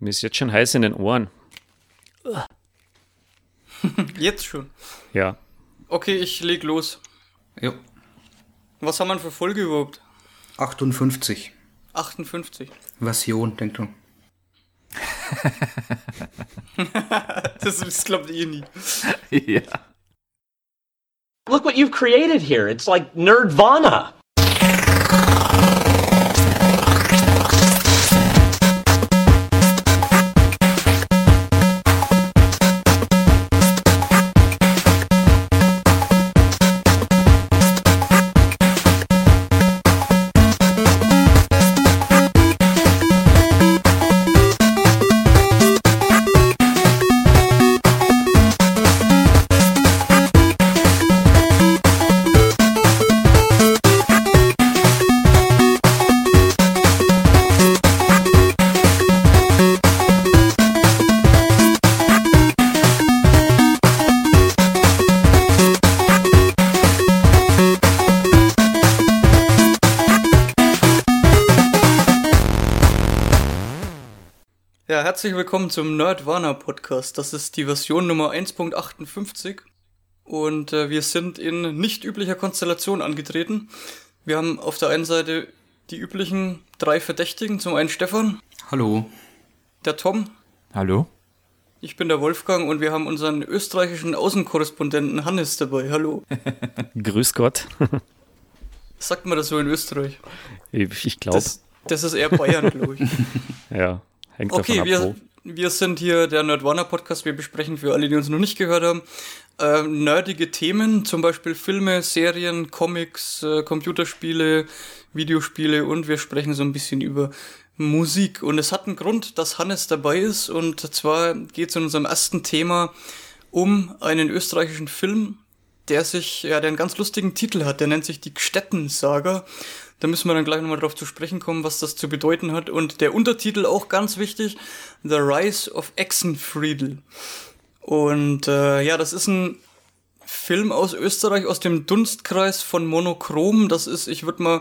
Mir ist jetzt schon heiß in den Ohren. Jetzt schon. Ja. Okay, ich leg los. Ja. Was haben wir für Folge überhaupt? 58. 58. Version, denkt dran. das, das glaubt ihr nie. ja. Look what you've created here. It's like Nerdvana. Herzlich willkommen zum Nerdwana Podcast. Das ist die Version Nummer 1.58 und äh, wir sind in nicht üblicher Konstellation angetreten. Wir haben auf der einen Seite die üblichen drei Verdächtigen, zum einen Stefan, Hallo. der Tom, Hallo? ich bin der Wolfgang und wir haben unseren österreichischen Außenkorrespondenten Hannes dabei. Hallo. Grüß Gott. Sagt man das so in Österreich? Ich, ich glaube, Das, das ist eher Bayern, glaube ich. ja. Hängt Okay, davon ab, wir, wir sind hier der Nerdwana Podcast. Wir besprechen für alle, die uns noch nicht gehört haben, äh, nerdige Themen, zum Beispiel Filme, Serien, Comics, äh, Computerspiele, Videospiele und wir sprechen so ein bisschen über Musik. Und es hat einen Grund, dass Hannes dabei ist. Und zwar geht es in unserem ersten Thema um einen österreichischen Film, der sich, ja, der einen ganz lustigen Titel hat. Der nennt sich die Gstetten-Saga. Da müssen wir dann gleich nochmal drauf zu sprechen kommen, was das zu bedeuten hat. Und der Untertitel auch ganz wichtig, The Rise of Exenfriedel. Und äh, ja, das ist ein Film aus Österreich, aus dem Dunstkreis von Monochrom. Das ist, ich würde mal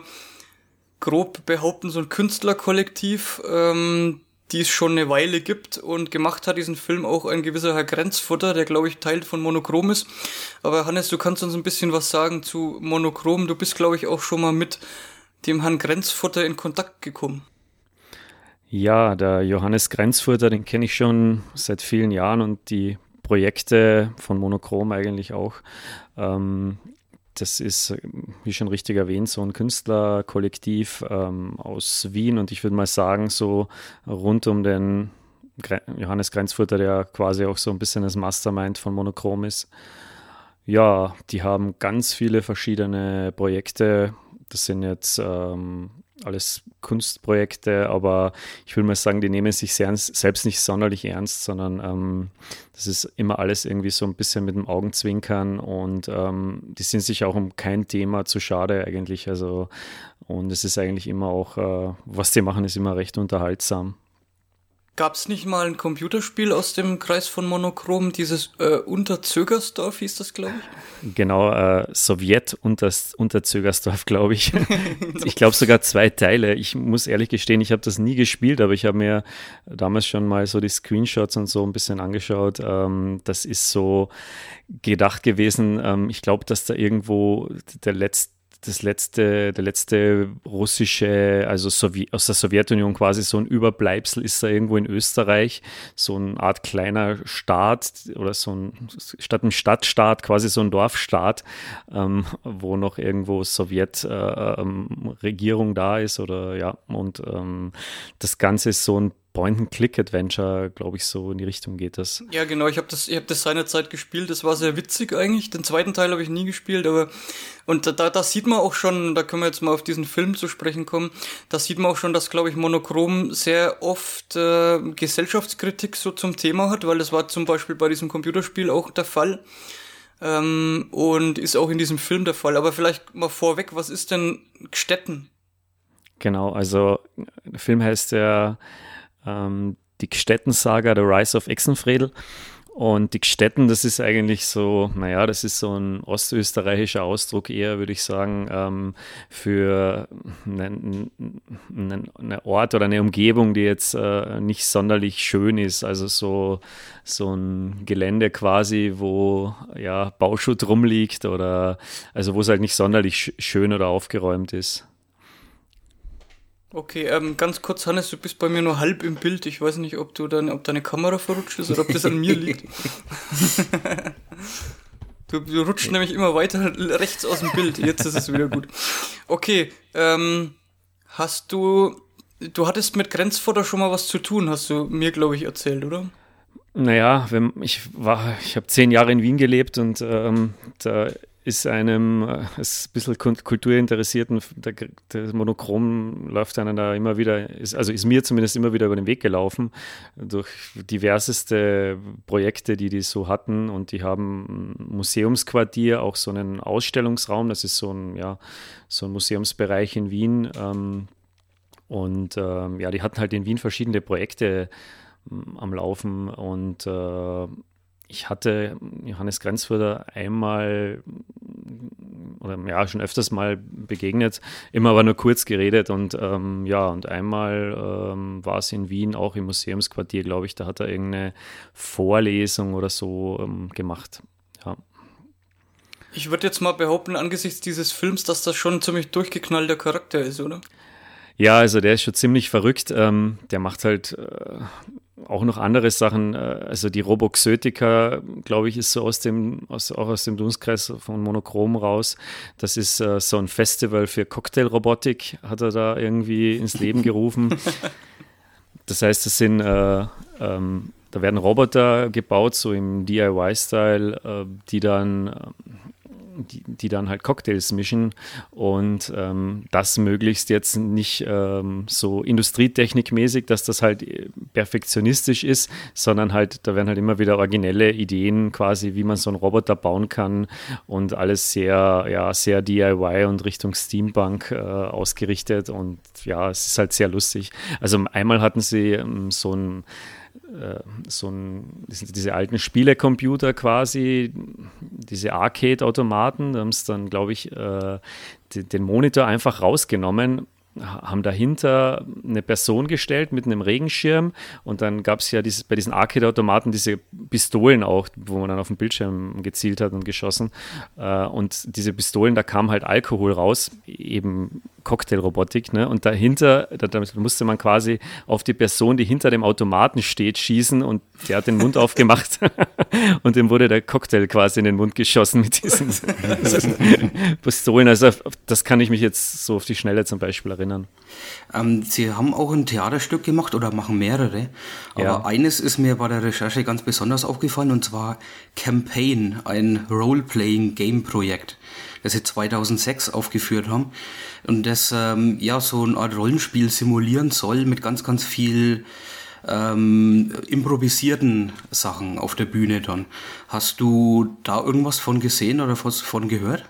grob behaupten, so ein Künstlerkollektiv, ähm, die es schon eine Weile gibt und gemacht hat diesen Film auch ein gewisser Herr Grenzfutter, der glaube ich Teil von Monochrom ist. Aber Hannes, du kannst uns ein bisschen was sagen zu Monochrom. Du bist glaube ich auch schon mal mit dem Herrn Grenzfutter in Kontakt gekommen. Ja, der Johannes Grenzfurter, den kenne ich schon seit vielen Jahren und die Projekte von Monochrom eigentlich auch. Ähm, das ist, wie schon richtig erwähnt, so ein Künstlerkollektiv ähm, aus Wien und ich würde mal sagen, so rund um den Gre Johannes Grenzfurter, der quasi auch so ein bisschen das Mastermind von Monochrom ist. Ja, die haben ganz viele verschiedene Projekte. Das sind jetzt ähm, alles Kunstprojekte, aber ich würde mal sagen, die nehmen sich sehr, selbst nicht sonderlich ernst, sondern ähm, das ist immer alles irgendwie so ein bisschen mit dem Augenzwinkern und ähm, die sind sich auch um kein Thema zu schade eigentlich. Also, und es ist eigentlich immer auch, äh, was die machen, ist immer recht unterhaltsam. Gab es nicht mal ein Computerspiel aus dem Kreis von Monochrom, dieses äh, Unterzögersdorf hieß das, glaube ich? Genau, äh, Sowjet unter, Unterzögersdorf, glaube ich. ich glaube sogar zwei Teile. Ich muss ehrlich gestehen, ich habe das nie gespielt, aber ich habe mir damals schon mal so die Screenshots und so ein bisschen angeschaut. Ähm, das ist so gedacht gewesen. Ähm, ich glaube, dass da irgendwo der letzte das letzte, der letzte russische, also Sowjet, aus der Sowjetunion quasi so ein Überbleibsel ist da irgendwo in Österreich, so eine Art kleiner Staat oder so ein, statt einem Stadtstaat, quasi so ein Dorfstaat, ähm, wo noch irgendwo Sowjetregierung äh, da ist oder ja, und ähm, das Ganze ist so ein Point-and-Click-Adventure, glaube ich, so in die Richtung geht das. Ja, genau, ich habe das, ich hab das seinerzeit gespielt, das war sehr witzig eigentlich. Den zweiten Teil habe ich nie gespielt, aber und da, da sieht man auch schon, da können wir jetzt mal auf diesen Film zu sprechen kommen, da sieht man auch schon, dass, glaube ich, Monochrom sehr oft äh, Gesellschaftskritik so zum Thema hat, weil das war zum Beispiel bei diesem Computerspiel auch der Fall. Ähm, und ist auch in diesem Film der Fall. Aber vielleicht mal vorweg, was ist denn Gstetten? Genau, also der Film heißt ja ähm, die Gstetten-Saga, The Rise of Exenfredel. Und die Gstetten, das ist eigentlich so, naja, das ist so ein ostösterreichischer Ausdruck eher, würde ich sagen, ähm, für einen, eine Ort oder eine Umgebung, die jetzt äh, nicht sonderlich schön ist. Also so, so ein Gelände quasi, wo ja Bauschutt rumliegt oder also wo es halt nicht sonderlich schön oder aufgeräumt ist. Okay, ähm, ganz kurz, Hannes, du bist bei mir nur halb im Bild. Ich weiß nicht, ob du dann, ob deine Kamera verrutscht ist oder ob das an mir liegt. du, du rutschst nämlich immer weiter rechts aus dem Bild. Jetzt ist es wieder gut. Okay, ähm, hast du, du hattest mit Grenzfutter schon mal was zu tun, hast du mir, glaube ich, erzählt, oder? Naja, wenn, ich war, ich habe zehn Jahre in Wien gelebt und ähm, da ist einem, äh, ist ein bisschen kulturinteressierten, der, der Monochrom läuft einem da immer wieder, ist, also ist mir zumindest immer wieder über den Weg gelaufen, durch diverseste Projekte, die die so hatten und die haben Museumsquartier, auch so einen Ausstellungsraum, das ist so ein, ja, so ein Museumsbereich in Wien ähm, und ähm, ja, die hatten halt in Wien verschiedene Projekte ähm, am Laufen und äh, ich hatte Johannes Grenzfurter einmal oder ja schon öfters mal begegnet, immer aber nur kurz geredet und ähm, ja, und einmal ähm, war es in Wien auch im Museumsquartier, glaube ich, da hat er irgendeine Vorlesung oder so ähm, gemacht. Ja. Ich würde jetzt mal behaupten, angesichts dieses Films, dass das schon ein ziemlich durchgeknallter Charakter ist, oder? Ja, also der ist schon ziemlich verrückt. Ähm, der macht halt äh, auch noch andere Sachen. Äh, also die Roboxötica, glaube ich, ist so aus dem, aus, auch aus dem Dunstkreis von Monochrom raus. Das ist äh, so ein Festival für Cocktailrobotik, hat er da irgendwie ins Leben gerufen. Das heißt, das sind, äh, ähm, da werden Roboter gebaut, so im DIY-Style, äh, die dann die, die dann halt Cocktails mischen und ähm, das möglichst jetzt nicht ähm, so industrietechnikmäßig, dass das halt äh, perfektionistisch ist, sondern halt, da werden halt immer wieder originelle Ideen quasi, wie man so einen Roboter bauen kann und alles sehr, ja, sehr DIY und Richtung Steampunk äh, ausgerichtet und ja, es ist halt sehr lustig. Also einmal hatten sie ähm, so ein so ein, diese alten Spielecomputer quasi, diese Arcade-Automaten, da haben es dann, glaube ich, äh, den Monitor einfach rausgenommen haben dahinter eine Person gestellt mit einem Regenschirm und dann gab es ja dieses, bei diesen Arcade-Automaten diese Pistolen auch, wo man dann auf den Bildschirm gezielt hat und geschossen. Äh, und diese Pistolen, da kam halt Alkohol raus, eben Cocktailrobotik, ne? Und dahinter, da musste man quasi auf die Person, die hinter dem Automaten steht, schießen und der hat den Mund aufgemacht und dem wurde der Cocktail quasi in den Mund geschossen mit diesen Pistolen. Also das kann ich mich jetzt so auf die Schnelle zum Beispiel erinnern erinnern. Ähm, Sie haben auch ein Theaterstück gemacht oder machen mehrere. Aber ja. eines ist mir bei der Recherche ganz besonders aufgefallen und zwar Campaign, ein Role-Playing-Game-Projekt, das Sie 2006 aufgeführt haben und das ähm, ja so eine Art Rollenspiel simulieren soll mit ganz, ganz viel ähm, improvisierten Sachen auf der Bühne dann. Hast du da irgendwas von gesehen oder von gehört?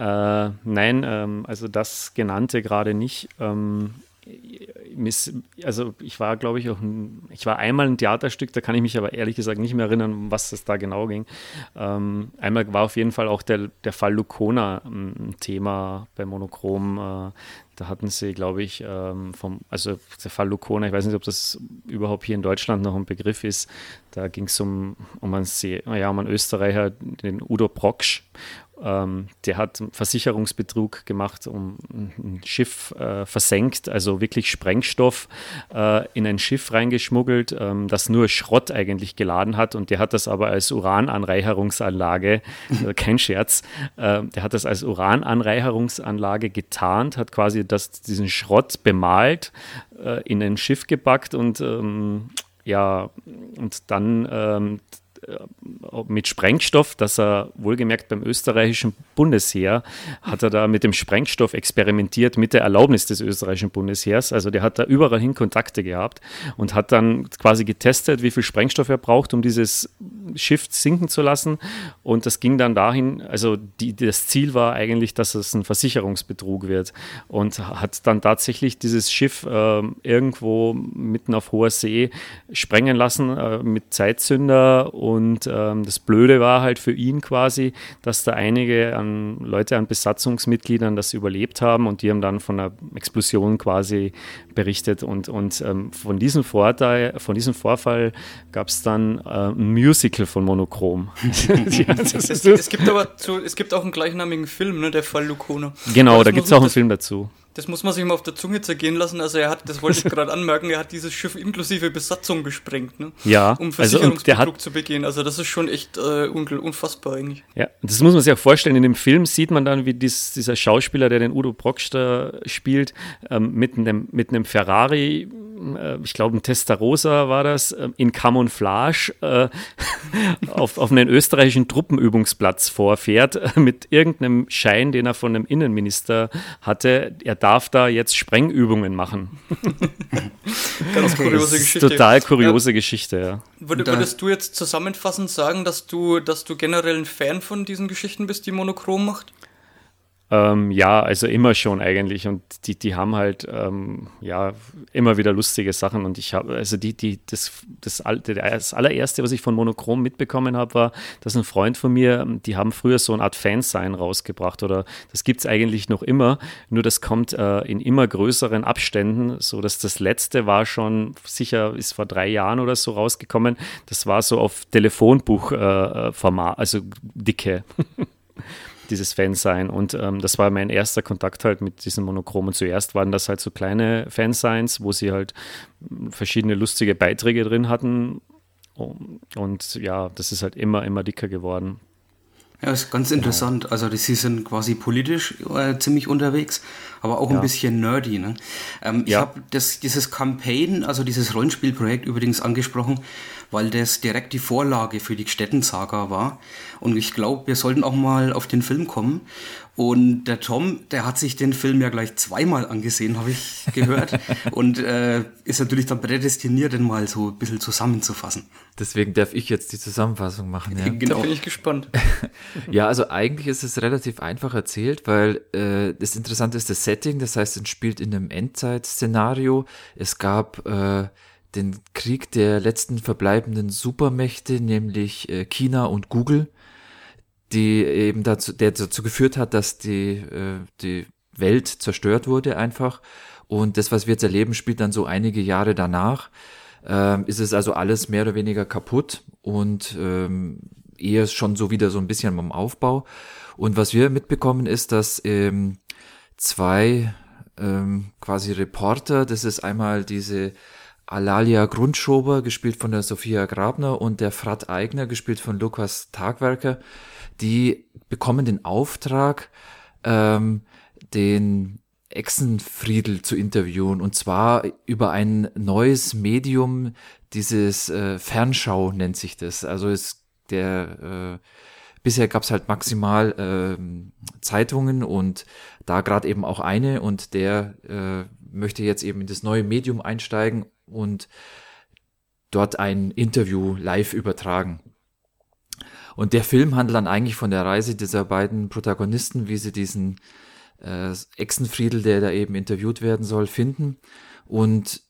Äh, nein, ähm, also das genannte gerade nicht. Ähm, also ich war, glaube ich, auch ich war einmal ein Theaterstück, da kann ich mich aber ehrlich gesagt nicht mehr erinnern, um was es da genau ging. Ähm, einmal war auf jeden Fall auch der, der Fall Lucona ein Thema bei Monochrom. Äh, da hatten sie, glaube ich, ähm, vom, also der Fall Lucona, ich weiß nicht, ob das überhaupt hier in Deutschland noch ein Begriff ist. Da ging es um, um, einen, ja, um einen Österreicher, den Udo Proksch. Ähm, der hat Versicherungsbetrug gemacht, um ein Schiff äh, versenkt, also wirklich Sprengstoff äh, in ein Schiff reingeschmuggelt, ähm, das nur Schrott eigentlich geladen hat. Und der hat das aber als Urananreicherungsanlage, äh, kein Scherz, äh, der hat das als Urananreicherungsanlage getarnt, hat quasi das, diesen Schrott bemalt, äh, in ein Schiff gepackt und ähm, ja, und dann ähm, äh, mit Sprengstoff, dass er wohlgemerkt beim österreichischen Bundesheer hat er da mit dem Sprengstoff experimentiert mit der Erlaubnis des österreichischen Bundesheers. Also der hat da überall hin Kontakte gehabt und hat dann quasi getestet, wie viel Sprengstoff er braucht, um dieses Schiff sinken zu lassen. Und das ging dann dahin, also die, das Ziel war eigentlich, dass es ein Versicherungsbetrug wird und hat dann tatsächlich dieses Schiff äh, irgendwo mitten auf hoher See sprengen lassen äh, mit Zeitzünder und ähm, das Blöde war halt für ihn quasi, dass da einige an Leute an Besatzungsmitgliedern das überlebt haben und die haben dann von einer Explosion quasi berichtet und, und ähm, von diesem Vorteil, von diesem Vorfall gab es dann äh, ein Musical von Monochrom. es, es, gibt aber zu, es gibt auch einen gleichnamigen Film, ne, der Fall Lucona. Genau, da gibt es auch einen Film dazu. Das muss man sich mal auf der Zunge zergehen lassen. Also er hat, das wollte ich gerade anmerken, er hat dieses Schiff inklusive Besatzung gesprengt, ne? Ja. Um Versicherungsbetrug also, zu begehen. Also das ist schon echt äh, unfassbar eigentlich. Ja, das muss man sich auch vorstellen. In dem Film sieht man dann, wie dies, dieser Schauspieler, der den Udo Brockster spielt, ähm, mit, einem, mit einem Ferrari ich glaube, ein Testarossa war das, äh, in Camouflage äh, auf, auf einen österreichischen Truppenübungsplatz vorfährt, äh, mit irgendeinem Schein, den er von einem Innenminister hatte. Er darf da jetzt Sprengübungen machen. Ganz kuriose Geschichte. Total kuriose ja. Geschichte, ja. Würdest du jetzt zusammenfassend sagen, dass du, dass du generell ein Fan von diesen Geschichten bist, die Monochrom macht? Ähm, ja, also immer schon eigentlich. Und die, die haben halt ähm, ja immer wieder lustige Sachen. Und ich habe, also die, die, das, das, das allererste, was ich von Monochrom mitbekommen habe, war, dass ein Freund von mir, die haben früher so eine Art Fansign rausgebracht oder das gibt es eigentlich noch immer, nur das kommt äh, in immer größeren Abständen, so dass das letzte war schon sicher, ist vor drei Jahren oder so rausgekommen. Das war so auf Telefonbuchformat, äh, also dicke. dieses Fansign. Und ähm, das war mein erster Kontakt halt mit diesen Monochromen. Zuerst waren das halt so kleine Fansigns, wo sie halt verschiedene lustige Beiträge drin hatten. Und ja, das ist halt immer, immer dicker geworden. Ja, ist ganz interessant. Also, sie sind quasi politisch äh, ziemlich unterwegs, aber auch ja. ein bisschen nerdy. Ne? Ähm, ja. Ich habe dieses Campaign, also dieses Rollenspielprojekt übrigens angesprochen, weil das direkt die Vorlage für die Städtensaga war. Und ich glaube, wir sollten auch mal auf den Film kommen. Und der Tom, der hat sich den Film ja gleich zweimal angesehen, habe ich gehört. und äh, ist natürlich dann prädestiniert, den mal so ein bisschen zusammenzufassen. Deswegen darf ich jetzt die Zusammenfassung machen. Ja? Genau. Da bin ich gespannt. ja, also eigentlich ist es relativ einfach erzählt, weil äh, das Interessante ist das Setting. Das heißt, es spielt in einem Endzeit-Szenario. Es gab äh, den Krieg der letzten verbleibenden Supermächte, nämlich äh, China und Google, die eben dazu, der dazu geführt hat, dass die, äh, die Welt zerstört wurde einfach. Und das, was wir jetzt erleben, spielt dann so einige Jahre danach. Ähm, ist es also alles mehr oder weniger kaputt und ähm, eher schon so wieder so ein bisschen am Aufbau. Und was wir mitbekommen ist, dass ähm, zwei ähm, quasi Reporter, das ist einmal diese Alalia Grundschober, gespielt von der Sophia Grabner, und der Frat Eigner, gespielt von Lukas Tagwerker, die bekommen den Auftrag, ähm, den Echsenfriedel zu interviewen, und zwar über ein neues Medium, dieses äh, Fernschau nennt sich das. Also ist der äh, bisher gab es halt maximal äh, Zeitungen und da gerade eben auch eine und der äh, möchte jetzt eben in das neue Medium einsteigen und dort ein Interview live übertragen. Und der Film handelt dann eigentlich von der Reise dieser beiden Protagonisten, wie sie diesen äh, Echsenfriedel, der da eben interviewt werden soll, finden. Und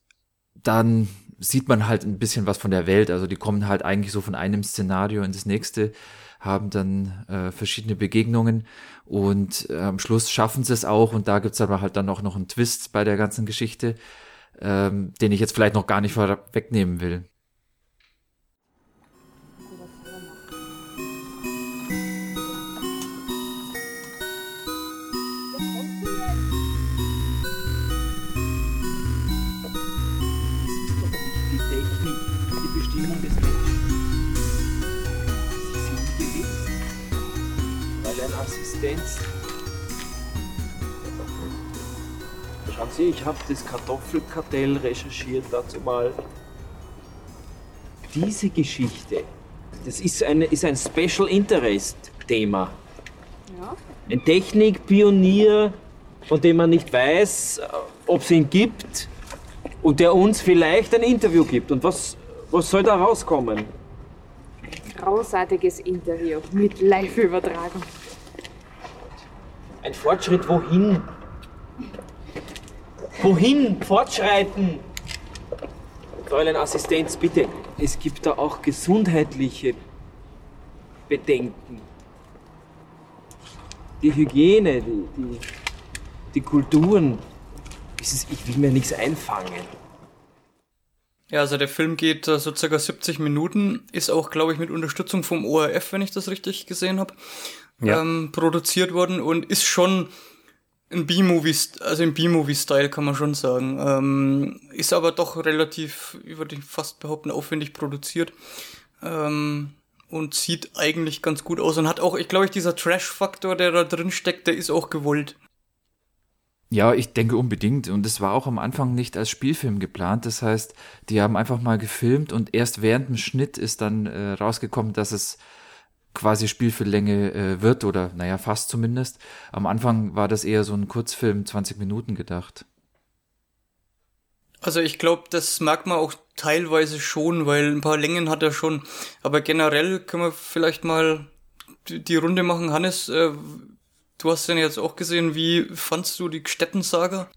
dann sieht man halt ein bisschen was von der Welt. Also die kommen halt eigentlich so von einem Szenario in das nächste, haben dann äh, verschiedene Begegnungen und äh, am Schluss schaffen sie es auch. Und da gibt's aber halt dann auch noch einen Twist bei der ganzen Geschichte ähm, den ich jetzt vielleicht noch gar nicht vorwegnehmen will. Assistenz Sie, ich habe das Kartoffelkartell recherchiert dazu mal. Diese Geschichte Das ist, eine, ist ein Special Interest Thema. Ja. Ein Technikpionier, von dem man nicht weiß, ob es ihn gibt und der uns vielleicht ein Interview gibt. Und was, was soll da rauskommen? Großartiges Interview mit Live-Übertragung. Ein Fortschritt wohin? Wohin fortschreiten? Fräulein Assistenz, bitte. Es gibt da auch gesundheitliche Bedenken. Die Hygiene, die, die, die Kulturen. Ich will mir nichts einfangen. Ja, also der Film geht äh, so circa 70 Minuten, ist auch, glaube ich, mit Unterstützung vom ORF, wenn ich das richtig gesehen habe, ja. ähm, produziert worden und ist schon ein B-Movie, also im B-Movie-Style kann man schon sagen. Ähm, ist aber doch relativ, würde ich fast behaupten, aufwendig produziert. Ähm, und sieht eigentlich ganz gut aus und hat auch, ich glaube, dieser Trash-Faktor, der da drin steckt, der ist auch gewollt. Ja, ich denke unbedingt. Und es war auch am Anfang nicht als Spielfilm geplant. Das heißt, die haben einfach mal gefilmt und erst während dem Schnitt ist dann äh, rausgekommen, dass es quasi Spielfilmlänge äh, wird oder naja, fast zumindest. Am Anfang war das eher so ein Kurzfilm, 20 Minuten gedacht. Also ich glaube, das merkt man auch teilweise schon, weil ein paar Längen hat er schon. Aber generell können wir vielleicht mal die, Runde machen. Hannes, äh, du hast den jetzt auch gesehen. Wie fandst du die Städtensaga?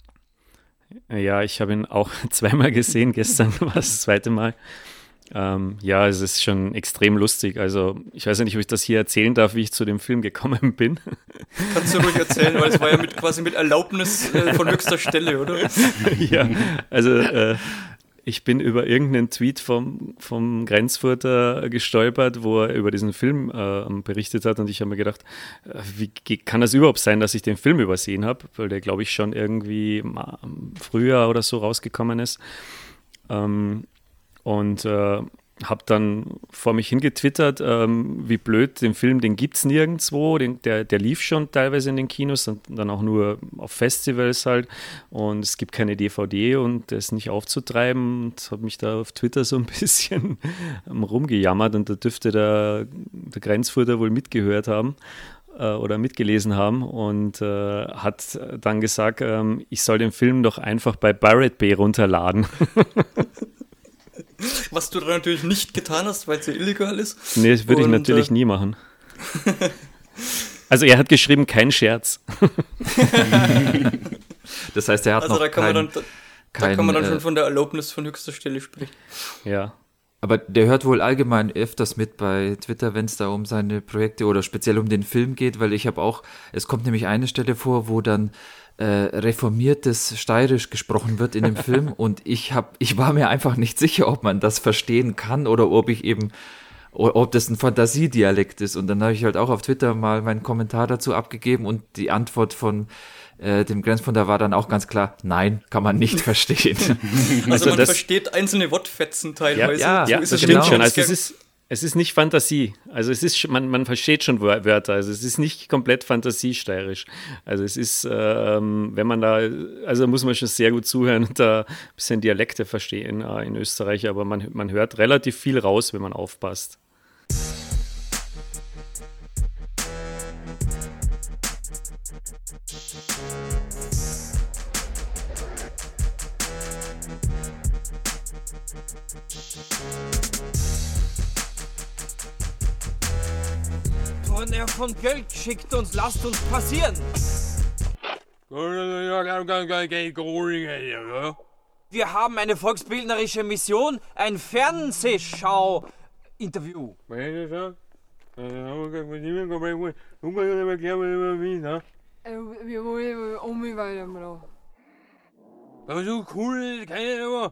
Ja, ich habe ihn auch zweimal gesehen. Gestern war es das zweite Mal. Ähm, ja, es ist schon extrem lustig. Also, ich weiß nicht, ob ich das hier erzählen darf, wie ich zu dem Film gekommen bin. Kannst du ruhig erzählen, weil es war ja mit, quasi mit Erlaubnis äh, von höchster Stelle, oder? ja, also äh, ich bin über irgendeinen Tweet vom, vom Grenzfurter gestolpert, wo er über diesen Film äh, berichtet hat und ich habe mir gedacht, äh, wie kann das überhaupt sein, dass ich den Film übersehen habe, weil der, glaube ich, schon irgendwie im Frühjahr oder so rausgekommen ist. Ähm, und äh, habe dann vor mich hingetwittert, ähm, wie blöd, den Film, den gibt es nirgendwo, den, der, der lief schon teilweise in den Kinos und dann auch nur auf Festivals halt. Und es gibt keine DVD und der ist nicht aufzutreiben. Und habe mich da auf Twitter so ein bisschen rumgejammert und da dürfte der, der Grenzfurter wohl mitgehört haben äh, oder mitgelesen haben. Und äh, hat dann gesagt, ähm, ich soll den Film doch einfach bei Pirate Bay runterladen. Was du da natürlich nicht getan hast, weil es ja illegal ist. Nee, das würde ich natürlich äh, nie machen. also er hat geschrieben, kein Scherz. das heißt, er hat also noch da kann kein, man dann, da, kein, da kann man dann schon äh, von der Erlaubnis von höchster Stelle sprechen. Ja. Aber der hört wohl allgemein öfters mit bei Twitter, wenn es da um seine Projekte oder speziell um den Film geht, weil ich habe auch, es kommt nämlich eine Stelle vor, wo dann äh, reformiertes Steirisch gesprochen wird in dem Film und ich habe, ich war mir einfach nicht sicher, ob man das verstehen kann oder ob ich eben, ob das ein Fantasiedialekt ist. Und dann habe ich halt auch auf Twitter mal meinen Kommentar dazu abgegeben und die Antwort von äh, dem Grenzfunder war dann auch ganz klar, nein, kann man nicht verstehen. also, also man versteht einzelne Wortfetzen teilweise. Ja, ja, ja das stimmt schon. Also es ist, es ist nicht Fantasie. Also es ist, man, man versteht schon Wörter. Also es ist nicht komplett fantasiesteirisch. Also es ist, ähm, wenn man da, also muss man schon sehr gut zuhören und da ein bisschen Dialekte verstehen äh, in Österreich, aber man, man hört relativ viel raus, wenn man aufpasst. Herr von Geld schickt uns, lasst uns passieren. Wir haben eine volksbildnerische Mission, ein Fernsehschau-Interview. Wir wollen um weiter, Also cool, keine Ahnung.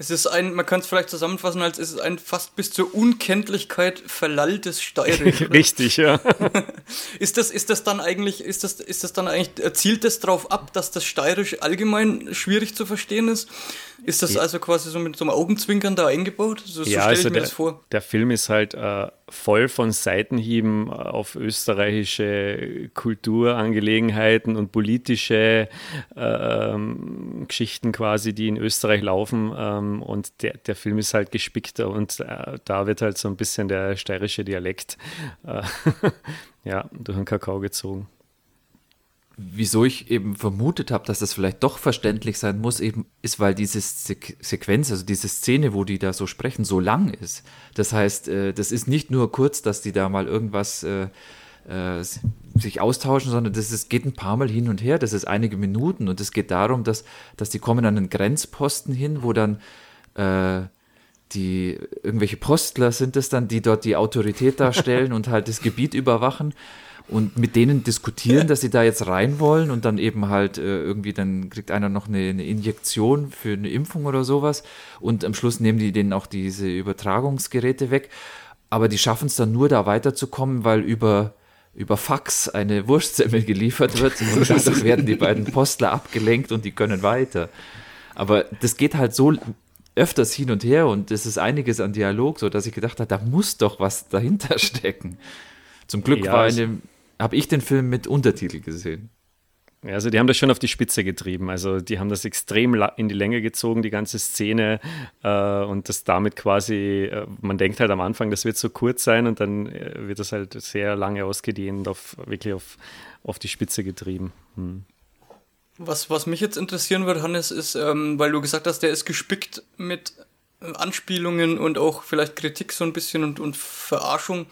Es ist ein, man kann es vielleicht zusammenfassen, als es ist ein fast bis zur Unkenntlichkeit verlalltes Steirisch. Richtig, ja. ist das, ist das dann eigentlich, ist das, ist das dann eigentlich, zielt das darauf ab, dass das Steirisch allgemein schwierig zu verstehen ist? Ist das also quasi so mit so einem Augenzwinkern da eingebaut? So, so ja, stelle also ich mir der, das vor. der Film ist halt äh, voll von Seitenhieben auf österreichische Kulturangelegenheiten und politische ähm, Geschichten quasi, die in Österreich laufen. Ähm, und der, der Film ist halt gespickt und äh, da wird halt so ein bisschen der steirische Dialekt äh, ja, durch den Kakao gezogen wieso ich eben vermutet habe, dass das vielleicht doch verständlich sein muss, eben ist, weil diese Sequenz, also diese Szene, wo die da so sprechen, so lang ist. Das heißt, äh, das ist nicht nur kurz, dass die da mal irgendwas äh, äh, sich austauschen, sondern das ist, geht ein paar Mal hin und her, das ist einige Minuten und es geht darum, dass, dass die kommen an einen Grenzposten hin, wo dann äh, die irgendwelche Postler sind es dann, die dort die Autorität darstellen und halt das Gebiet überwachen und mit denen diskutieren, dass sie da jetzt rein wollen und dann eben halt äh, irgendwie, dann kriegt einer noch eine, eine, Injektion für eine Impfung oder sowas und am Schluss nehmen die denen auch diese Übertragungsgeräte weg. Aber die schaffen es dann nur, da weiterzukommen, weil über, über Fax eine Wurstsemmel geliefert wird und dadurch werden die beiden Postler abgelenkt und die können weiter. Aber das geht halt so öfters hin und her und es ist einiges an Dialog, so dass ich gedacht habe, da muss doch was dahinter stecken. Zum Glück ja, war in dem habe ich den Film mit Untertitel gesehen. Ja, also die haben das schon auf die Spitze getrieben. Also die haben das extrem in die Länge gezogen, die ganze Szene. Äh, und das damit quasi, äh, man denkt halt am Anfang, das wird so kurz sein und dann äh, wird das halt sehr lange ausgedehnt, auf, wirklich auf, auf die Spitze getrieben. Hm. Was, was mich jetzt interessieren würde, Hannes, ist, ähm, weil du gesagt hast, der ist gespickt mit Anspielungen und auch vielleicht Kritik so ein bisschen und, und Verarschung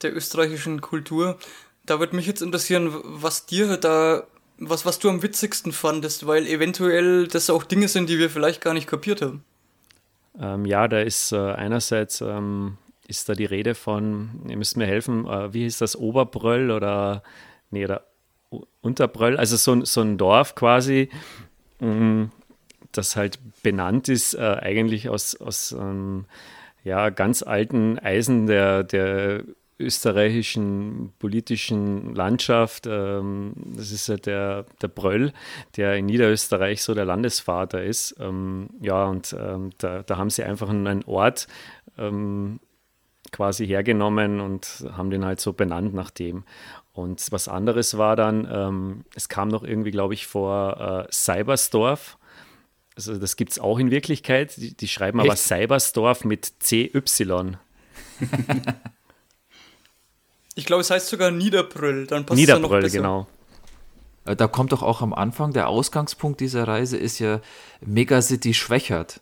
der österreichischen Kultur. Da würde mich jetzt interessieren, was dir da, was, was du am witzigsten fandest, weil eventuell das auch Dinge sind, die wir vielleicht gar nicht kapiert haben. Ähm, ja, da ist äh, einerseits ähm, ist da die Rede von, ihr müsst mir helfen, äh, wie hieß das, Oberbröll oder, nee, oder Unterbröll, also so, so ein Dorf quasi, mh, mm, das halt benannt ist, äh, eigentlich aus, aus ähm, ja, ganz alten Eisen der, der österreichischen politischen Landschaft. Ähm, das ist ja der, der Bröll, der in Niederösterreich so der Landesvater ist. Ähm, ja, und ähm, da, da haben sie einfach einen Ort quasi hergenommen und haben den halt so benannt nach dem. Und was anderes war dann, es kam noch irgendwie, glaube ich, vor äh, Cybersdorf. Also das gibt es auch in Wirklichkeit. Die, die schreiben Echt? aber Cybersdorf mit CY. Ich glaube, es heißt sogar Niederbrüll, dann passt Niederbrüll, es ja noch besser. genau. Äh, da kommt doch auch am Anfang, der Ausgangspunkt dieser Reise ist ja Megacity Schwächert.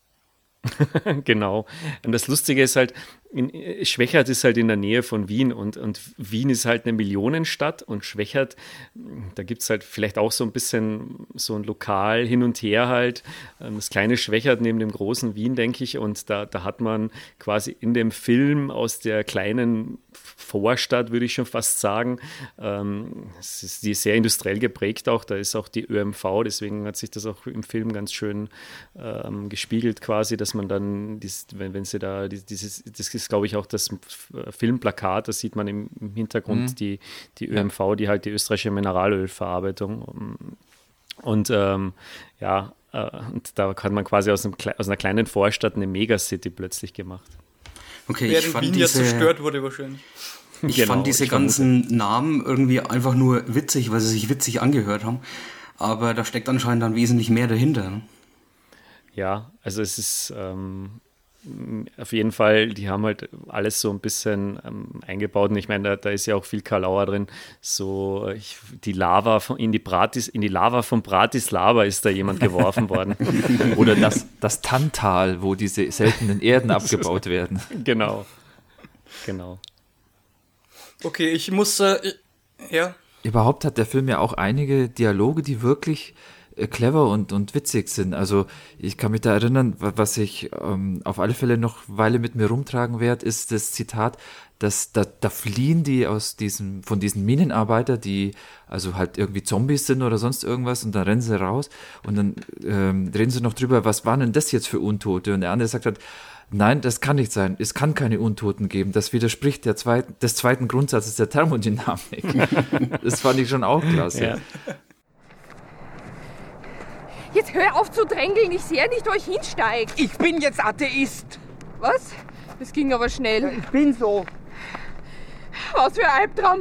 genau. Und das Lustige ist halt, in, Schwächert ist halt in der Nähe von Wien und, und Wien ist halt eine Millionenstadt und Schwächert, da gibt es halt vielleicht auch so ein bisschen so ein Lokal hin und her halt. Ähm, das kleine Schwächert neben dem großen Wien, denke ich. Und da, da hat man quasi in dem Film aus der kleinen Vorstadt, würde ich schon fast sagen, ähm, es ist die sehr industriell geprägt auch. Da ist auch die ÖMV, deswegen hat sich das auch im Film ganz schön ähm, gespiegelt quasi, dass man dann, dies, wenn, wenn sie da dieses, das ist glaube ich, auch das Filmplakat. Da sieht man im, Hintergrund mhm. die, die ÖMV, die halt die österreichische Mineralölverarbeitung. Und ähm, ja, äh, und da hat man quasi aus, einem, aus einer kleinen Vorstadt eine Megacity plötzlich gemacht. Okay, Während ich fand Wien diese, ja zerstört wurde wahrscheinlich. Ich genau, fand diese ich ganzen fand Namen irgendwie einfach nur witzig, weil sie sich witzig angehört haben. Aber da steckt anscheinend dann wesentlich mehr dahinter. Ne? Ja, also es ist, ähm, auf jeden Fall, die haben halt alles so ein bisschen ähm, eingebaut. Und ich meine, da, da, ist ja auch viel Kalauer drin. So ich, die Lava von, in die Bratis, in die Lava von Bratislava ist da jemand geworfen worden. Oder das, das Tantal, wo diese seltenen Erden abgebaut werden. Genau. Genau. Okay, ich muss äh, ja. Überhaupt hat der Film ja auch einige Dialoge, die wirklich äh, clever und, und witzig sind. Also ich kann mich da erinnern, was ich ähm, auf alle Fälle noch Weile mit mir rumtragen werde, ist das Zitat, dass da, da fliehen die aus diesem, von diesen Minenarbeiter, die also halt irgendwie Zombies sind oder sonst irgendwas und dann rennen sie raus und dann ähm, reden sie noch drüber, was waren denn das jetzt für Untote? Und der andere sagt halt, Nein, das kann nicht sein. Es kann keine Untoten geben. Das widerspricht der zweiten, des zweiten Grundsatzes der Thermodynamik. das fand ich schon auch klasse. Ja. Jetzt hör auf zu drängeln, ich sehe nicht, wo ich hinsteige. Ich bin jetzt Atheist. Was? Das ging aber schnell. Ich bin so. Was für ein Albtraum.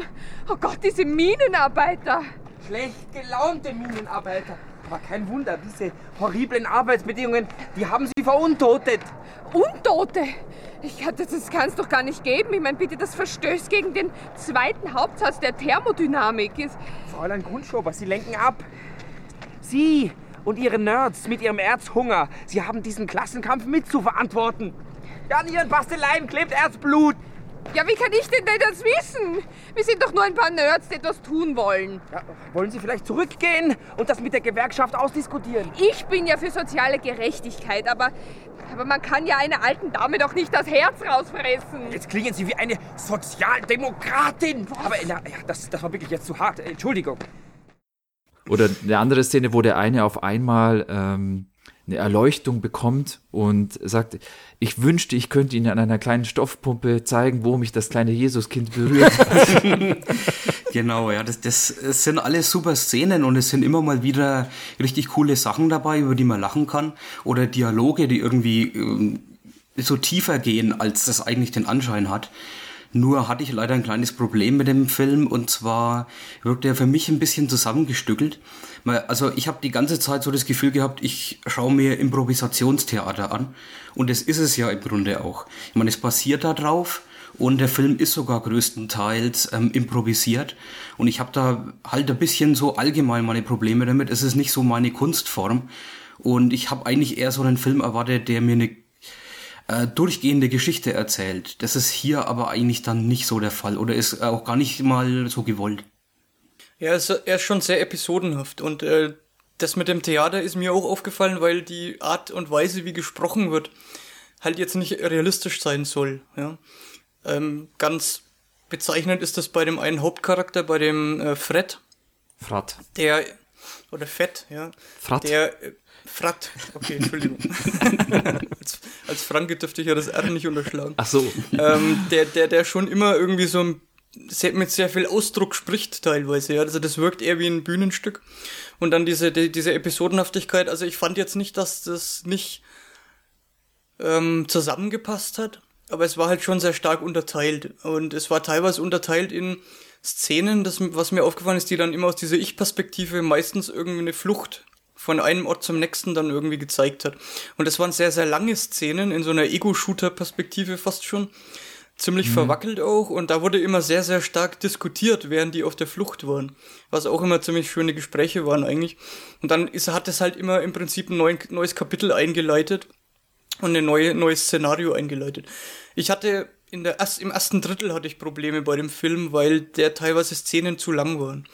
Oh Gott, diese Minenarbeiter. Schlecht gelaunte Minenarbeiter. Aber kein Wunder, diese horriblen Arbeitsbedingungen, die haben sie veruntotet. Untote? Ich, das kann es doch gar nicht geben. Ich meine, bitte, das verstößt gegen den zweiten Hauptsatz der Thermodynamik. Fräulein Grundschober, Sie lenken ab. Sie und Ihre Nerds mit Ihrem Erzhunger, Sie haben diesen Klassenkampf mitzuverantworten. Ja, an Ihren Basteleien klebt Erzblut. Ja, wie kann ich denn das wissen? Wir sind doch nur ein paar Nerds, die etwas tun wollen. Ja, wollen Sie vielleicht zurückgehen und das mit der Gewerkschaft ausdiskutieren? Ich bin ja für soziale Gerechtigkeit, aber, aber man kann ja einer alten Dame doch nicht das Herz rausfressen. Jetzt klingen Sie wie eine Sozialdemokratin. Was? Aber na, ja, das, das war wirklich jetzt zu hart. Entschuldigung. Oder eine andere Szene, wo der eine auf einmal ähm, eine Erleuchtung bekommt und sagt, ich wünschte, ich könnte Ihnen an einer kleinen Stoffpumpe zeigen, wo mich das kleine Jesuskind berührt. genau, ja, das, das, das sind alles super Szenen und es sind immer mal wieder richtig coole Sachen dabei, über die man lachen kann oder Dialoge, die irgendwie ähm, so tiefer gehen, als das eigentlich den Anschein hat. Nur hatte ich leider ein kleines Problem mit dem Film und zwar wirkt er für mich ein bisschen zusammengestückelt. Also ich habe die ganze Zeit so das Gefühl gehabt, ich schaue mir Improvisationstheater an und das ist es ja im Grunde auch. Ich meine, es basiert da drauf und der Film ist sogar größtenteils ähm, improvisiert und ich habe da halt ein bisschen so allgemein meine Probleme damit. Es ist nicht so meine Kunstform und ich habe eigentlich eher so einen Film erwartet, der mir eine äh, durchgehende Geschichte erzählt. Das ist hier aber eigentlich dann nicht so der Fall oder ist auch gar nicht mal so gewollt. Ja, er ist schon sehr episodenhaft und äh, das mit dem Theater ist mir auch aufgefallen, weil die Art und Weise, wie gesprochen wird, halt jetzt nicht realistisch sein soll. Ja? Ähm, ganz bezeichnend ist das bei dem einen Hauptcharakter, bei dem äh, Fred. Frat. Der, oder Fett, ja. Frat. Der, äh, Frat, okay, Entschuldigung. als, als Franke dürfte ich ja das R nicht unterschlagen. Ach so. Ähm, der, der, der schon immer irgendwie so ein, mit sehr viel Ausdruck spricht teilweise. Ja. Also das wirkt eher wie ein Bühnenstück. Und dann diese, die, diese Episodenhaftigkeit. Also ich fand jetzt nicht, dass das nicht ähm, zusammengepasst hat. Aber es war halt schon sehr stark unterteilt. Und es war teilweise unterteilt in Szenen, das, was mir aufgefallen ist, die dann immer aus dieser Ich-Perspektive meistens irgendwie eine Flucht von einem Ort zum nächsten dann irgendwie gezeigt hat. Und das waren sehr, sehr lange Szenen in so einer Ego-Shooter-Perspektive fast schon. Ziemlich mhm. verwackelt auch und da wurde immer sehr, sehr stark diskutiert, während die auf der Flucht waren. Was auch immer ziemlich schöne Gespräche waren eigentlich. Und dann ist, hat es halt immer im Prinzip ein neuen, neues Kapitel eingeleitet und ein neue, neues Szenario eingeleitet. Ich hatte in der im ersten Drittel hatte ich Probleme bei dem Film, weil der teilweise Szenen zu lang waren.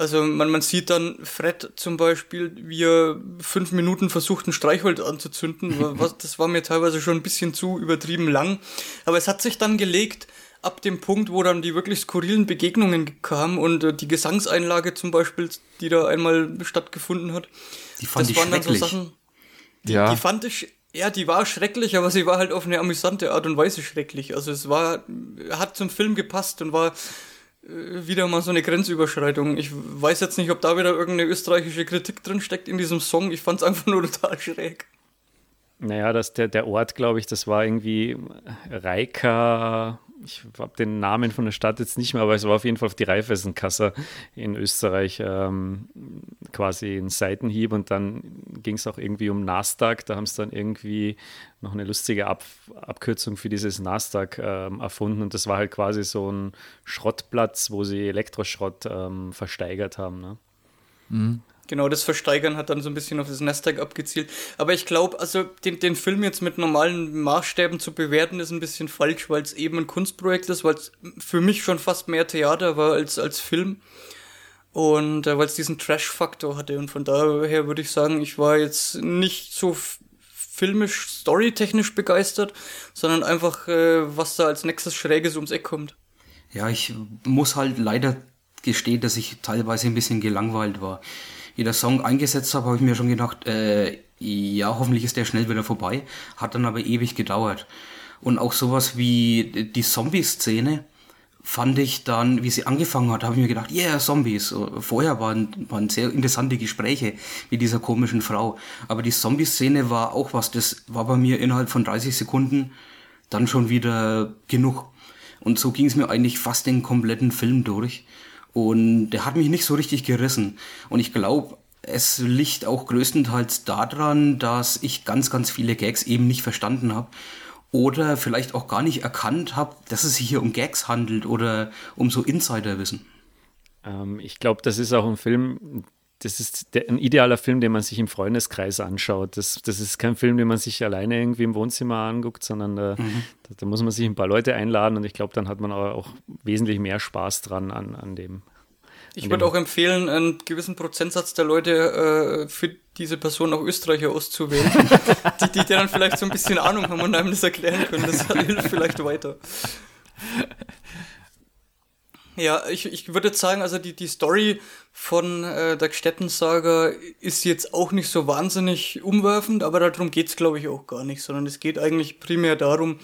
Also man, man sieht dann Fred zum Beispiel, wie er fünf Minuten versucht, ein Streichholz anzuzünden. Was, das war mir teilweise schon ein bisschen zu übertrieben lang. Aber es hat sich dann gelegt, ab dem Punkt, wo dann die wirklich skurrilen Begegnungen kamen und äh, die Gesangseinlage zum Beispiel, die da einmal stattgefunden hat. Die fand das ich waren dann so Sachen. Die, ja. die fand ich ja, die war schrecklich, aber sie war halt auf eine amüsante Art und Weise schrecklich. Also es war, hat zum Film gepasst und war wieder mal so eine Grenzüberschreitung. Ich weiß jetzt nicht, ob da wieder irgendeine österreichische Kritik drin steckt in diesem Song. Ich fand es einfach nur total schräg. Naja, das, der, der Ort, glaube ich, das war irgendwie Reika, ich habe den Namen von der Stadt jetzt nicht mehr, aber es war auf jeden Fall auf die Raiffeisenkasse in Österreich ähm, quasi ein Seitenhieb und dann ging es auch irgendwie um Nasdaq. Da haben sie dann irgendwie noch eine lustige Ab Abkürzung für dieses Nasdaq ähm, erfunden und das war halt quasi so ein Schrottplatz, wo sie Elektroschrott ähm, versteigert haben. Ne? Mhm. Genau, das Versteigern hat dann so ein bisschen auf das Nasdaq abgezielt. Aber ich glaube, also den, den Film jetzt mit normalen Maßstäben zu bewerten, ist ein bisschen falsch, weil es eben ein Kunstprojekt ist, weil es für mich schon fast mehr Theater war als, als Film. Und äh, weil es diesen Trash-Faktor hatte. Und von daher würde ich sagen, ich war jetzt nicht so filmisch, storytechnisch begeistert, sondern einfach, äh, was da als nächstes Schräges ums Eck kommt. Ja, ich muss halt leider gestehen, dass ich teilweise ein bisschen gelangweilt war. Wie der Song eingesetzt habe, habe ich mir schon gedacht, äh, ja, hoffentlich ist der schnell wieder vorbei. Hat dann aber ewig gedauert. Und auch sowas wie die Zombie-Szene fand ich dann, wie sie angefangen hat, habe ich mir gedacht, yeah, Zombies. Vorher waren, waren sehr interessante Gespräche mit dieser komischen Frau. Aber die Zombie-Szene war auch was, das war bei mir innerhalb von 30 Sekunden dann schon wieder genug. Und so ging es mir eigentlich fast den kompletten Film durch. Und der hat mich nicht so richtig gerissen. Und ich glaube, es liegt auch größtenteils daran, dass ich ganz, ganz viele Gags eben nicht verstanden habe. Oder vielleicht auch gar nicht erkannt habe, dass es sich hier um Gags handelt oder um so Insiderwissen. Ähm, ich glaube, das ist auch ein Film, das ist der, ein idealer Film, den man sich im Freundeskreis anschaut. Das, das ist kein Film, den man sich alleine irgendwie im Wohnzimmer anguckt, sondern da, mhm. da, da muss man sich ein paar Leute einladen und ich glaube, dann hat man auch, wesentlich mehr Spaß dran an, an dem. Ich würde auch empfehlen, einen gewissen Prozentsatz der Leute äh, für diese Person auch Österreicher auszuwählen, die, die dann vielleicht so ein bisschen Ahnung haben und einem das erklären können. Das hilft vielleicht weiter. Ja, ich, ich würde jetzt sagen, also die, die Story von äh, der Gstettensaga ist jetzt auch nicht so wahnsinnig umwerfend, aber darum geht's glaube ich, auch gar nicht, sondern es geht eigentlich primär darum,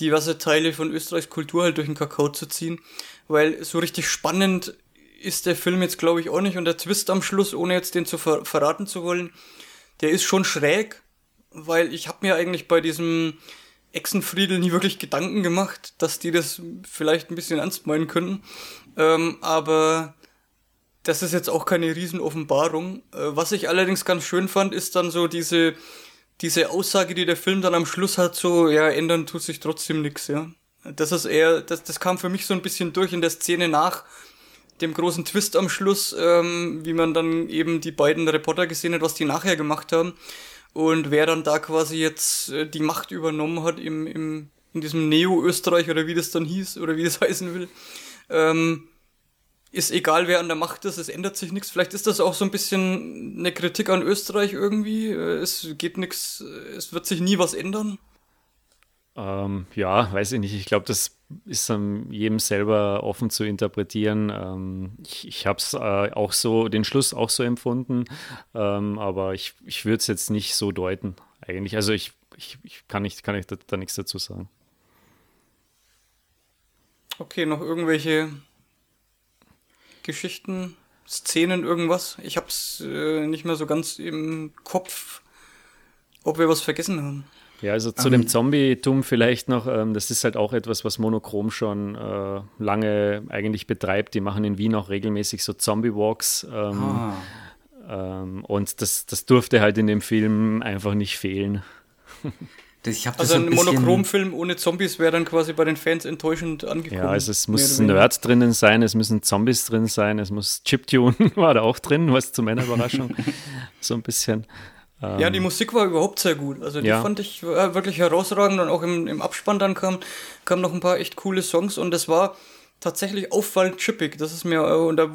diverse Teile von Österreichs Kultur halt durch den Kakao zu ziehen, weil so richtig spannend ist der Film jetzt glaube ich auch nicht. Und der Twist am Schluss, ohne jetzt den zu ver verraten zu wollen, der ist schon schräg, weil ich habe mir eigentlich bei diesem Echsenfriedel nie wirklich Gedanken gemacht, dass die das vielleicht ein bisschen ernst meinen können. Ähm, aber das ist jetzt auch keine Riesenoffenbarung. Äh, was ich allerdings ganz schön fand, ist dann so diese, diese Aussage, die der Film dann am Schluss hat, so, ja, ändern tut sich trotzdem nichts, ja. Das ist eher, das, das kam für mich so ein bisschen durch in der Szene nach dem großen Twist am Schluss, ähm, wie man dann eben die beiden Reporter gesehen hat, was die nachher gemacht haben und wer dann da quasi jetzt äh, die Macht übernommen hat im, im, in diesem Neo-Österreich oder wie das dann hieß oder wie das heißen will, ähm, ist egal, wer an der Macht ist, es ändert sich nichts. Vielleicht ist das auch so ein bisschen eine Kritik an Österreich irgendwie. Äh, es geht nichts, es wird sich nie was ändern. Ähm, ja, weiß ich nicht. Ich glaube, das ist um, jedem selber offen zu interpretieren. Ähm, ich ich habe es äh, auch so, den Schluss auch so empfunden, ähm, aber ich, ich würde es jetzt nicht so deuten, eigentlich. Also ich, ich, ich kann, nicht, kann ich da, da nichts dazu sagen. Okay, noch irgendwelche Geschichten, Szenen, irgendwas? Ich habe es äh, nicht mehr so ganz im Kopf, ob wir was vergessen haben. Ja, also zu um, dem ähm. Zombie-Tum vielleicht noch, ähm, das ist halt auch etwas, was Monochrom schon äh, lange eigentlich betreibt. Die machen in Wien auch regelmäßig so Zombie-Walks. Ähm, ah. Ähm, und das, das durfte halt in dem Film einfach nicht fehlen. Das, also ein, ein Monochrom-Film ohne Zombies wäre dann quasi bei den Fans enttäuschend angekommen. Ja, also es muss Nerd drinnen sein, es müssen Zombies drin sein, es muss Chiptune war da auch drin, was zu meiner Überraschung so ein bisschen. Ähm, ja, die Musik war überhaupt sehr gut. Also die ja. fand ich äh, wirklich herausragend und auch im, im Abspann dann kam, kamen noch ein paar echt coole Songs und es war tatsächlich auffallend chippig. Das ist mir, äh, und da,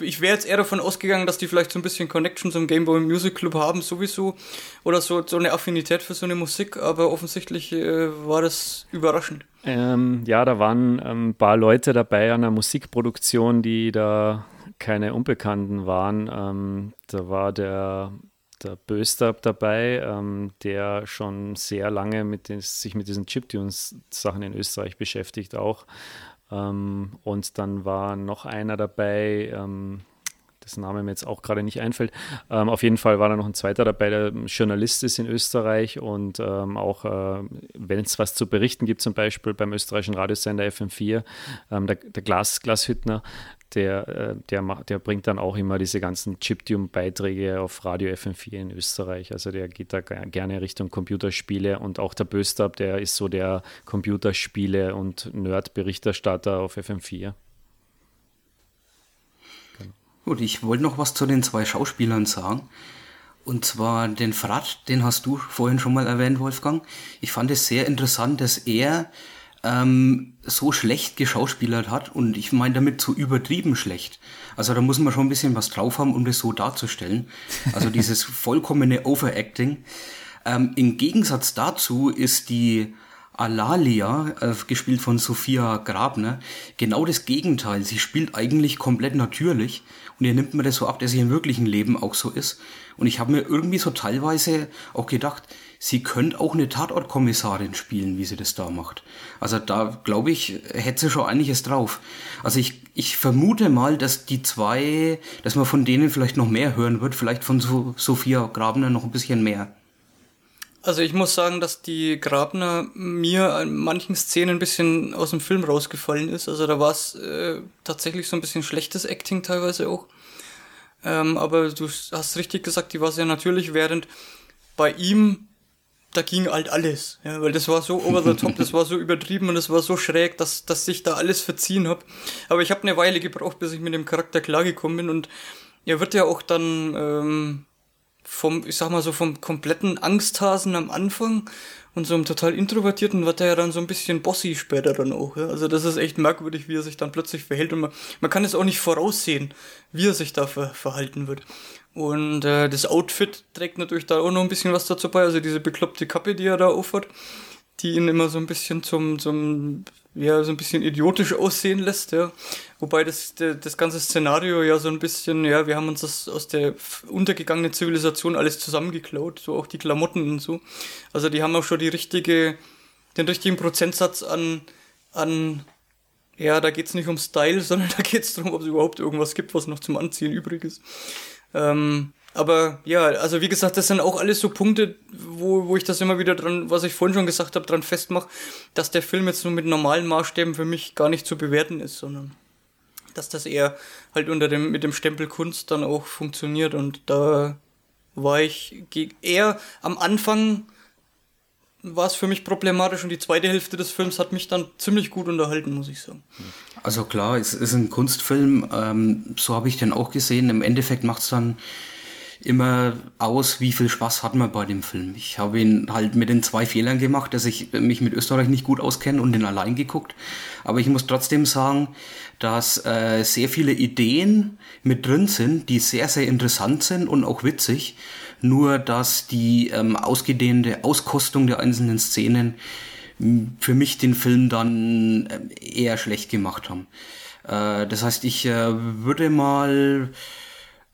ich wäre jetzt eher davon ausgegangen, dass die vielleicht so ein bisschen Connection zum Game Boy Music Club haben, sowieso. Oder so, so eine Affinität für so eine Musik, aber offensichtlich äh, war das überraschend. Ähm, ja, da waren ähm, ein paar Leute dabei an der Musikproduktion, die da keine Unbekannten waren. Ähm, da war der der Böstab dabei, ähm, der schon sehr lange mit den, sich mit diesen Chiptunes-Sachen in Österreich beschäftigt auch. Ähm, und dann war noch einer dabei, ähm, dessen Name mir jetzt auch gerade nicht einfällt. Ähm, auf jeden Fall war da noch ein zweiter dabei, der Journalist ist in Österreich und ähm, auch, äh, wenn es was zu berichten gibt, zum Beispiel beim österreichischen Radiosender FM4, ähm, der, der Glas, Glashüttner, der, äh, der, macht, der bringt dann auch immer diese ganzen Chiptune-Beiträge auf Radio FM4 in Österreich. Also der geht da gerne Richtung Computerspiele und auch der Böstab, der ist so der Computerspiele- und Nerd-Berichterstatter auf FM4. Gut, ich wollte noch was zu den zwei Schauspielern sagen. Und zwar den Frat, den hast du vorhin schon mal erwähnt, Wolfgang. Ich fand es sehr interessant, dass er ähm, so schlecht geschauspielert hat und ich meine damit so übertrieben schlecht. Also da muss man schon ein bisschen was drauf haben, um das so darzustellen. Also dieses vollkommene Overacting. Ähm, Im Gegensatz dazu ist die Alalia, äh, gespielt von Sophia Grabner, genau das Gegenteil. Sie spielt eigentlich komplett natürlich und ihr nimmt mir das so ab, dass sie im wirklichen Leben auch so ist. Und ich habe mir irgendwie so teilweise auch gedacht, sie könnte auch eine Tatortkommissarin spielen, wie sie das da macht. Also da glaube ich, hätte sie schon einiges drauf. Also ich, ich vermute mal, dass die zwei, dass man von denen vielleicht noch mehr hören wird, vielleicht von so Sophia Grabner noch ein bisschen mehr. Also ich muss sagen, dass die Grabner mir in manchen Szenen ein bisschen aus dem Film rausgefallen ist. Also da war es äh, tatsächlich so ein bisschen schlechtes Acting teilweise auch. Ähm, aber du hast richtig gesagt, die war sehr natürlich, während bei ihm, da ging halt alles. Ja, weil das war so over the top, das war so übertrieben und das war so schräg, dass, dass ich da alles verziehen habe. Aber ich habe eine Weile gebraucht, bis ich mit dem Charakter klargekommen bin und er wird ja auch dann... Ähm, vom, ich sag mal so, vom kompletten Angsthasen am Anfang und so einem total introvertierten wird er ja dann so ein bisschen bossy später dann auch. Ja? Also das ist echt merkwürdig, wie er sich dann plötzlich verhält und man, man kann es auch nicht voraussehen, wie er sich da ver verhalten wird. Und äh, das Outfit trägt natürlich da auch noch ein bisschen was dazu bei, also diese bekloppte Kappe, die er da aufhat, die ihn immer so ein bisschen zum, zum ja, so ein bisschen idiotisch aussehen lässt, ja. Wobei das, das ganze Szenario ja so ein bisschen, ja, wir haben uns das aus der untergegangenen Zivilisation alles zusammengeklaut, so auch die Klamotten und so. Also die haben auch schon die richtige, den richtigen Prozentsatz an, an, ja, da geht's nicht um Style, sondern da geht's darum, ob es überhaupt irgendwas gibt, was noch zum Anziehen übrig ist. Ähm, aber ja, also wie gesagt, das sind auch alles so Punkte, wo, wo ich das immer wieder dran, was ich vorhin schon gesagt habe, dran festmache, dass der Film jetzt nur mit normalen Maßstäben für mich gar nicht zu bewerten ist, sondern dass das eher halt unter dem, mit dem Stempel Kunst dann auch funktioniert. Und da war ich eher am Anfang war es für mich problematisch und die zweite Hälfte des Films hat mich dann ziemlich gut unterhalten, muss ich sagen. Also klar, es ist ein Kunstfilm, ähm, so habe ich den auch gesehen. Im Endeffekt macht es dann immer aus, wie viel Spaß hat man bei dem Film. Ich habe ihn halt mit den zwei Fehlern gemacht, dass ich mich mit Österreich nicht gut auskenne und den allein geguckt. Aber ich muss trotzdem sagen, dass äh, sehr viele Ideen mit drin sind, die sehr, sehr interessant sind und auch witzig. Nur, dass die ähm, ausgedehnte Auskostung der einzelnen Szenen für mich den Film dann äh, eher schlecht gemacht haben. Äh, das heißt, ich äh, würde mal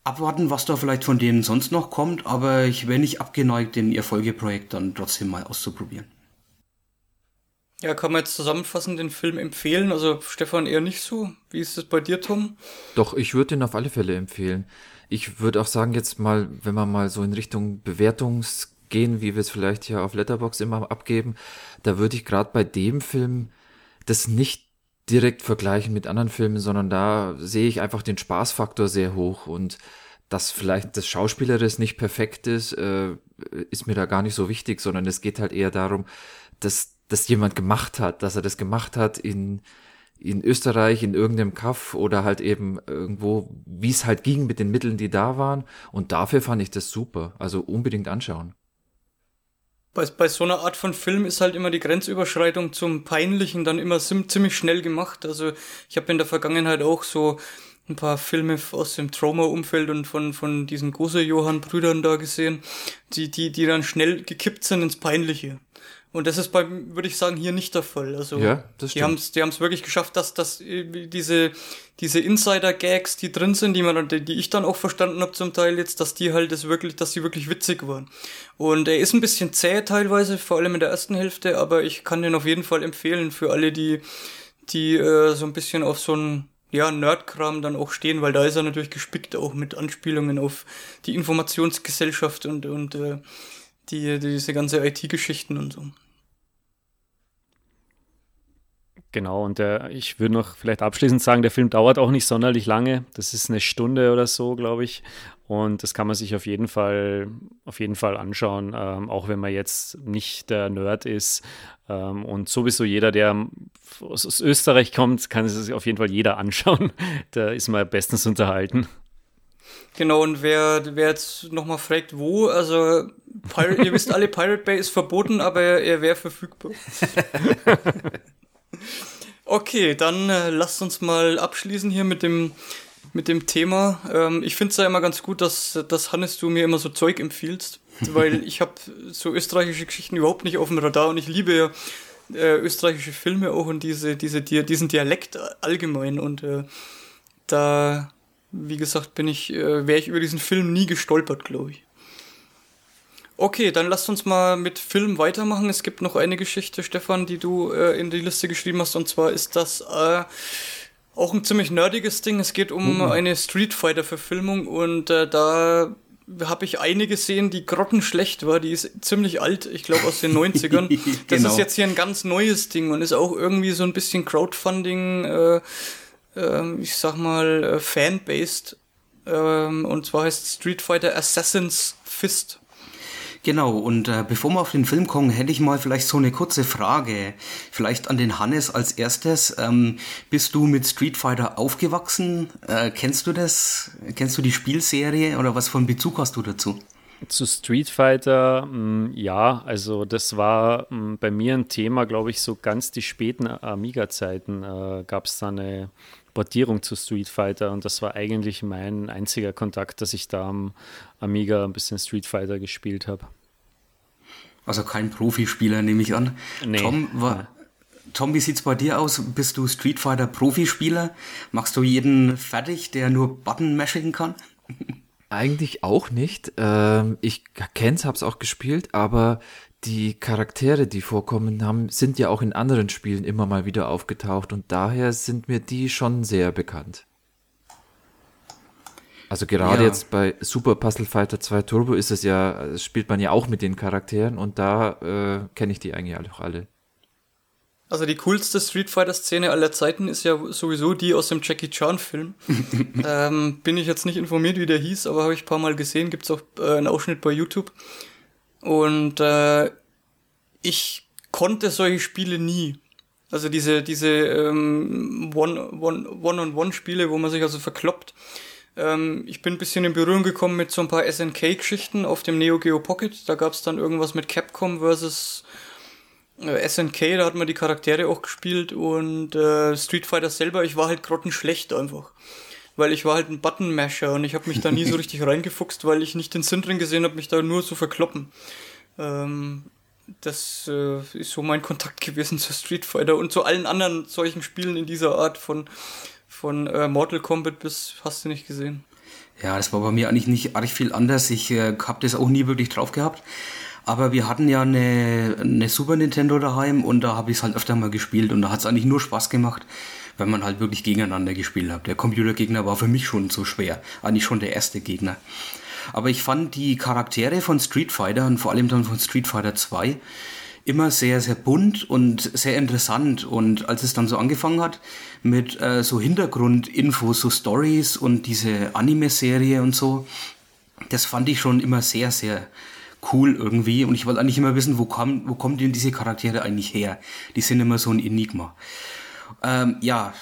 abwarten, was da vielleicht von denen sonst noch kommt, aber ich wäre nicht abgeneigt, den ihr Folgeprojekt dann trotzdem mal auszuprobieren. Ja, kann man jetzt zusammenfassend den Film empfehlen? Also Stefan eher nicht so. Wie ist es bei dir, Tom? Doch, ich würde ihn auf alle Fälle empfehlen. Ich würde auch sagen, jetzt mal, wenn man mal so in Richtung Bewertungs gehen, wie wir es vielleicht hier auf Letterbox immer abgeben, da würde ich gerade bei dem Film das nicht direkt vergleichen mit anderen Filmen, sondern da sehe ich einfach den Spaßfaktor sehr hoch und dass vielleicht das Schauspieleris nicht perfekt ist, äh, ist mir da gar nicht so wichtig, sondern es geht halt eher darum, dass das jemand gemacht hat, dass er das gemacht hat in in Österreich, in irgendeinem Kaff oder halt eben irgendwo, wie es halt ging mit den Mitteln, die da waren. Und dafür fand ich das super. Also unbedingt anschauen. Bei, bei so einer Art von Film ist halt immer die Grenzüberschreitung zum Peinlichen dann immer ziemlich schnell gemacht. Also ich habe in der Vergangenheit auch so ein paar Filme aus dem Trauma-Umfeld und von, von diesen Gose-Johann-Brüdern da gesehen, die, die, die dann schnell gekippt sind ins Peinliche. Und das ist bei, würde ich sagen, hier nicht der Fall. Also ja, das die haben es die haben's wirklich geschafft, dass, dass diese, diese Insider-Gags, die drin sind, die man die, die ich dann auch verstanden habe zum Teil jetzt, dass die halt das wirklich, dass die wirklich witzig waren. Und er ist ein bisschen zäh teilweise, vor allem in der ersten Hälfte, aber ich kann den auf jeden Fall empfehlen für alle, die, die äh, so ein bisschen auf so ein ja, Nerdkram dann auch stehen, weil da ist er natürlich gespickt auch mit Anspielungen auf die Informationsgesellschaft und, und äh, die, diese ganze IT-Geschichten und so. Genau, und der, ich würde noch vielleicht abschließend sagen, der Film dauert auch nicht sonderlich lange. Das ist eine Stunde oder so, glaube ich. Und das kann man sich auf jeden Fall, auf jeden Fall anschauen, ähm, auch wenn man jetzt nicht der Nerd ist. Ähm, und sowieso jeder, der aus, aus Österreich kommt, kann es sich auf jeden Fall jeder anschauen. Da ist man bestens unterhalten. Genau, und wer, wer jetzt nochmal fragt, wo, also Pirate, ihr wisst alle, Pirate Bay ist verboten, aber er, er wäre verfügbar. Okay, dann äh, lasst uns mal abschließen hier mit dem, mit dem Thema. Ähm, ich finde es ja immer ganz gut, dass, dass Hannes du mir immer so Zeug empfiehlst, weil ich habe so österreichische Geschichten überhaupt nicht auf dem Radar und ich liebe ja äh, österreichische Filme auch und diese, diese, diesen Dialekt allgemein und äh, da, wie gesagt, bin ich, äh, wäre ich über diesen Film nie gestolpert, glaube ich. Okay, dann lasst uns mal mit Film weitermachen. Es gibt noch eine Geschichte, Stefan, die du äh, in die Liste geschrieben hast. Und zwar ist das äh, auch ein ziemlich nerdiges Ding. Es geht um mhm. eine Street Fighter-Verfilmung und äh, da habe ich eine gesehen, die grottenschlecht war. Die ist ziemlich alt, ich glaube aus den 90ern. Das genau. ist jetzt hier ein ganz neues Ding und ist auch irgendwie so ein bisschen Crowdfunding, äh, äh, ich sag mal, äh, fan-based. Ähm, und zwar heißt Street Fighter Assassin's Fist. Genau, und äh, bevor wir auf den Film kommen, hätte ich mal vielleicht so eine kurze Frage. Vielleicht an den Hannes als erstes. Ähm, bist du mit Street Fighter aufgewachsen? Äh, kennst du das? Kennst du die Spielserie oder was für einen Bezug hast du dazu? Zu Street Fighter, mh, mm, ja, also das war mh, mm, bei mir ein Thema, glaube ich, so ganz die späten Amiga-Zeiten äh, gab es da eine Portierung zu Street Fighter und das war eigentlich mein einziger Kontakt, dass ich da am Amiga ein bisschen Street Fighter gespielt habe. Also kein Profispieler, nehme ich an. Nee. Tom, war, Tom, wie sieht's bei dir aus? Bist du Street Fighter Profispieler? Machst du jeden fertig, der nur Button mashing kann? Eigentlich auch nicht. Ähm, ich kenn's, hab's auch gespielt, aber die Charaktere, die vorkommen haben, sind ja auch in anderen Spielen immer mal wieder aufgetaucht und daher sind mir die schon sehr bekannt. Also gerade ja. jetzt bei Super Puzzle Fighter 2 Turbo ist es ja, spielt man ja auch mit den Charakteren und da äh, kenne ich die eigentlich auch alle. Also die coolste Street Fighter Szene aller Zeiten ist ja sowieso die aus dem Jackie Chan Film. ähm, bin ich jetzt nicht informiert, wie der hieß, aber habe ich ein paar Mal gesehen. Gibt's auch äh, einen Ausschnitt bei YouTube. Und äh, ich konnte solche Spiele nie. Also diese, diese ähm, One-on-One-Spiele, wo man sich also verkloppt. Ähm, ich bin ein bisschen in Berührung gekommen mit so ein paar SNK-Geschichten auf dem Neo Geo Pocket. Da gab es dann irgendwas mit Capcom versus äh, SNK, da hat man die Charaktere auch gespielt und äh, Street Fighter selber, ich war halt grottenschlecht einfach weil ich war halt ein Button-Masher und ich habe mich da nie so richtig reingefuchst, weil ich nicht den Sinn drin gesehen habe, mich da nur zu verkloppen. Ähm, das äh, ist so mein Kontakt gewesen zu Street Fighter und zu allen anderen solchen Spielen in dieser Art von, von äh, Mortal Kombat bis hast du nicht gesehen. Ja, das war bei mir eigentlich nicht arg viel anders. Ich äh, habe das auch nie wirklich drauf gehabt. Aber wir hatten ja eine, eine Super Nintendo daheim und da habe ich es halt öfter mal gespielt und da hat es eigentlich nur Spaß gemacht wenn man halt wirklich gegeneinander gespielt hat. Der Computergegner war für mich schon so schwer, eigentlich schon der erste Gegner. Aber ich fand die Charaktere von Street Fighter und vor allem dann von Street Fighter 2 immer sehr, sehr bunt und sehr interessant. Und als es dann so angefangen hat mit äh, so Hintergrundinfos, so Stories und diese Anime-Serie und so, das fand ich schon immer sehr, sehr cool irgendwie. Und ich wollte eigentlich immer wissen, wo, kam, wo kommen denn diese Charaktere eigentlich her? Die sind immer so ein Enigma. Ähm, ja,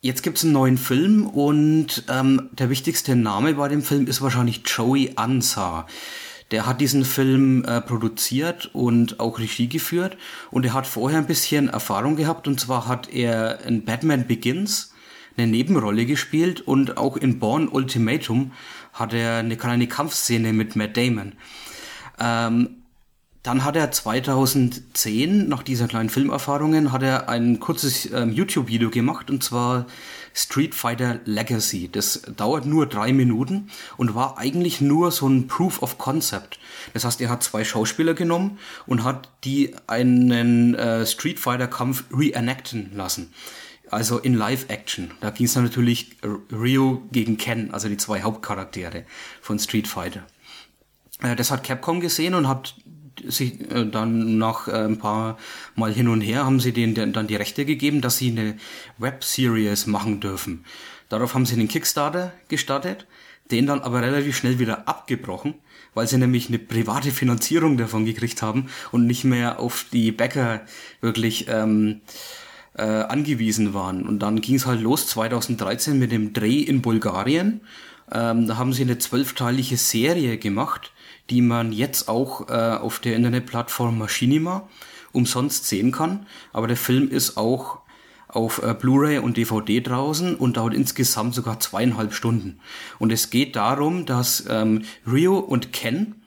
jetzt gibt's einen neuen Film und ähm, der wichtigste Name bei dem Film ist wahrscheinlich Joey Ansah. Der hat diesen Film äh, produziert und auch Regie geführt und er hat vorher ein bisschen Erfahrung gehabt und zwar hat er in Batman Begins eine Nebenrolle gespielt und auch in Born Ultimatum hat er eine kleine Kampfszene mit Matt Damon. Ähm, dann hat er 2010, nach dieser kleinen Filmerfahrungen, hat er ein kurzes ähm, YouTube-Video gemacht und zwar Street Fighter Legacy. Das dauert nur drei Minuten und war eigentlich nur so ein Proof of Concept. Das heißt, er hat zwei Schauspieler genommen und hat die einen äh, Street Fighter Kampf reenacten lassen. Also in Live-Action. Da ging es dann natürlich Ryo gegen Ken, also die zwei Hauptcharaktere von Street Fighter. Äh, das hat Capcom gesehen und hat sie äh, dann nach äh, ein paar Mal hin und her haben sie denen dann die Rechte gegeben, dass sie eine Web-Series machen dürfen. Darauf haben sie einen Kickstarter gestartet, den dann aber relativ schnell wieder abgebrochen, weil sie nämlich eine private Finanzierung davon gekriegt haben und nicht mehr auf die Bäcker wirklich ähm, äh, angewiesen waren. Und dann ging es halt los 2013 mit dem Dreh in Bulgarien. Ähm, da haben sie eine zwölfteilige Serie gemacht die man jetzt auch äh, auf der Internetplattform Machinima umsonst sehen kann. Aber der Film ist auch auf äh, Blu-ray und DVD draußen und dauert insgesamt sogar zweieinhalb Stunden. Und es geht darum, dass ähm, Rio und Ken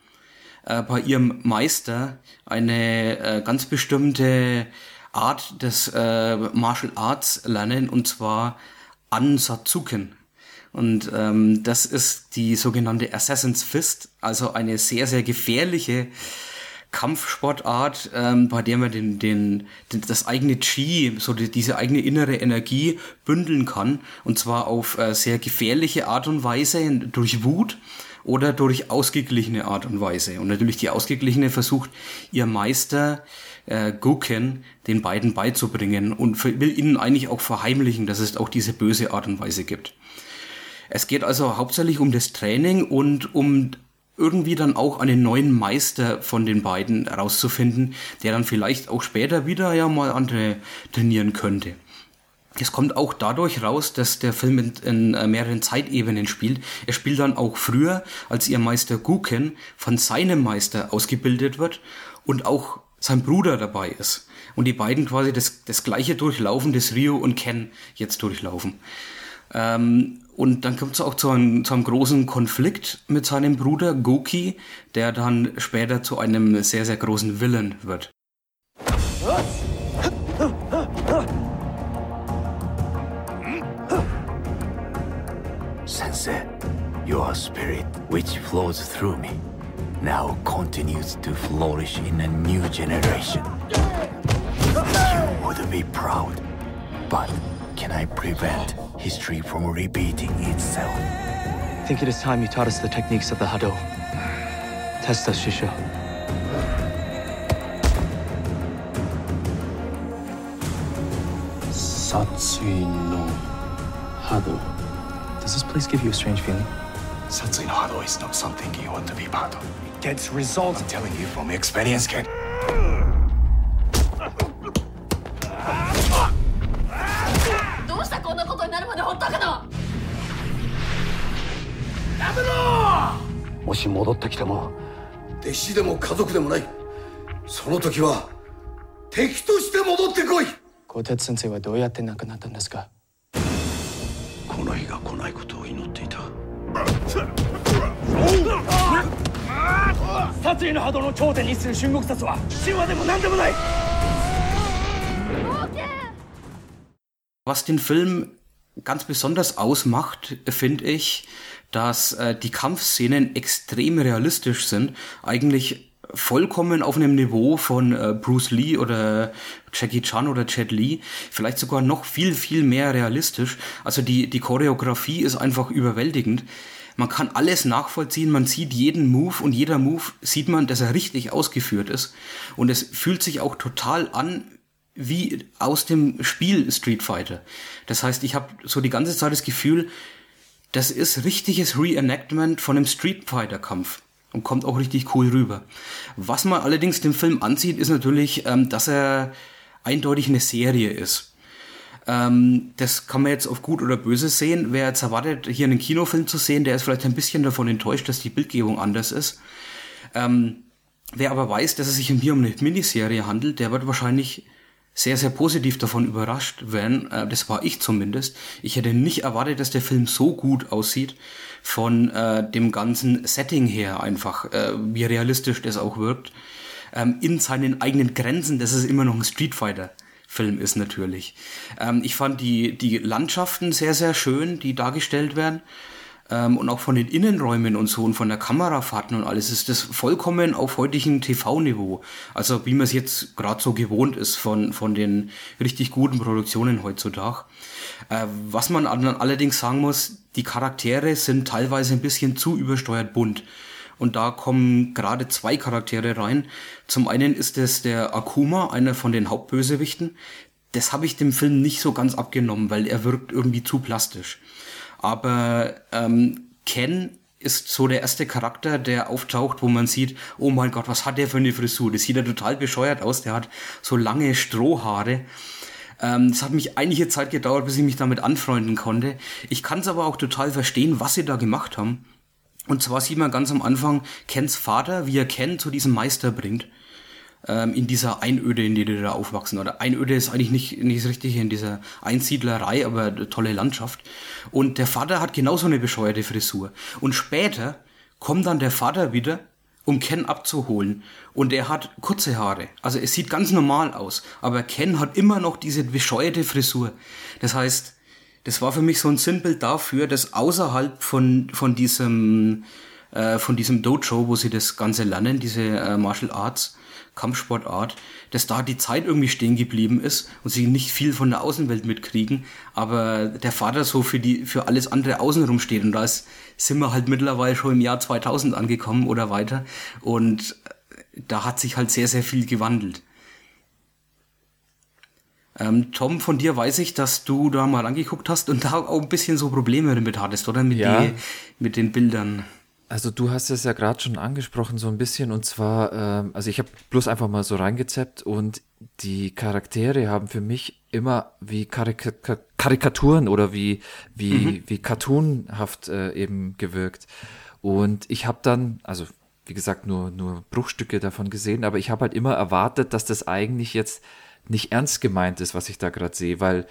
äh, bei ihrem Meister eine äh, ganz bestimmte Art des äh, Martial Arts lernen und zwar Ansatsuken. Und ähm, das ist die sogenannte Assassin's Fist, also eine sehr, sehr gefährliche Kampfsportart, ähm, bei der man den, den, den, das eigene Chi, so die, diese eigene innere Energie bündeln kann. Und zwar auf äh, sehr gefährliche Art und Weise, durch Wut oder durch ausgeglichene Art und Weise. Und natürlich die ausgeglichene versucht ihr Meister äh, Guken den beiden beizubringen und will ihnen eigentlich auch verheimlichen, dass es auch diese böse Art und Weise gibt. Es geht also hauptsächlich um das Training und um irgendwie dann auch einen neuen Meister von den beiden herauszufinden, der dann vielleicht auch später wieder ja mal andere trainieren könnte. Es kommt auch dadurch raus, dass der Film in, in, äh, mehreren Zeitebenen spielt. Er spielt dann auch früher, als ihr Meister Guken von seinem Meister ausgebildet wird und auch sein Bruder dabei ist. Und die beiden quasi das, das gleiche durchlaufen, das Rio und Ken jetzt durchlaufen. Ähm, und dann kommt es auch zu einem, zu einem großen Konflikt mit seinem Bruder Goki, der dann später zu einem sehr, sehr großen Villain wird. Sensei, your spirit which flows through me now continues to flourish in a new generation. You would be proud, but can I prevent history from repeating itself? I think it is time you taught us the techniques of the Hado. Test us, Shisho. Satsui no Hado. Does this place give you a strange feeling? Satsui no Hado is not something you want to be part of. It gets results. I'm telling you from experience, kid. 戻ってきても。弟子でも家族でもない。その時は敵として戻ってこい。鋼鉄先生はどうやって亡くなったんですか？この日が来ないことを祈っていた。殺意の波動の頂点にする春国殺は神話でも何でもない。Was den Film ganz besonders ausmacht, finde ich, dass äh, die Kampfszenen extrem realistisch sind. Eigentlich vollkommen auf einem Niveau von äh, Bruce Lee oder Jackie Chan oder Jet Lee, vielleicht sogar noch viel, viel mehr realistisch. Also die, die Choreografie ist einfach überwältigend. Man kann alles nachvollziehen, man sieht jeden Move und jeder Move sieht man, dass er richtig ausgeführt ist. Und es fühlt sich auch total an wie aus dem Spiel Street Fighter. Das heißt, ich habe so die ganze Zeit das Gefühl, das ist richtiges Reenactment von einem Street Fighter Kampf und kommt auch richtig cool rüber. Was man allerdings dem Film ansieht, ist natürlich, ähm, dass er eindeutig eine Serie ist. Ähm, das kann man jetzt auf gut oder böse sehen. Wer jetzt erwartet, hier einen Kinofilm zu sehen, der ist vielleicht ein bisschen davon enttäuscht, dass die Bildgebung anders ist. Ähm, wer aber weiß, dass es sich hier um eine Miniserie handelt, der wird wahrscheinlich sehr, sehr positiv davon überrascht werden. Äh, das war ich zumindest. Ich hätte nicht erwartet, dass der Film so gut aussieht von äh, dem ganzen Setting her einfach, äh, wie realistisch das auch wirkt. Ähm, in seinen eigenen Grenzen, dass es immer noch ein Street Fighter Film ist natürlich. Ähm, ich fand die, die Landschaften sehr, sehr schön, die dargestellt werden. Ähm, und auch von den Innenräumen und so und von der Kamerafahrten und alles ist das vollkommen auf heutigen TV-Niveau. Also wie man es jetzt gerade so gewohnt ist von, von den richtig guten Produktionen heutzutage. Äh, was man allerdings sagen muss, die Charaktere sind teilweise ein bisschen zu übersteuert bunt. Und da kommen gerade zwei Charaktere rein. Zum einen ist es der Akuma, einer von den Hauptbösewichten. Das habe ich dem Film nicht so ganz abgenommen, weil er wirkt irgendwie zu plastisch. Aber ähm, Ken ist so der erste Charakter, der auftaucht, wo man sieht, oh mein Gott, was hat der für eine Frisur? Das sieht ja total bescheuert aus. Der hat so lange Strohhaare. Ähm, es hat mich einige Zeit gedauert, bis ich mich damit anfreunden konnte. Ich kann es aber auch total verstehen, was sie da gemacht haben. Und zwar sieht man ganz am Anfang Kens Vater, wie er Ken zu diesem Meister bringt. Ähm, in dieser Einöde, in der die da aufwachsen. Oder Einöde ist eigentlich nicht, nicht das Richtige in dieser Einsiedlerei, aber tolle Landschaft. Und der Vater hat genauso eine bescheuerte Frisur. Und später kommt dann der Vater wieder, um Ken abzuholen. Und er hat kurze Haare. Also es sieht ganz normal aus. Aber Ken hat immer noch diese bescheuerte Frisur. Das heißt, das war für mich so ein Sinnbild dafür, dass außerhalb von, von diesem, äh, von diesem Dojo, wo sie das Ganze lernen, diese äh, Martial Arts, Kampfsportart, dass da die Zeit irgendwie stehen geblieben ist und sie nicht viel von der Außenwelt mitkriegen, aber der Vater so für die für alles andere außenrum steht und da ist, sind wir halt mittlerweile schon im Jahr 2000 angekommen oder weiter und da hat sich halt sehr sehr viel gewandelt. Ähm, Tom, von dir weiß ich, dass du da mal angeguckt hast und da auch ein bisschen so Probleme damit hattest, oder? Mit, ja. die, mit den Bildern. Also du hast es ja gerade schon angesprochen so ein bisschen und zwar, ähm, also ich habe bloß einfach mal so reingezappt und die Charaktere haben für mich immer wie Karik Karikaturen oder wie wie mhm. wie cartoonhaft äh, eben gewirkt und ich habe dann, also wie gesagt nur nur Bruchstücke davon gesehen, aber ich habe halt immer erwartet, dass das eigentlich jetzt nicht ernst gemeint ist, was ich da gerade sehe, weil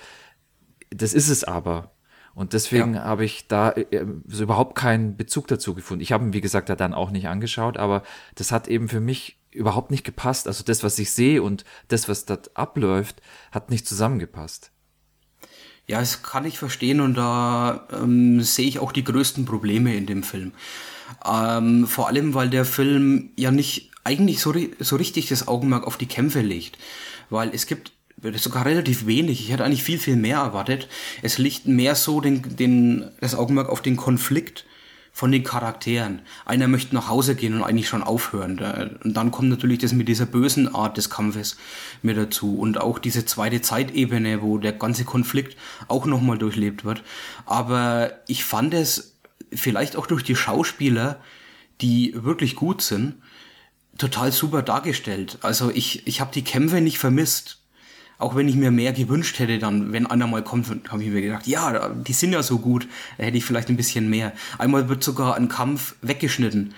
das ist es aber. Und deswegen ja. habe ich da äh, so überhaupt keinen Bezug dazu gefunden. Ich habe ihn, wie gesagt, da dann auch nicht angeschaut, aber das hat eben für mich überhaupt nicht gepasst. Also das, was ich sehe und das, was dort abläuft, hat nicht zusammengepasst. Ja, das kann ich verstehen und da ähm, sehe ich auch die größten Probleme in dem Film. Ähm, vor allem, weil der Film ja nicht eigentlich so, so richtig das Augenmerk auf die Kämpfe legt. Weil es gibt sogar relativ wenig. Ich hätte eigentlich viel, viel mehr erwartet. Es liegt mehr so den, den, das Augenmerk auf den Konflikt von den Charakteren. Einer möchte nach Hause gehen und eigentlich schon aufhören. Und dann kommt natürlich das mit dieser bösen Art des Kampfes mit dazu. Und auch diese zweite Zeitebene, wo der ganze Konflikt auch nochmal durchlebt wird. Aber ich fand es vielleicht auch durch die Schauspieler, die wirklich gut sind, total super dargestellt. Also ich, ich habe die Kämpfe nicht vermisst auch wenn ich mir mehr gewünscht hätte, dann, wenn einer mal kommt, habe ich mir gedacht, ja, die sind ja so gut, da hätte ich vielleicht ein bisschen mehr. Einmal wird sogar ein Kampf weggeschnitten,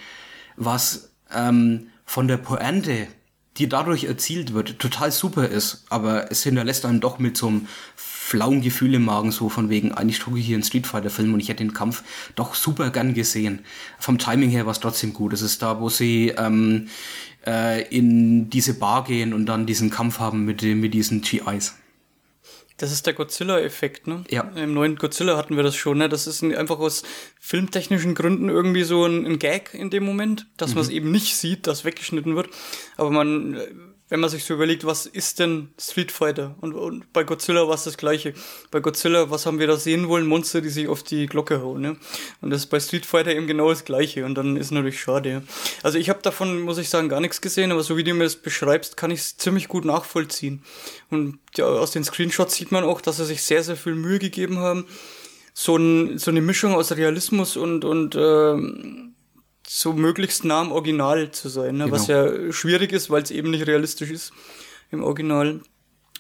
was ähm, von der Pointe, die dadurch erzielt wird, total super ist, aber es hinterlässt einen doch mit so einem flauen Gefühl im Magen, so von wegen, eigentlich trug ich hier einen Street Fighter Film und ich hätte den Kampf doch super gern gesehen. Vom Timing her war es trotzdem gut. Es ist da, wo sie ähm, äh, in diese Bar gehen und dann diesen Kampf haben mit, mit diesen GIs. Das ist der Godzilla-Effekt, ne? Ja. Im neuen Godzilla hatten wir das schon, ne? Das ist einfach aus filmtechnischen Gründen irgendwie so ein, ein Gag in dem Moment, dass mhm. man es eben nicht sieht, dass weggeschnitten wird. Aber man wenn man sich so überlegt, was ist denn Street Fighter? Und, und bei Godzilla war es das Gleiche. Bei Godzilla, was haben wir da sehen wollen? Monster, die sich auf die Glocke hauen. Ne? Und das ist bei Street Fighter eben genau das Gleiche. Und dann ist natürlich schade. Ja. Also ich habe davon, muss ich sagen, gar nichts gesehen, aber so wie du mir das beschreibst, kann ich es ziemlich gut nachvollziehen. Und ja, aus den Screenshots sieht man auch, dass sie sich sehr, sehr viel Mühe gegeben haben. So, ein, so eine Mischung aus Realismus und, und ähm, so möglichst nah am Original zu sein, ne? genau. was ja schwierig ist, weil es eben nicht realistisch ist im Original.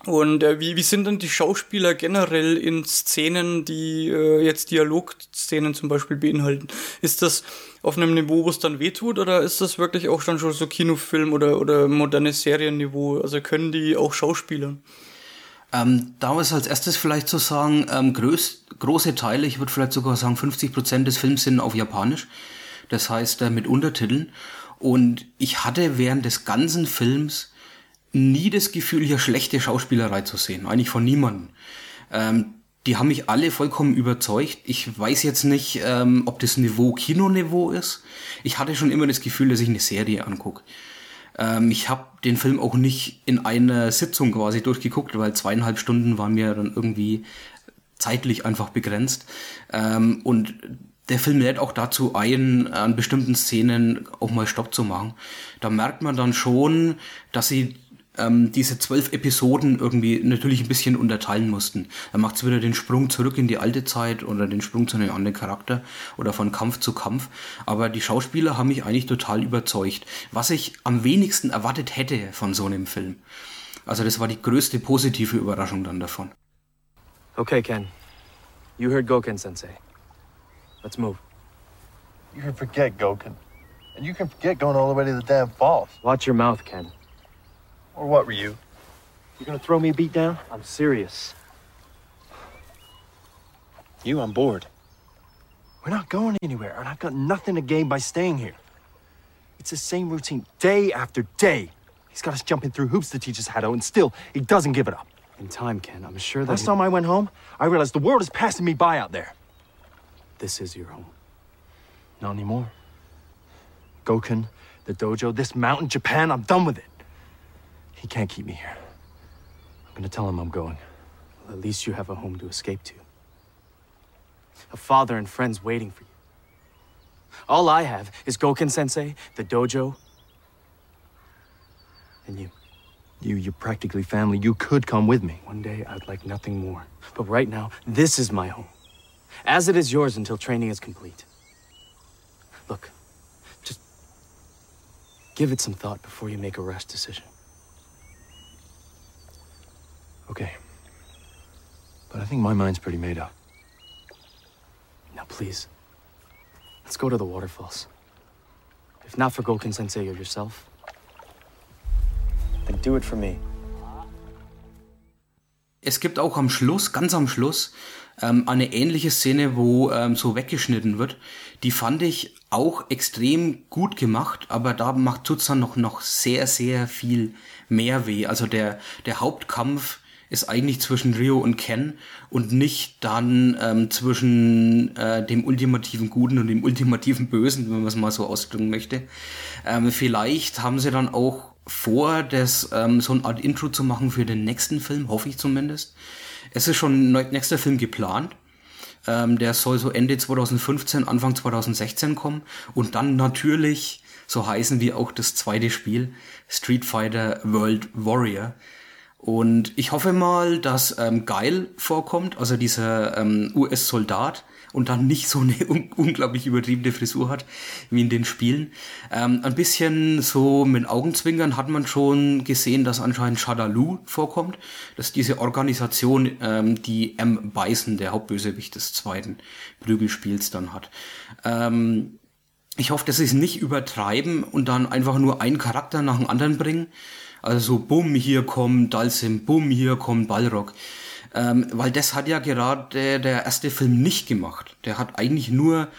Und äh, wie, wie sind denn die Schauspieler generell in Szenen, die äh, jetzt Dialogszenen zum Beispiel beinhalten? Ist das auf einem Niveau, wo es dann wehtut, oder ist das wirklich auch dann schon so Kinofilm oder, oder modernes Serienniveau? Also können die auch Schauspieler? Ähm, da ist als erstes vielleicht zu sagen, ähm, größ, große Teile, ich würde vielleicht sogar sagen 50 Prozent des Films sind auf Japanisch das heißt äh, mit Untertiteln. Und ich hatte während des ganzen Films nie das Gefühl, hier schlechte Schauspielerei zu sehen. Eigentlich von niemandem. Ähm, die haben mich alle vollkommen überzeugt. Ich weiß jetzt nicht, ähm, ob das Niveau Kinoniveau ist. Ich hatte schon immer das Gefühl, dass ich eine Serie angucke. Ähm, ich habe den Film auch nicht in einer Sitzung quasi durchgeguckt, weil zweieinhalb Stunden waren mir dann irgendwie zeitlich einfach begrenzt. Ähm, und der Film lädt auch dazu ein, an bestimmten Szenen auch mal Stopp zu machen. Da merkt man dann schon, dass sie ähm, diese zwölf Episoden irgendwie natürlich ein bisschen unterteilen mussten. Da macht es wieder den Sprung zurück in die alte Zeit oder den Sprung zu einem anderen Charakter oder von Kampf zu Kampf. Aber die Schauspieler haben mich eigentlich total überzeugt. Was ich am wenigsten erwartet hätte von so einem Film. Also das war die größte positive Überraschung dann davon. Okay, Ken. You heard Goken Sensei. Let's move. You can forget Goken. And you can forget going all the way to the damn falls. Watch your mouth, Ken. Or what were you? You gonna throw me a beat down? I'm serious. You, I'm bored. We're not going anywhere, and I've got nothing to gain by staying here. It's the same routine day after day. He's got us jumping through hoops to teach us how to, and still, he doesn't give it up. In time, Ken, I'm sure that. Last time I went home, I realized the world is passing me by out there. This is your home. Not anymore. Goken, the dojo, this mountain, Japan, I'm done with it. He can't keep me here. I'm gonna tell him I'm going. Well, at least you have a home to escape to. A father and friends waiting for you. All I have is Goken Sensei, the dojo, and you. You, you're practically family. You could come with me. One day I'd like nothing more. But right now, this is my home. As it is yours until training is complete. Look, just give it some thought before you make a rash decision. Okay. But I think my mind's pretty made up. Now, please, let's go to the waterfalls. If not for Goken Sensei or yourself, then do it for me. Es gibt auch am Schluss, ganz am Schluss, ähm, eine ähnliche Szene, wo ähm, so weggeschnitten wird. Die fand ich auch extrem gut gemacht, aber da macht tut's dann noch, noch sehr, sehr viel mehr weh. Also der, der Hauptkampf ist eigentlich zwischen Rio und Ken und nicht dann ähm, zwischen äh, dem ultimativen Guten und dem ultimativen Bösen, wenn man es mal so ausdrücken möchte. Ähm, vielleicht haben sie dann auch vor, das ähm, so eine Art Intro zu machen für den nächsten Film, hoffe ich zumindest. Es ist schon ein nächster Film geplant. Ähm, der soll so Ende 2015, Anfang 2016 kommen und dann natürlich so heißen wie auch das zweite Spiel Street Fighter World Warrior. Und ich hoffe mal, dass ähm, Geil vorkommt, also dieser ähm, US-Soldat, und dann nicht so eine un unglaublich übertriebene Frisur hat, wie in den Spielen. Ähm, ein bisschen so mit Augenzwinkern hat man schon gesehen, dass anscheinend Shadaloo vorkommt. Das ist diese Organisation, ähm, die M. Bison, der Hauptbösewicht des zweiten Prügelspiels, dann hat. Ähm, ich hoffe, dass sie es nicht übertreiben und dann einfach nur einen Charakter nach dem anderen bringen. Also bumm, hier kommt Dalsim, bumm, hier kommt Balrog. Ähm, weil das hat ja gerade der erste Film nicht gemacht. Der hat eigentlich nur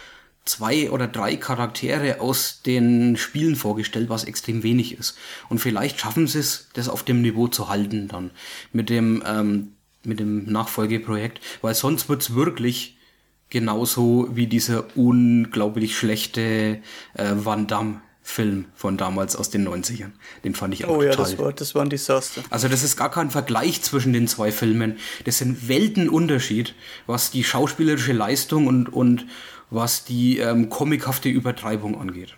zwei oder drei Charaktere aus den Spielen vorgestellt, was extrem wenig ist. Und vielleicht schaffen sie es, das auf dem Niveau zu halten dann mit dem, ähm, mit dem Nachfolgeprojekt, weil sonst wird's wirklich genauso wie dieser unglaublich schlechte äh, Van Damme Film von damals aus den 90ern. Den fand ich auch Oh ja, total. das war, das war ein Desaster. Also das ist gar kein Vergleich zwischen den zwei Filmen. Das sind Weltenunterschied, was die schauspielerische Leistung und, und was die ähm, comichafte Übertreibung angeht.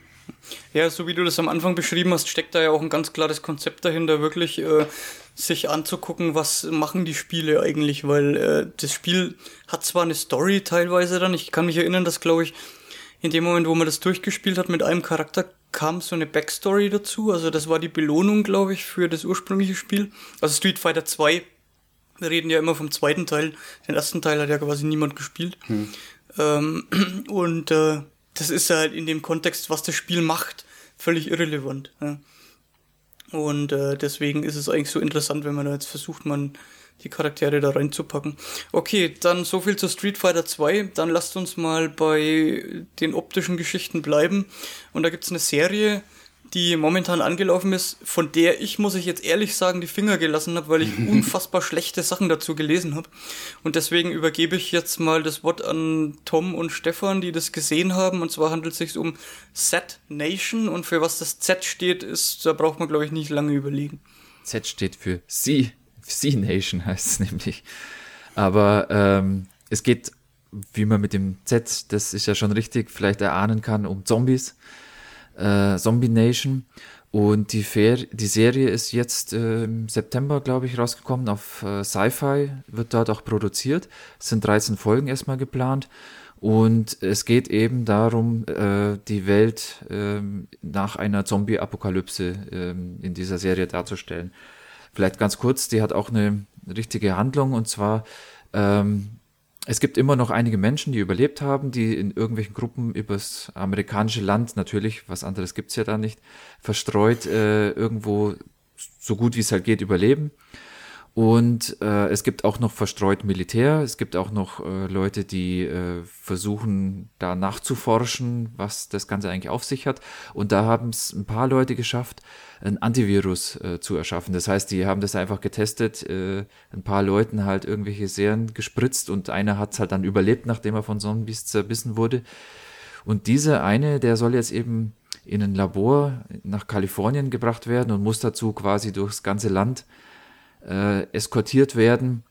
Ja, so wie du das am Anfang beschrieben hast, steckt da ja auch ein ganz klares Konzept dahinter, wirklich äh, sich anzugucken, was machen die Spiele eigentlich, weil äh, das Spiel hat zwar eine Story teilweise dann, ich kann mich erinnern, dass glaube ich in dem Moment, wo man das durchgespielt hat mit einem Charakter, kam so eine Backstory dazu, also das war die Belohnung, glaube ich, für das ursprüngliche Spiel. Also Street Fighter 2, wir reden ja immer vom zweiten Teil, den ersten Teil hat ja quasi niemand gespielt. Hm. Ähm, und äh, das ist halt in dem Kontext, was das Spiel macht, völlig irrelevant. Ja. Und äh, deswegen ist es eigentlich so interessant, wenn man da jetzt versucht, man die Charaktere da reinzupacken. Okay, dann so viel zu Street Fighter 2. Dann lasst uns mal bei den optischen Geschichten bleiben. Und da gibt's eine Serie, die momentan angelaufen ist, von der ich, muss ich jetzt ehrlich sagen, die Finger gelassen habe, weil ich unfassbar schlechte Sachen dazu gelesen habe. Und deswegen übergebe ich jetzt mal das Wort an Tom und Stefan, die das gesehen haben. Und zwar handelt es sich um Z Nation. Und für was das Z steht, ist, da braucht man, glaube ich, nicht lange überlegen. Z steht für Sea, sea Nation heißt es nämlich. Aber ähm, es geht, wie man mit dem Z, das ist ja schon richtig, vielleicht erahnen kann, um Zombies äh, Zombie Nation. Und die, Fer die Serie ist jetzt äh, im September, glaube ich, rausgekommen. Auf äh, Sci-Fi wird dort auch produziert. Es sind 13 Folgen erstmal geplant. Und es geht eben darum, äh, die Welt äh, nach einer Zombie-Apokalypse äh, in dieser Serie darzustellen. Vielleicht ganz kurz, die hat auch eine richtige Handlung und zwar ähm, es gibt immer noch einige Menschen, die überlebt haben, die in irgendwelchen Gruppen übers amerikanische Land, natürlich, was anderes gibt's ja da nicht, verstreut äh, irgendwo so gut wie es halt geht überleben. Und äh, es gibt auch noch verstreut Militär, es gibt auch noch äh, Leute, die äh, versuchen, da nachzuforschen, was das Ganze eigentlich auf sich hat. Und da haben es ein paar Leute geschafft, ein Antivirus äh, zu erschaffen. Das heißt, die haben das einfach getestet, äh, ein paar Leuten halt irgendwelche Serien gespritzt und einer hat es halt dann überlebt, nachdem er von Zombies zerbissen wurde. Und dieser eine, der soll jetzt eben in ein Labor nach Kalifornien gebracht werden und muss dazu quasi durchs ganze Land äh, eskortiert werden.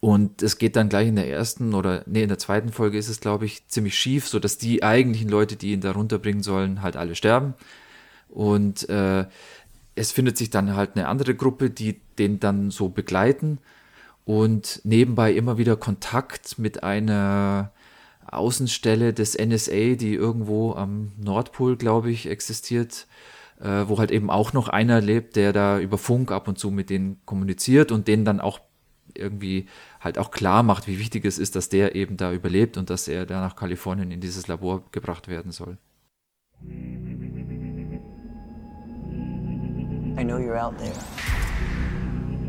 Und es geht dann gleich in der ersten oder nee, in der zweiten Folge ist es, glaube ich, ziemlich schief, so dass die eigentlichen Leute, die ihn da runterbringen sollen, halt alle sterben. Und äh, es findet sich dann halt eine andere Gruppe, die den dann so begleiten und nebenbei immer wieder Kontakt mit einer Außenstelle des NSA, die irgendwo am Nordpol, glaube ich, existiert, äh, wo halt eben auch noch einer lebt, der da über Funk ab und zu mit denen kommuniziert und denen dann auch irgendwie halt auch klar macht, wie wichtig es ist, dass der eben da überlebt und dass er da nach Kalifornien in dieses Labor gebracht werden soll. I know you're out there.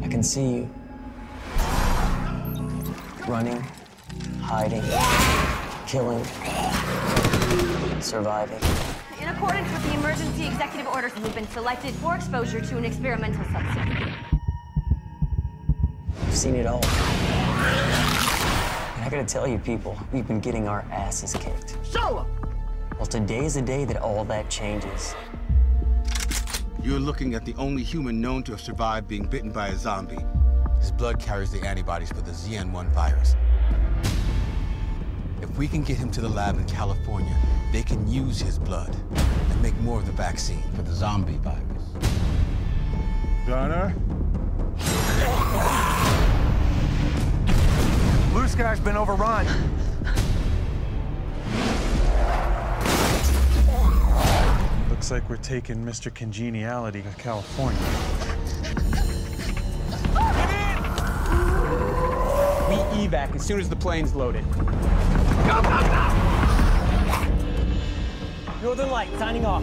I can see you. Running, hiding, killing, surviving. In accordance with the emergency executive orders, you've been selected for exposure to an experimental substance. I've seen it all. And I gotta tell you, people, we've been getting our asses kicked. Show up! Well, today is the day that all that changes. You're looking at the only human known to have survived being bitten by a zombie. His blood carries the antibodies for the ZN1 virus. If we can get him to the lab in California, they can use his blood and make more of the vaccine for the zombie virus. Gunner? Blue Sky's been overrun. Looks like we're taking Mr. Congeniality to California. We evac as soon as the plane's loaded. Go, go, go! Northern Light, signing off.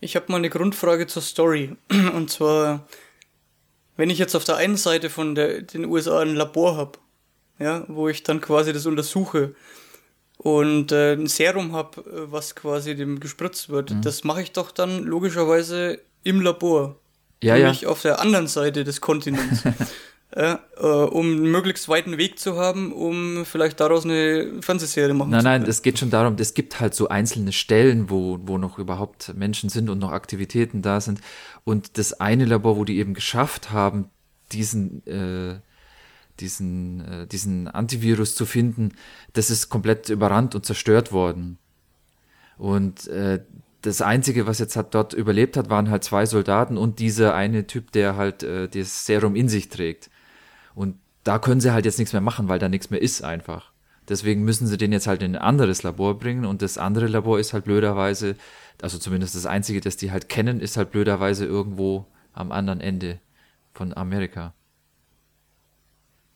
Ich habe mal eine Grundfrage zur Story. Und zwar, wenn ich jetzt auf der einen Seite von der, den USA ein Labor habe, ja, wo ich dann quasi das untersuche und äh, ein Serum habe, äh, was quasi dem gespritzt wird, mhm. das mache ich doch dann logischerweise im Labor. Ja, nämlich ja. auf der anderen Seite des Kontinents. äh, um einen möglichst weiten Weg zu haben, um vielleicht daraus eine Fernsehserie machen nein, zu können. Nein, nein, es geht schon darum, es gibt halt so einzelne Stellen, wo, wo noch überhaupt Menschen sind und noch Aktivitäten da sind. Und das eine Labor, wo die eben geschafft haben, diesen, äh, diesen, äh, diesen Antivirus zu finden, das ist komplett überrannt und zerstört worden. Und äh, das Einzige, was jetzt hat dort überlebt hat, waren halt zwei Soldaten und dieser eine Typ, der halt äh, das Serum in sich trägt. Und da können sie halt jetzt nichts mehr machen, weil da nichts mehr ist einfach. Deswegen müssen sie den jetzt halt in ein anderes Labor bringen und das andere Labor ist halt blöderweise, also zumindest das einzige, das die halt kennen, ist halt blöderweise irgendwo am anderen Ende von Amerika.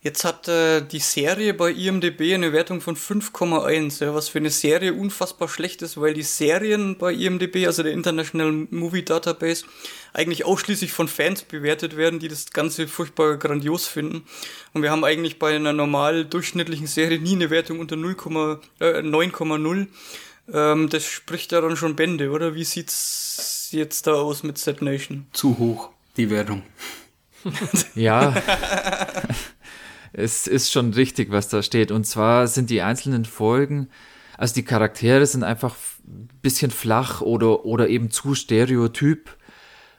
Jetzt hat äh, die Serie bei IMDb eine Wertung von 5,1, ja, was für eine Serie unfassbar schlecht ist, weil die Serien bei IMDb, also der International Movie Database, eigentlich ausschließlich von Fans bewertet werden, die das Ganze furchtbar grandios finden. Und wir haben eigentlich bei einer normal durchschnittlichen Serie nie eine Wertung unter 9,0. Äh, ähm, das spricht ja dann schon Bände, oder? Wie sieht's jetzt da aus mit Set Nation? Zu hoch, die Wertung. ja. es ist schon richtig, was da steht. Und zwar sind die einzelnen Folgen, also die Charaktere sind einfach ein bisschen flach oder, oder eben zu stereotyp.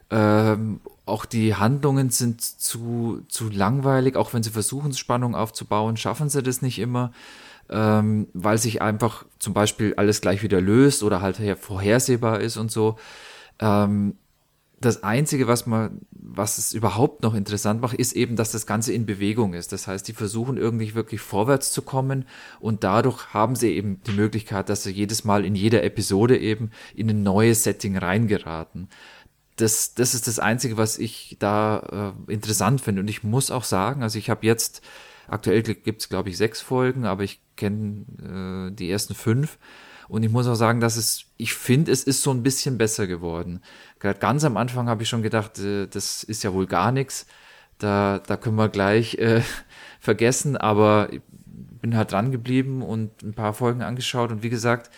Ähm, auch die Handlungen sind zu, zu langweilig, auch wenn sie versuchen, Spannung aufzubauen, schaffen sie das nicht immer, ähm, weil sich einfach zum Beispiel alles gleich wieder löst oder halt vorhersehbar ist und so. Ähm, das Einzige, was man, was es überhaupt noch interessant macht, ist eben, dass das Ganze in Bewegung ist. Das heißt, die versuchen irgendwie wirklich vorwärts zu kommen und dadurch haben sie eben die Möglichkeit, dass sie jedes Mal in jeder Episode eben in ein neues Setting reingeraten. Das, das ist das Einzige, was ich da äh, interessant finde. Und ich muss auch sagen, also ich habe jetzt Aktuell gibt es, glaube ich, sechs Folgen, aber ich kenne äh, die ersten fünf. Und ich muss auch sagen, dass es, ich finde, es ist so ein bisschen besser geworden. Gerade ganz am Anfang habe ich schon gedacht, äh, das ist ja wohl gar nichts. Da, da können wir gleich äh, vergessen, aber ich bin halt dran geblieben und ein paar Folgen angeschaut. Und wie gesagt,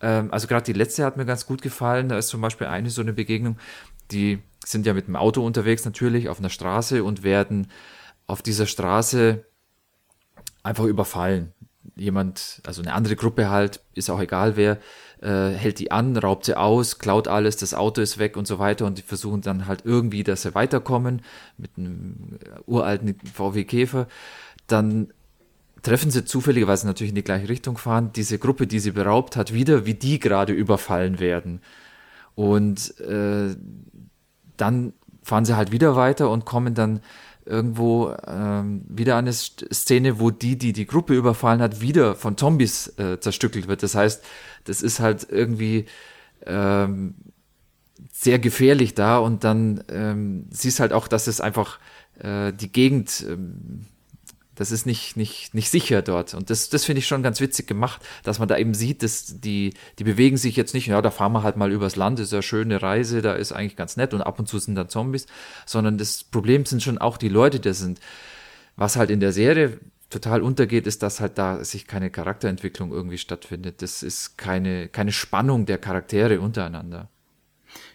ähm, also gerade die letzte hat mir ganz gut gefallen. Da ist zum Beispiel eine so eine Begegnung, die sind ja mit dem Auto unterwegs natürlich auf einer Straße und werden auf dieser Straße einfach überfallen jemand, also eine andere Gruppe halt, ist auch egal wer, äh, hält die an, raubt sie aus, klaut alles, das Auto ist weg und so weiter und die versuchen dann halt irgendwie, dass sie weiterkommen mit einem uralten VW Käfer. Dann treffen sie zufälligerweise natürlich in die gleiche Richtung fahren, diese Gruppe, die sie beraubt hat, wieder, wie die gerade überfallen werden. Und äh, dann fahren sie halt wieder weiter und kommen dann irgendwo ähm, wieder eine Szene, wo die, die die Gruppe überfallen hat, wieder von Zombies äh, zerstückelt wird. Das heißt, das ist halt irgendwie ähm, sehr gefährlich da und dann ähm, siehst halt auch, dass es einfach äh, die Gegend ähm, das ist nicht, nicht, nicht sicher dort. Und das, das finde ich schon ganz witzig gemacht, dass man da eben sieht, dass die, die bewegen sich jetzt nicht, ja, da fahren wir halt mal übers Land, ist ja schöne Reise, da ist eigentlich ganz nett und ab und zu sind da Zombies, sondern das Problem sind schon auch die Leute, die sind. Was halt in der Serie total untergeht, ist, dass halt da sich keine Charakterentwicklung irgendwie stattfindet. Das ist keine, keine Spannung der Charaktere untereinander.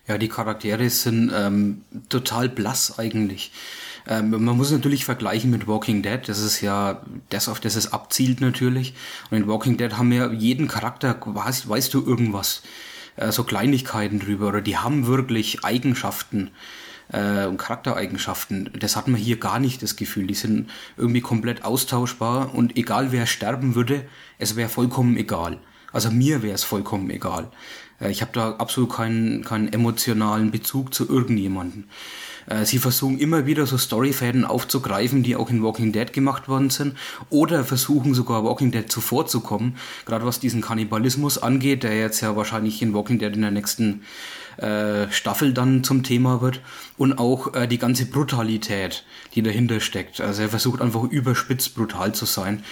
Ja, die Charaktere sind ähm, total blass eigentlich. Ähm, man muss natürlich vergleichen mit Walking Dead. Das ist ja das, auf das es abzielt natürlich. Und in Walking Dead haben wir jeden Charakter, weißt, weißt du irgendwas, äh, so Kleinigkeiten drüber oder die haben wirklich Eigenschaften äh, und Charaktereigenschaften. Das hat man hier gar nicht das Gefühl. Die sind irgendwie komplett austauschbar und egal wer sterben würde, es wäre vollkommen egal. Also mir wäre es vollkommen egal. Äh, ich habe da absolut keinen, keinen emotionalen Bezug zu irgendjemanden. Äh, sie versuchen immer wieder so Storyfäden aufzugreifen, die auch in Walking Dead gemacht worden sind, oder versuchen sogar Walking Dead zuvorzukommen, gerade was diesen Kannibalismus angeht, der jetzt ja wahrscheinlich in Walking Dead in der nächsten äh, Staffel dann zum Thema wird und auch äh, die ganze Brutalität, die dahinter steckt. Also er versucht einfach überspitzt brutal zu sein.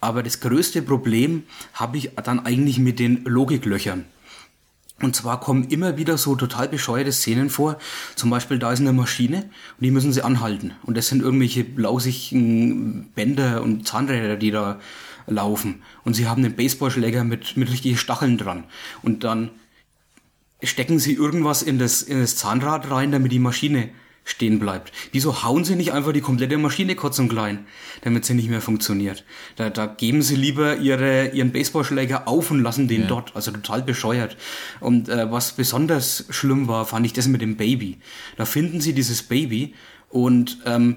Aber das größte Problem habe ich dann eigentlich mit den Logiklöchern. Und zwar kommen immer wieder so total bescheuerte Szenen vor. Zum Beispiel, da ist eine Maschine und die müssen sie anhalten. Und das sind irgendwelche lausigen Bänder und Zahnräder, die da laufen. Und sie haben einen Baseballschläger mit, mit richtigen Stacheln dran. Und dann stecken sie irgendwas in das, in das Zahnrad rein, damit die Maschine stehen bleibt. Wieso hauen sie nicht einfach die komplette Maschine kurz und klein, damit sie nicht mehr funktioniert? Da, da geben sie lieber ihre, ihren Baseballschläger auf und lassen den ja. dort. Also total bescheuert. Und äh, was besonders schlimm war, fand ich das mit dem Baby. Da finden sie dieses Baby und ähm,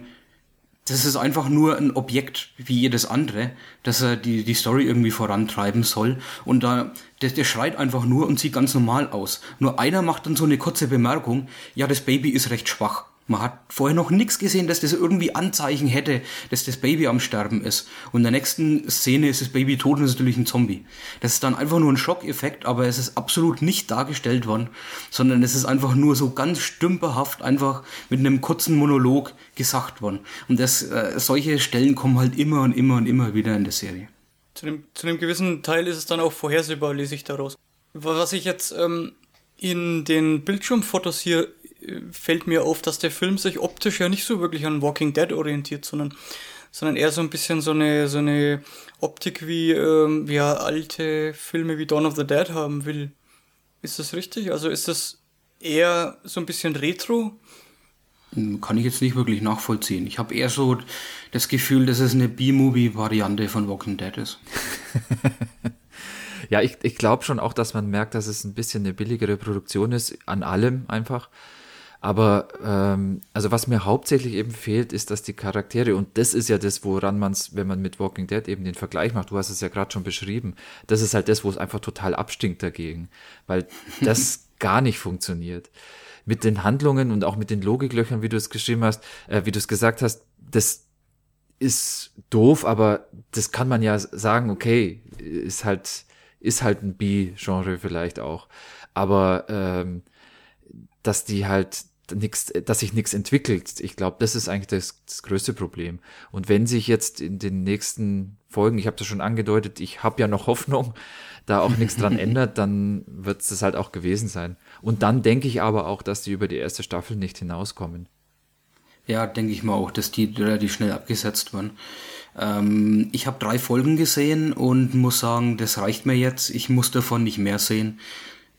das ist einfach nur ein Objekt wie jedes andere, dass er die, die Story irgendwie vorantreiben soll. Und da, der, der schreit einfach nur und sieht ganz normal aus. Nur einer macht dann so eine kurze Bemerkung, ja, das Baby ist recht schwach. Man hat vorher noch nichts gesehen, dass das irgendwie Anzeichen hätte, dass das Baby am Sterben ist. Und in der nächsten Szene ist das Baby tot und ist natürlich ein Zombie. Das ist dann einfach nur ein Schockeffekt, aber es ist absolut nicht dargestellt worden, sondern es ist einfach nur so ganz stümperhaft einfach mit einem kurzen Monolog gesagt worden. Und das, äh, solche Stellen kommen halt immer und immer und immer wieder in der Serie. Zu einem, zu einem gewissen Teil ist es dann auch vorhersehbar, lese ich daraus. Was ich jetzt ähm, in den Bildschirmfotos hier fällt mir auf, dass der Film sich optisch ja nicht so wirklich an Walking Dead orientiert, sondern, sondern eher so ein bisschen so eine, so eine Optik wie ähm, ja, alte Filme wie Dawn of the Dead haben will. Ist das richtig? Also ist das eher so ein bisschen retro? Hm, kann ich jetzt nicht wirklich nachvollziehen. Ich habe eher so das Gefühl, dass es eine B-Movie-Variante von Walking Dead ist. ja, ich, ich glaube schon auch, dass man merkt, dass es ein bisschen eine billigere Produktion ist, an allem einfach. Aber ähm, also was mir hauptsächlich eben fehlt, ist, dass die Charaktere, und das ist ja das, woran man es, wenn man mit Walking Dead eben den Vergleich macht, du hast es ja gerade schon beschrieben, das ist halt das, wo es einfach total abstinkt dagegen, weil das gar nicht funktioniert. Mit den Handlungen und auch mit den Logiklöchern, wie du es geschrieben hast, äh, wie du es gesagt hast, das ist doof, aber das kann man ja sagen, okay, ist halt, ist halt ein B-Genre vielleicht auch. Aber ähm, dass die halt nix, dass sich nichts entwickelt. Ich glaube, das ist eigentlich das, das, größte Problem. Und wenn sich jetzt in den nächsten Folgen, ich habe das schon angedeutet, ich habe ja noch Hoffnung, da auch nichts dran ändert, dann wird es das halt auch gewesen sein. Und dann denke ich aber auch, dass die über die erste Staffel nicht hinauskommen. Ja, denke ich mal auch, dass die relativ schnell abgesetzt waren. Ähm, ich habe drei Folgen gesehen und muss sagen, das reicht mir jetzt. Ich muss davon nicht mehr sehen.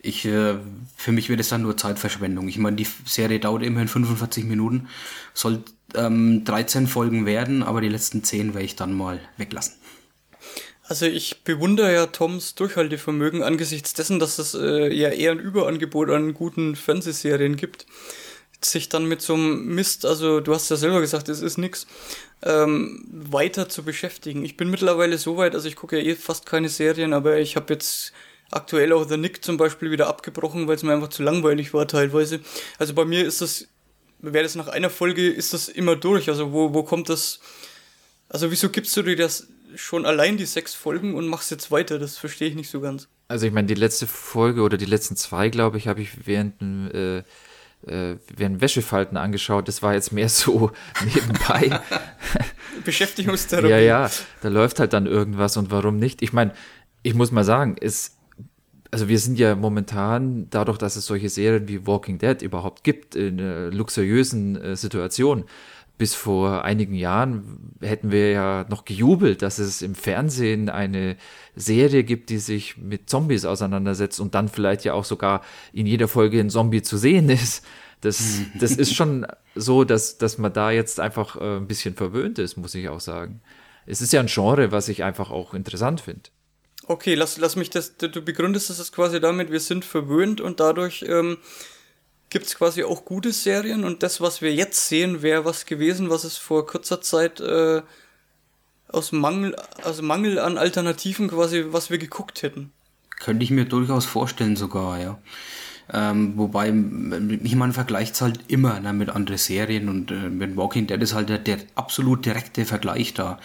Ich, äh, für mich wird es dann nur Zeitverschwendung. Ich meine, die Serie dauert immerhin 45 Minuten, soll ähm, 13 Folgen werden, aber die letzten 10 werde ich dann mal weglassen. Also ich bewundere ja Toms Durchhaltevermögen angesichts dessen, dass es äh, ja eher ein Überangebot an guten Fernsehserien gibt, sich dann mit so einem Mist, also du hast ja selber gesagt, es ist nix, ähm, weiter zu beschäftigen. Ich bin mittlerweile so weit, also ich gucke ja eh fast keine Serien, aber ich habe jetzt aktuell auch The Nick zum Beispiel wieder abgebrochen, weil es mir einfach zu langweilig war teilweise. Also bei mir ist das, wäre das nach einer Folge, ist das immer durch. Also wo, wo kommt das, also wieso gibst du dir das schon allein die sechs Folgen und machst jetzt weiter? Das verstehe ich nicht so ganz. Also ich meine, die letzte Folge oder die letzten zwei, glaube ich, habe ich während äh, äh, während Wäschefalten angeschaut. Das war jetzt mehr so nebenbei. Beschäftigungstherapie. Ja, ja, da läuft halt dann irgendwas und warum nicht? Ich meine, ich muss mal sagen, es also wir sind ja momentan, dadurch, dass es solche Serien wie Walking Dead überhaupt gibt, in einer luxuriösen äh, Situation. Bis vor einigen Jahren hätten wir ja noch gejubelt, dass es im Fernsehen eine Serie gibt, die sich mit Zombies auseinandersetzt und dann vielleicht ja auch sogar in jeder Folge ein Zombie zu sehen ist. Das, das ist schon so, dass, dass man da jetzt einfach äh, ein bisschen verwöhnt ist, muss ich auch sagen. Es ist ja ein Genre, was ich einfach auch interessant finde. Okay, lass, lass mich das, du begründest das quasi damit, wir sind verwöhnt und dadurch ähm, gibt es quasi auch gute Serien und das, was wir jetzt sehen, wäre was gewesen, was es vor kurzer Zeit äh, aus Mangel, also Mangel an Alternativen quasi, was wir geguckt hätten. Könnte ich mir durchaus vorstellen sogar, ja. Ähm, wobei, ich meine, vergleicht halt immer ne, mit anderen Serien und äh, mit Walking Dead ist halt der, der absolut direkte Vergleich da.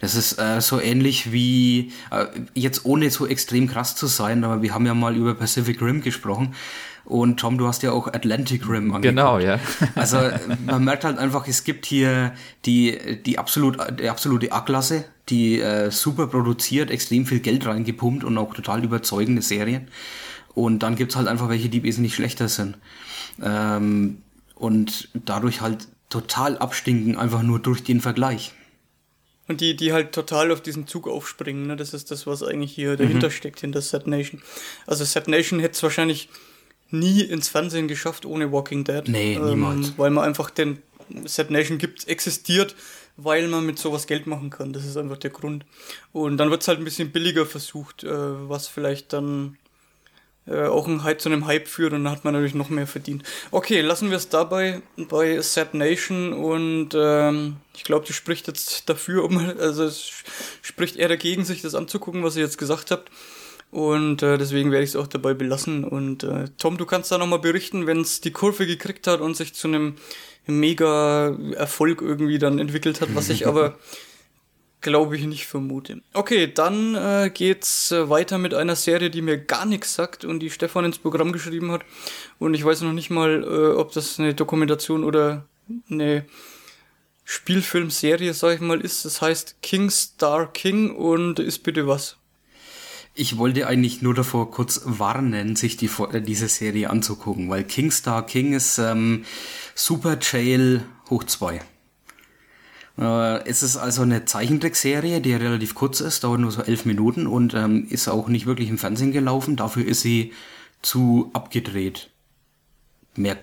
Das ist äh, so ähnlich wie, äh, jetzt ohne so extrem krass zu sein, aber wir haben ja mal über Pacific Rim gesprochen. Und Tom, du hast ja auch Atlantic Rim angeguckt. Genau, ja. also man merkt halt einfach, es gibt hier die, die, absolut, die absolute A-Klasse, die äh, super produziert, extrem viel Geld reingepumpt und auch total überzeugende Serien. Und dann gibt's halt einfach welche, die wesentlich schlechter sind. Ähm, und dadurch halt total abstinken, einfach nur durch den Vergleich. Und die, die halt total auf diesen Zug aufspringen, ne? Das ist das, was eigentlich hier dahinter mhm. steckt, hinter Set Nation. Also Set Nation hätte es wahrscheinlich nie ins Fernsehen geschafft ohne Walking Dead. Nee, ähm, niemals. Weil man einfach den Set Nation gibt, existiert, weil man mit sowas Geld machen kann. Das ist einfach der Grund. Und dann wird es halt ein bisschen billiger versucht, äh, was vielleicht dann äh, auch ein Hype zu einem Hype führt und dann hat man natürlich noch mehr verdient. Okay, lassen wir es dabei bei Sad Nation und ähm, ich glaube, die spricht jetzt dafür, um, also es spricht eher dagegen, sich das anzugucken, was ihr jetzt gesagt habt. Und äh, deswegen werde ich es auch dabei belassen. Und äh, Tom, du kannst da nochmal berichten, wenn es die Kurve gekriegt hat und sich zu einem mega Erfolg irgendwie dann entwickelt hat, was ich aber glaube ich nicht vermute. Okay, dann äh, geht's äh, weiter mit einer Serie, die mir gar nichts sagt und die Stefan ins Programm geschrieben hat. Und ich weiß noch nicht mal, äh, ob das eine Dokumentation oder eine Spielfilmserie, sag ich mal, ist. Das heißt King Star King und ist bitte was? Ich wollte eigentlich nur davor kurz warnen, sich die, äh, diese Serie anzugucken, weil King Star King ist ähm, Super Jail hoch 2. Äh, es ist also eine Zeichentrickserie, die relativ kurz ist, dauert nur so elf Minuten und ähm, ist auch nicht wirklich im Fernsehen gelaufen. Dafür ist sie zu abgedreht. Mehr,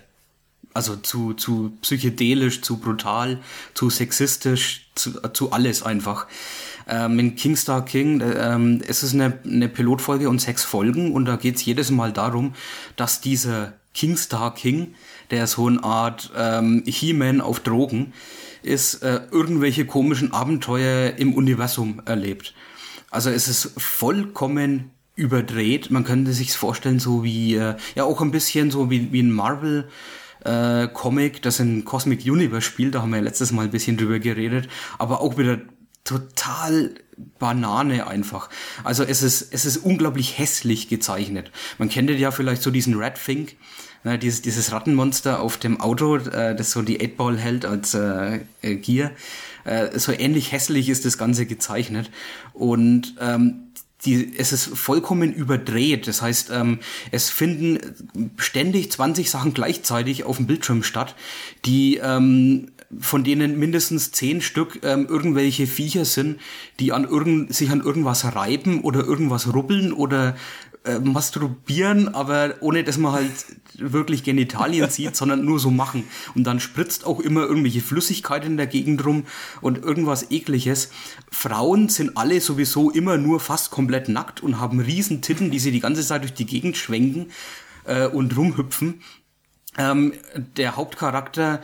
also zu, zu psychedelisch, zu brutal, zu sexistisch, zu, zu alles einfach. Ähm, in Kingstar King, äh, ähm, es ist eine, eine Pilotfolge und sechs Folgen und da geht's jedes Mal darum, dass dieser Kingstar King, der so eine Art ähm, He-Man auf Drogen, ist, äh, irgendwelche komischen Abenteuer im Universum erlebt. Also es ist vollkommen überdreht. Man könnte sich vorstellen, so wie, äh, ja auch ein bisschen so wie, wie ein Marvel äh, Comic, das in Cosmic Universe spielt. Da haben wir ja letztes Mal ein bisschen drüber geredet. Aber auch wieder total Banane einfach. Also es ist, es ist unglaublich hässlich gezeichnet. Man kennt ja vielleicht so diesen Red Fink Na, dieses, dieses Rattenmonster auf dem Auto, äh, das so die 8-Ball hält als äh, äh, Gear. Äh, so ähnlich hässlich ist das Ganze gezeichnet. Und ähm, die, es ist vollkommen überdreht. Das heißt, ähm, es finden ständig 20 Sachen gleichzeitig auf dem Bildschirm statt, die ähm, von denen mindestens zehn Stück ähm, irgendwelche Viecher sind, die an irgend, sich an irgendwas reiben oder irgendwas rubbeln oder äh, masturbieren, aber ohne dass man halt wirklich Genitalien sieht, sondern nur so machen. Und dann spritzt auch immer irgendwelche Flüssigkeit in der Gegend rum und irgendwas ekliges. Frauen sind alle sowieso immer nur fast komplett nackt und haben riesen Titten, die sie die ganze Zeit durch die Gegend schwenken äh, und rumhüpfen. Ähm, der Hauptcharakter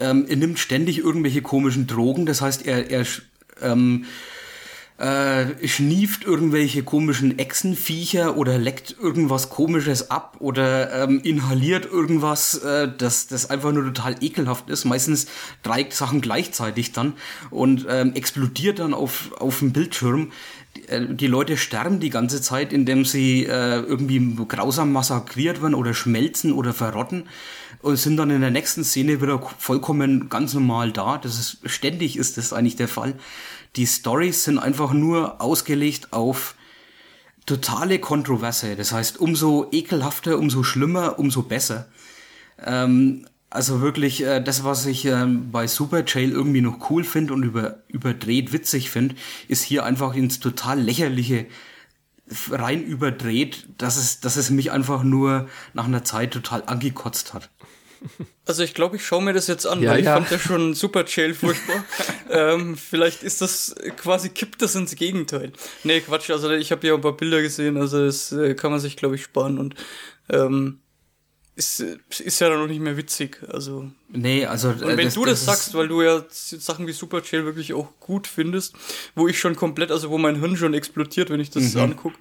ähm, er nimmt ständig irgendwelche komischen Drogen, das heißt, er, er ähm, äh, schnieft irgendwelche komischen Echsenviecher oder leckt irgendwas komisches ab oder ähm, inhaliert irgendwas, äh, das, das einfach nur total ekelhaft ist. Meistens drei Sachen gleichzeitig dann und ähm, explodiert dann auf, auf dem Bildschirm. Die, äh, die Leute sterben die ganze Zeit, indem sie äh, irgendwie grausam massakriert werden oder schmelzen oder verrotten und sind dann in der nächsten Szene wieder vollkommen ganz normal da. Das ist ständig ist das eigentlich der Fall. Die Stories sind einfach nur ausgelegt auf totale Kontroverse. Das heißt, umso ekelhafter, umso schlimmer, umso besser. Ähm, also wirklich, äh, das, was ich äh, bei Super Jail irgendwie noch cool finde und über, überdreht witzig finde, ist hier einfach ins total lächerliche rein überdreht, dass es, dass es mich einfach nur nach einer Zeit total angekotzt hat. Also ich glaube, ich schaue mir das jetzt an, ja, weil ja. ich fand ja schon Super Jail furchtbar. ähm, vielleicht ist das quasi, kippt das ins Gegenteil. Nee, Quatsch, also ich habe ja ein paar Bilder gesehen, also das äh, kann man sich, glaube ich, sparen und ähm, ist, ist ja dann noch nicht mehr witzig. Also. Nee, also. Und wenn das, du das, das sagst, weil du ja Sachen wie Super Jail wirklich auch gut findest, wo ich schon komplett, also wo mein Hirn schon explodiert, wenn ich das mhm. angucke,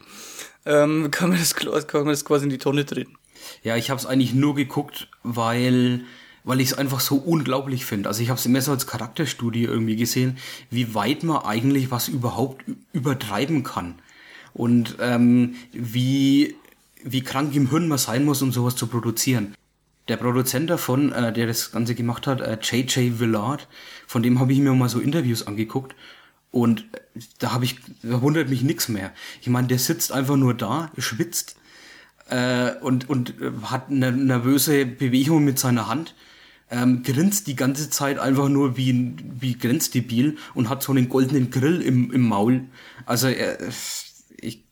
ähm, kann, man das, kann man das quasi in die Tonne drehen. Ja, ich habe es eigentlich nur geguckt, weil weil ich es einfach so unglaublich finde. Also ich habe es mehr so als Charakterstudie irgendwie gesehen, wie weit man eigentlich was überhaupt übertreiben kann und ähm, wie wie krank im Hirn man sein muss, um sowas zu produzieren. Der Produzent davon, äh, der das Ganze gemacht hat, äh, J.J. Villard, von dem habe ich mir mal so Interviews angeguckt und da habe ich, da wundert mich nichts mehr. Ich meine, der sitzt einfach nur da, schwitzt äh, und, und äh, hat eine nervöse Bewegung mit seiner Hand, ähm, grinst die ganze Zeit einfach nur wie, wie grenzdebil und hat so einen goldenen Grill im, im Maul. Also er, ich,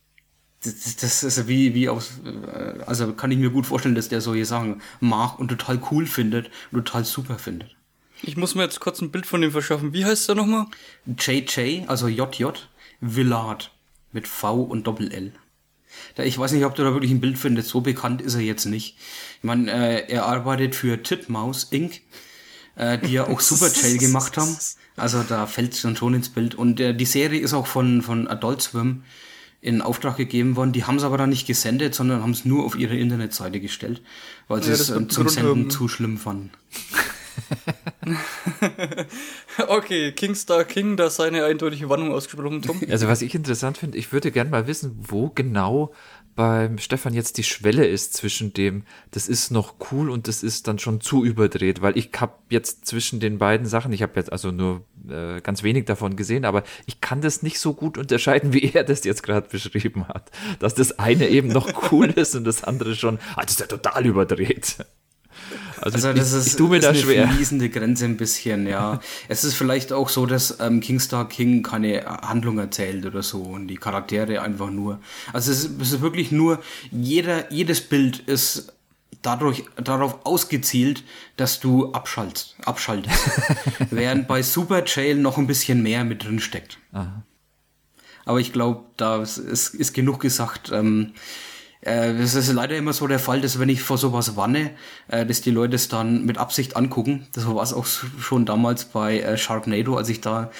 das, das ist wie, wie aus, äh, also kann ich mir gut vorstellen, dass der solche Sachen mag und total cool findet und total super findet. Ich muss mir jetzt kurz ein Bild von dem verschaffen. Wie heißt der nochmal? JJ, also JJ, Villard mit V und Doppel L. Ich weiß nicht, ob du da wirklich ein Bild findest. So bekannt ist er jetzt nicht. Ich meine, äh, er arbeitet für Titmouse Inc., äh, die ja auch Super Jail gemacht haben. Also da fällt es dann schon ins Bild. Und äh, die Serie ist auch von, von Adult Swim in Auftrag gegeben worden. Die haben es aber dann nicht gesendet, sondern haben es nur auf ihre Internetseite gestellt, weil sie ja, es ähm, zum Senden zu schlimm fanden. okay, Kingstar King, da seine eindeutige Warnung ausgesprochen, Tom. Also was ich interessant finde, ich würde gerne mal wissen, wo genau beim Stefan jetzt die Schwelle ist zwischen dem, das ist noch cool und das ist dann schon zu überdreht, weil ich habe jetzt zwischen den beiden Sachen, ich habe jetzt also nur äh, ganz wenig davon gesehen, aber ich kann das nicht so gut unterscheiden, wie er das jetzt gerade beschrieben hat, dass das eine eben noch cool ist und das andere schon, ah, das ist ja total überdreht. Also, also das ich, ist, ich mir ist da eine schwer. fließende Grenze ein bisschen, ja. es ist vielleicht auch so, dass ähm, Kingstar King keine Handlung erzählt oder so und die Charaktere einfach nur. Also es ist, es ist wirklich nur, jeder, jedes Bild ist dadurch, darauf ausgezielt, dass du abschaltest, abschaltest. Während bei Super Jail noch ein bisschen mehr mit drin steckt. Aha. Aber ich glaube, da ist, ist genug gesagt. Ähm, äh, es ist leider immer so der Fall, dass wenn ich vor sowas wanne, äh, dass die Leute es dann mit Absicht angucken. Das war es auch schon damals bei äh, Sharknado, als ich da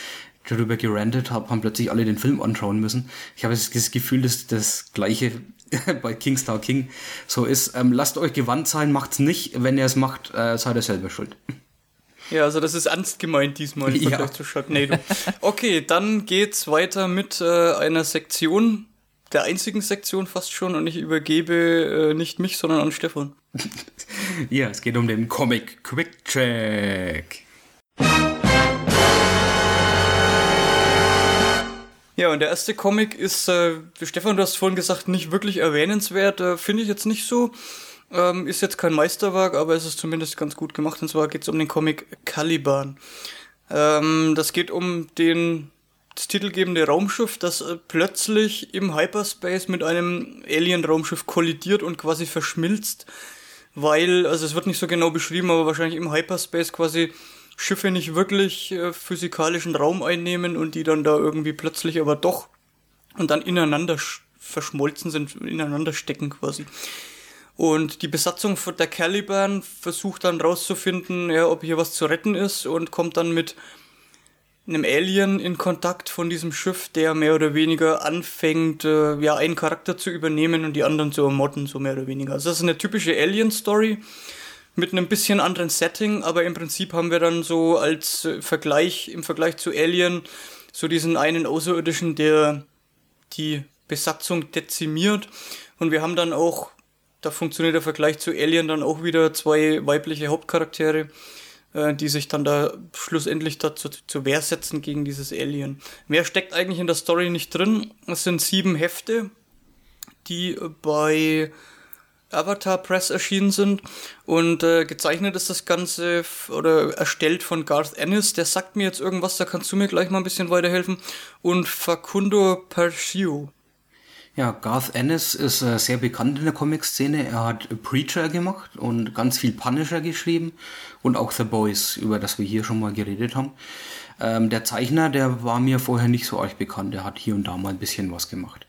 darüber gerantet habe, haben plötzlich alle den Film anschauen müssen. Ich habe das Gefühl, dass das gleiche bei Kingstar King so ist. Ähm, lasst euch gewandt sein, macht's nicht. Wenn ihr es macht, seid ihr selber schuld. Ja, also das ist ernst gemeint diesmal im ja. Vergleich zu Sharknado. Okay, dann geht's weiter mit äh, einer Sektion, der einzigen Sektion fast schon und ich übergebe äh, nicht mich, sondern an Stefan. ja, es geht um den Comic Quick Check. Ja, und der erste Comic ist, äh, Stefan, du hast vorhin gesagt, nicht wirklich erwähnenswert. Äh, Finde ich jetzt nicht so. Ähm, ist jetzt kein Meisterwerk, aber es ist zumindest ganz gut gemacht. Und zwar geht es um den Comic Caliban. Ähm, das geht um den das titelgebende Raumschiff, das äh, plötzlich im Hyperspace mit einem Alien-Raumschiff kollidiert und quasi verschmilzt, weil, also es wird nicht so genau beschrieben, aber wahrscheinlich im Hyperspace quasi Schiffe nicht wirklich äh, physikalischen Raum einnehmen und die dann da irgendwie plötzlich aber doch und dann ineinander verschmolzen sind, ineinander stecken quasi. Und die Besatzung der Caliban versucht dann rauszufinden, ja, ob hier was zu retten ist und kommt dann mit einem Alien in Kontakt von diesem Schiff, der mehr oder weniger anfängt, äh, ja, einen Charakter zu übernehmen und die anderen zu ermorden, so mehr oder weniger. Also das ist eine typische Alien-Story mit einem bisschen anderen Setting, aber im Prinzip haben wir dann so als äh, Vergleich, im Vergleich zu Alien, so diesen einen Außerirdischen, der die Besatzung dezimiert. Und wir haben dann auch, da funktioniert der Vergleich zu Alien dann auch wieder zwei weibliche Hauptcharaktere, äh, die sich dann da schlussendlich dazu zur Wehr setzen gegen dieses Alien. Mehr steckt eigentlich in der Story nicht drin. Es sind sieben Hefte, die bei Avatar Press erschienen sind. Und äh, gezeichnet ist das Ganze oder erstellt von Garth Ennis. Der sagt mir jetzt irgendwas, da kannst du mir gleich mal ein bisschen weiterhelfen. Und Facundo Percio. Ja, Garth Ennis ist äh, sehr bekannt in der Comic-Szene. Er hat Preacher gemacht und ganz viel Punisher geschrieben und auch The Boys, über das wir hier schon mal geredet haben. Ähm, der Zeichner, der war mir vorher nicht so euch bekannt. Der hat hier und da mal ein bisschen was gemacht.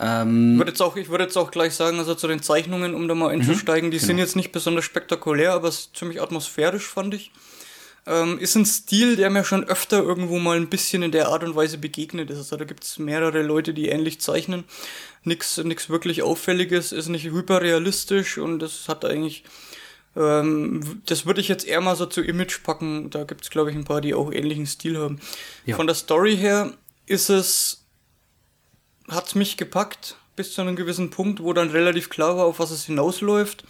Ähm, ich würde jetzt, auch, ich würde jetzt auch gleich sagen, also zu den Zeichnungen, um da mal einzusteigen, mhm, die genau. sind jetzt nicht besonders spektakulär, aber es ist ziemlich atmosphärisch, fand ich. Ähm, ist ein Stil, der mir schon öfter irgendwo mal ein bisschen in der Art und Weise begegnet ist. Also da gibt es mehrere Leute, die ähnlich zeichnen. Nix, nix wirklich Auffälliges, ist nicht hyperrealistisch und das hat eigentlich ähm, das würde ich jetzt eher mal so zu Image packen. Da gibt es, glaube ich, ein paar, die auch ähnlichen Stil haben. Ja. Von der Story her ist es hat mich gepackt bis zu einem gewissen Punkt, wo dann relativ klar war, auf was es hinausläuft.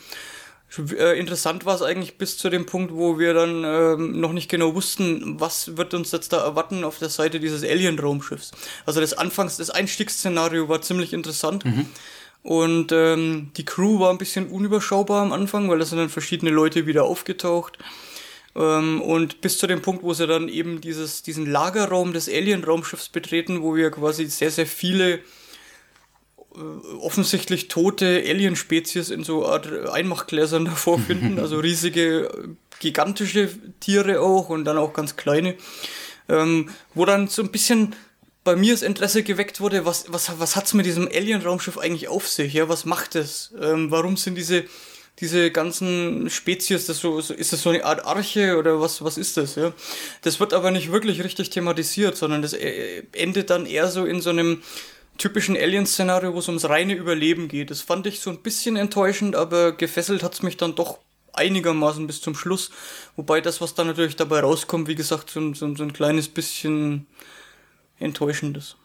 Äh, interessant war es eigentlich bis zu dem Punkt, wo wir dann ähm, noch nicht genau wussten, was wird uns jetzt da erwarten auf der Seite dieses Alien-Raumschiffs. Also das Anfangs, das Einstiegsszenario war ziemlich interessant. Mhm. Und ähm, die Crew war ein bisschen unüberschaubar am Anfang, weil da sind dann verschiedene Leute wieder aufgetaucht. Ähm, und bis zu dem Punkt, wo sie dann eben dieses, diesen Lagerraum des Alien-Raumschiffs betreten, wo wir quasi sehr, sehr viele offensichtlich tote Alien-Spezies in so Art Einmachgläsern davor finden, also riesige, gigantische Tiere auch und dann auch ganz kleine, ähm, wo dann so ein bisschen bei mir das Interesse geweckt wurde, was, was, was hat's mit diesem Alien-Raumschiff eigentlich auf sich, ja, was macht es, ähm, warum sind diese diese ganzen Spezies, das so, ist das so eine Art Arche oder was, was ist das, ja? Das wird aber nicht wirklich richtig thematisiert, sondern das äh, endet dann eher so in so einem typischen Alien-Szenario, wo es ums reine Überleben geht. Das fand ich so ein bisschen enttäuschend, aber gefesselt hat's mich dann doch einigermaßen bis zum Schluss. Wobei das, was da natürlich dabei rauskommt, wie gesagt, so, so, so ein kleines bisschen enttäuschend ist.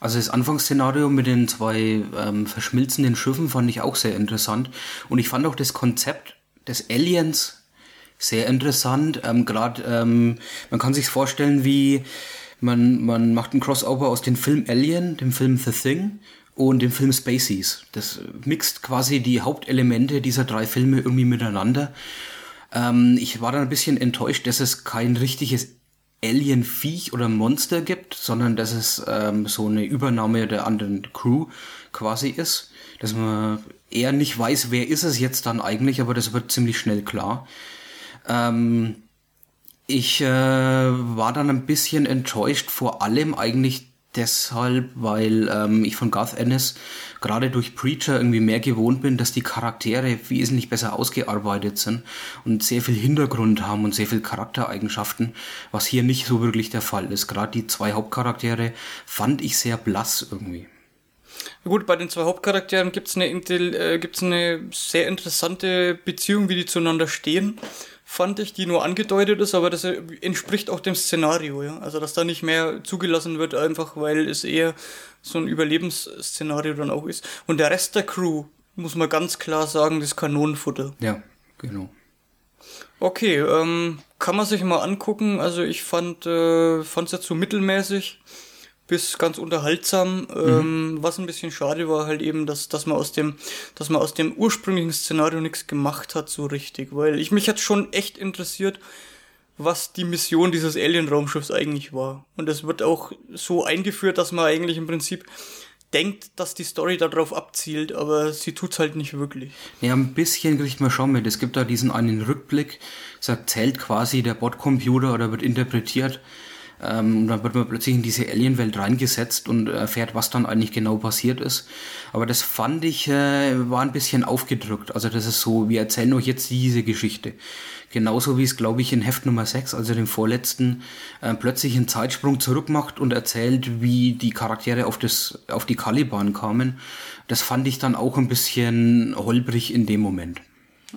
Also das Anfangsszenario mit den zwei ähm, verschmilzenden Schiffen fand ich auch sehr interessant. Und ich fand auch das Konzept des Aliens sehr interessant. Ähm, Gerade ähm, man kann sich vorstellen, wie man, man macht einen Crossover aus dem Film Alien, dem Film The Thing und dem Film Spaceys. Das mixt quasi die Hauptelemente dieser drei Filme irgendwie miteinander. Ähm, ich war dann ein bisschen enttäuscht, dass es kein richtiges Alien-Viech oder Monster gibt, sondern dass es ähm, so eine Übernahme der anderen Crew quasi ist. Dass man eher nicht weiß, wer ist es jetzt dann eigentlich, aber das wird ziemlich schnell klar. Ähm, ich äh, war dann ein bisschen enttäuscht, vor allem eigentlich deshalb, weil ähm, ich von Garth Ennis gerade durch Preacher irgendwie mehr gewohnt bin, dass die Charaktere wesentlich besser ausgearbeitet sind und sehr viel Hintergrund haben und sehr viel Charaktereigenschaften, was hier nicht so wirklich der Fall ist. Gerade die zwei Hauptcharaktere fand ich sehr blass irgendwie. Gut, bei den zwei Hauptcharakteren gibt es eine, äh, gibt's eine sehr interessante Beziehung, wie die zueinander stehen fand ich, die nur angedeutet ist, aber das entspricht auch dem Szenario, ja. Also, dass da nicht mehr zugelassen wird, einfach weil es eher so ein Überlebensszenario dann auch ist. Und der Rest der Crew, muss man ganz klar sagen, das Kanonenfutter. Ja, Genau. Okay, ähm, kann man sich mal angucken. Also ich fand äh, fand es jetzt so mittelmäßig bis ganz unterhaltsam. Mhm. Ähm, was ein bisschen schade war halt eben, dass, dass man aus dem, dass man aus dem ursprünglichen Szenario nichts gemacht hat so richtig, weil ich mich hat schon echt interessiert, was die Mission dieses Alien-Raumschiffs eigentlich war. Und es wird auch so eingeführt, dass man eigentlich im Prinzip denkt, dass die Story darauf abzielt, aber sie tut's halt nicht wirklich. Ja, ein bisschen kriegt man schon mit. Es gibt da diesen einen Rückblick, es erzählt quasi der Botcomputer oder wird interpretiert, ähm, dann wird man plötzlich in diese Alien-Welt reingesetzt und erfährt, was dann eigentlich genau passiert ist. Aber das fand ich, äh, war ein bisschen aufgedrückt. Also das ist so, wir erzählen euch jetzt diese Geschichte. Genauso wie es, glaube ich, in Heft Nummer 6, also dem vorletzten, äh, plötzlich einen Zeitsprung zurück macht und erzählt, wie die Charaktere auf, das, auf die Caliban kamen. Das fand ich dann auch ein bisschen holprig in dem Moment.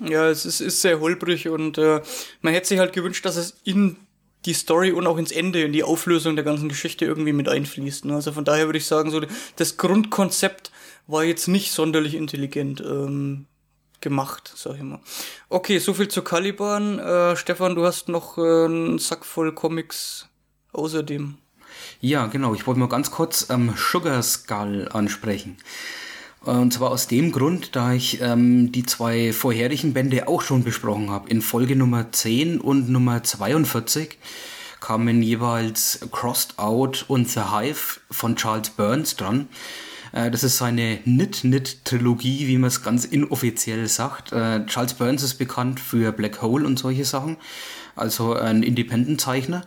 Ja, es ist, ist sehr holprig und äh, man hätte sich halt gewünscht, dass es in die Story und auch ins Ende, in die Auflösung der ganzen Geschichte irgendwie mit einfließt. Ne? Also von daher würde ich sagen, so das Grundkonzept war jetzt nicht sonderlich intelligent ähm, gemacht, sag ich mal. Okay, so viel zu Caliban. Äh, Stefan, du hast noch äh, einen Sack voll Comics außerdem. Ja, genau. Ich wollte mal ganz kurz ähm, Sugar Skull ansprechen. Und zwar aus dem Grund, da ich ähm, die zwei vorherigen Bände auch schon besprochen habe. In Folge Nummer 10 und Nummer 42 kamen jeweils Crossed Out und The Hive von Charles Burns dran. Äh, das ist seine Knit-Knit-Trilogie, wie man es ganz inoffiziell sagt. Äh, Charles Burns ist bekannt für Black Hole und solche Sachen, also ein Independent-Zeichner.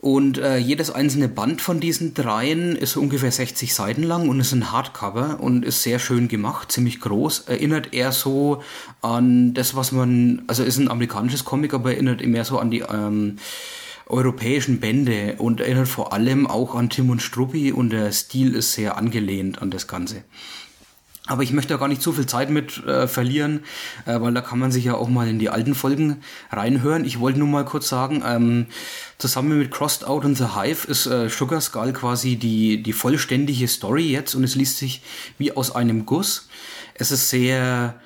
Und äh, jedes einzelne Band von diesen dreien ist ungefähr 60 Seiten lang und ist ein Hardcover und ist sehr schön gemacht, ziemlich groß. Erinnert eher so an das, was man, also ist ein amerikanisches Comic, aber erinnert mehr so an die ähm, europäischen Bände und erinnert vor allem auch an Tim und Struppi und der Stil ist sehr angelehnt an das Ganze. Aber ich möchte da gar nicht zu viel Zeit mit äh, verlieren, äh, weil da kann man sich ja auch mal in die alten Folgen reinhören. Ich wollte nur mal kurz sagen, ähm, zusammen mit Crossed Out und The Hive ist äh, Sugar Skull quasi die, die vollständige Story jetzt und es liest sich wie aus einem Guss. Es ist sehr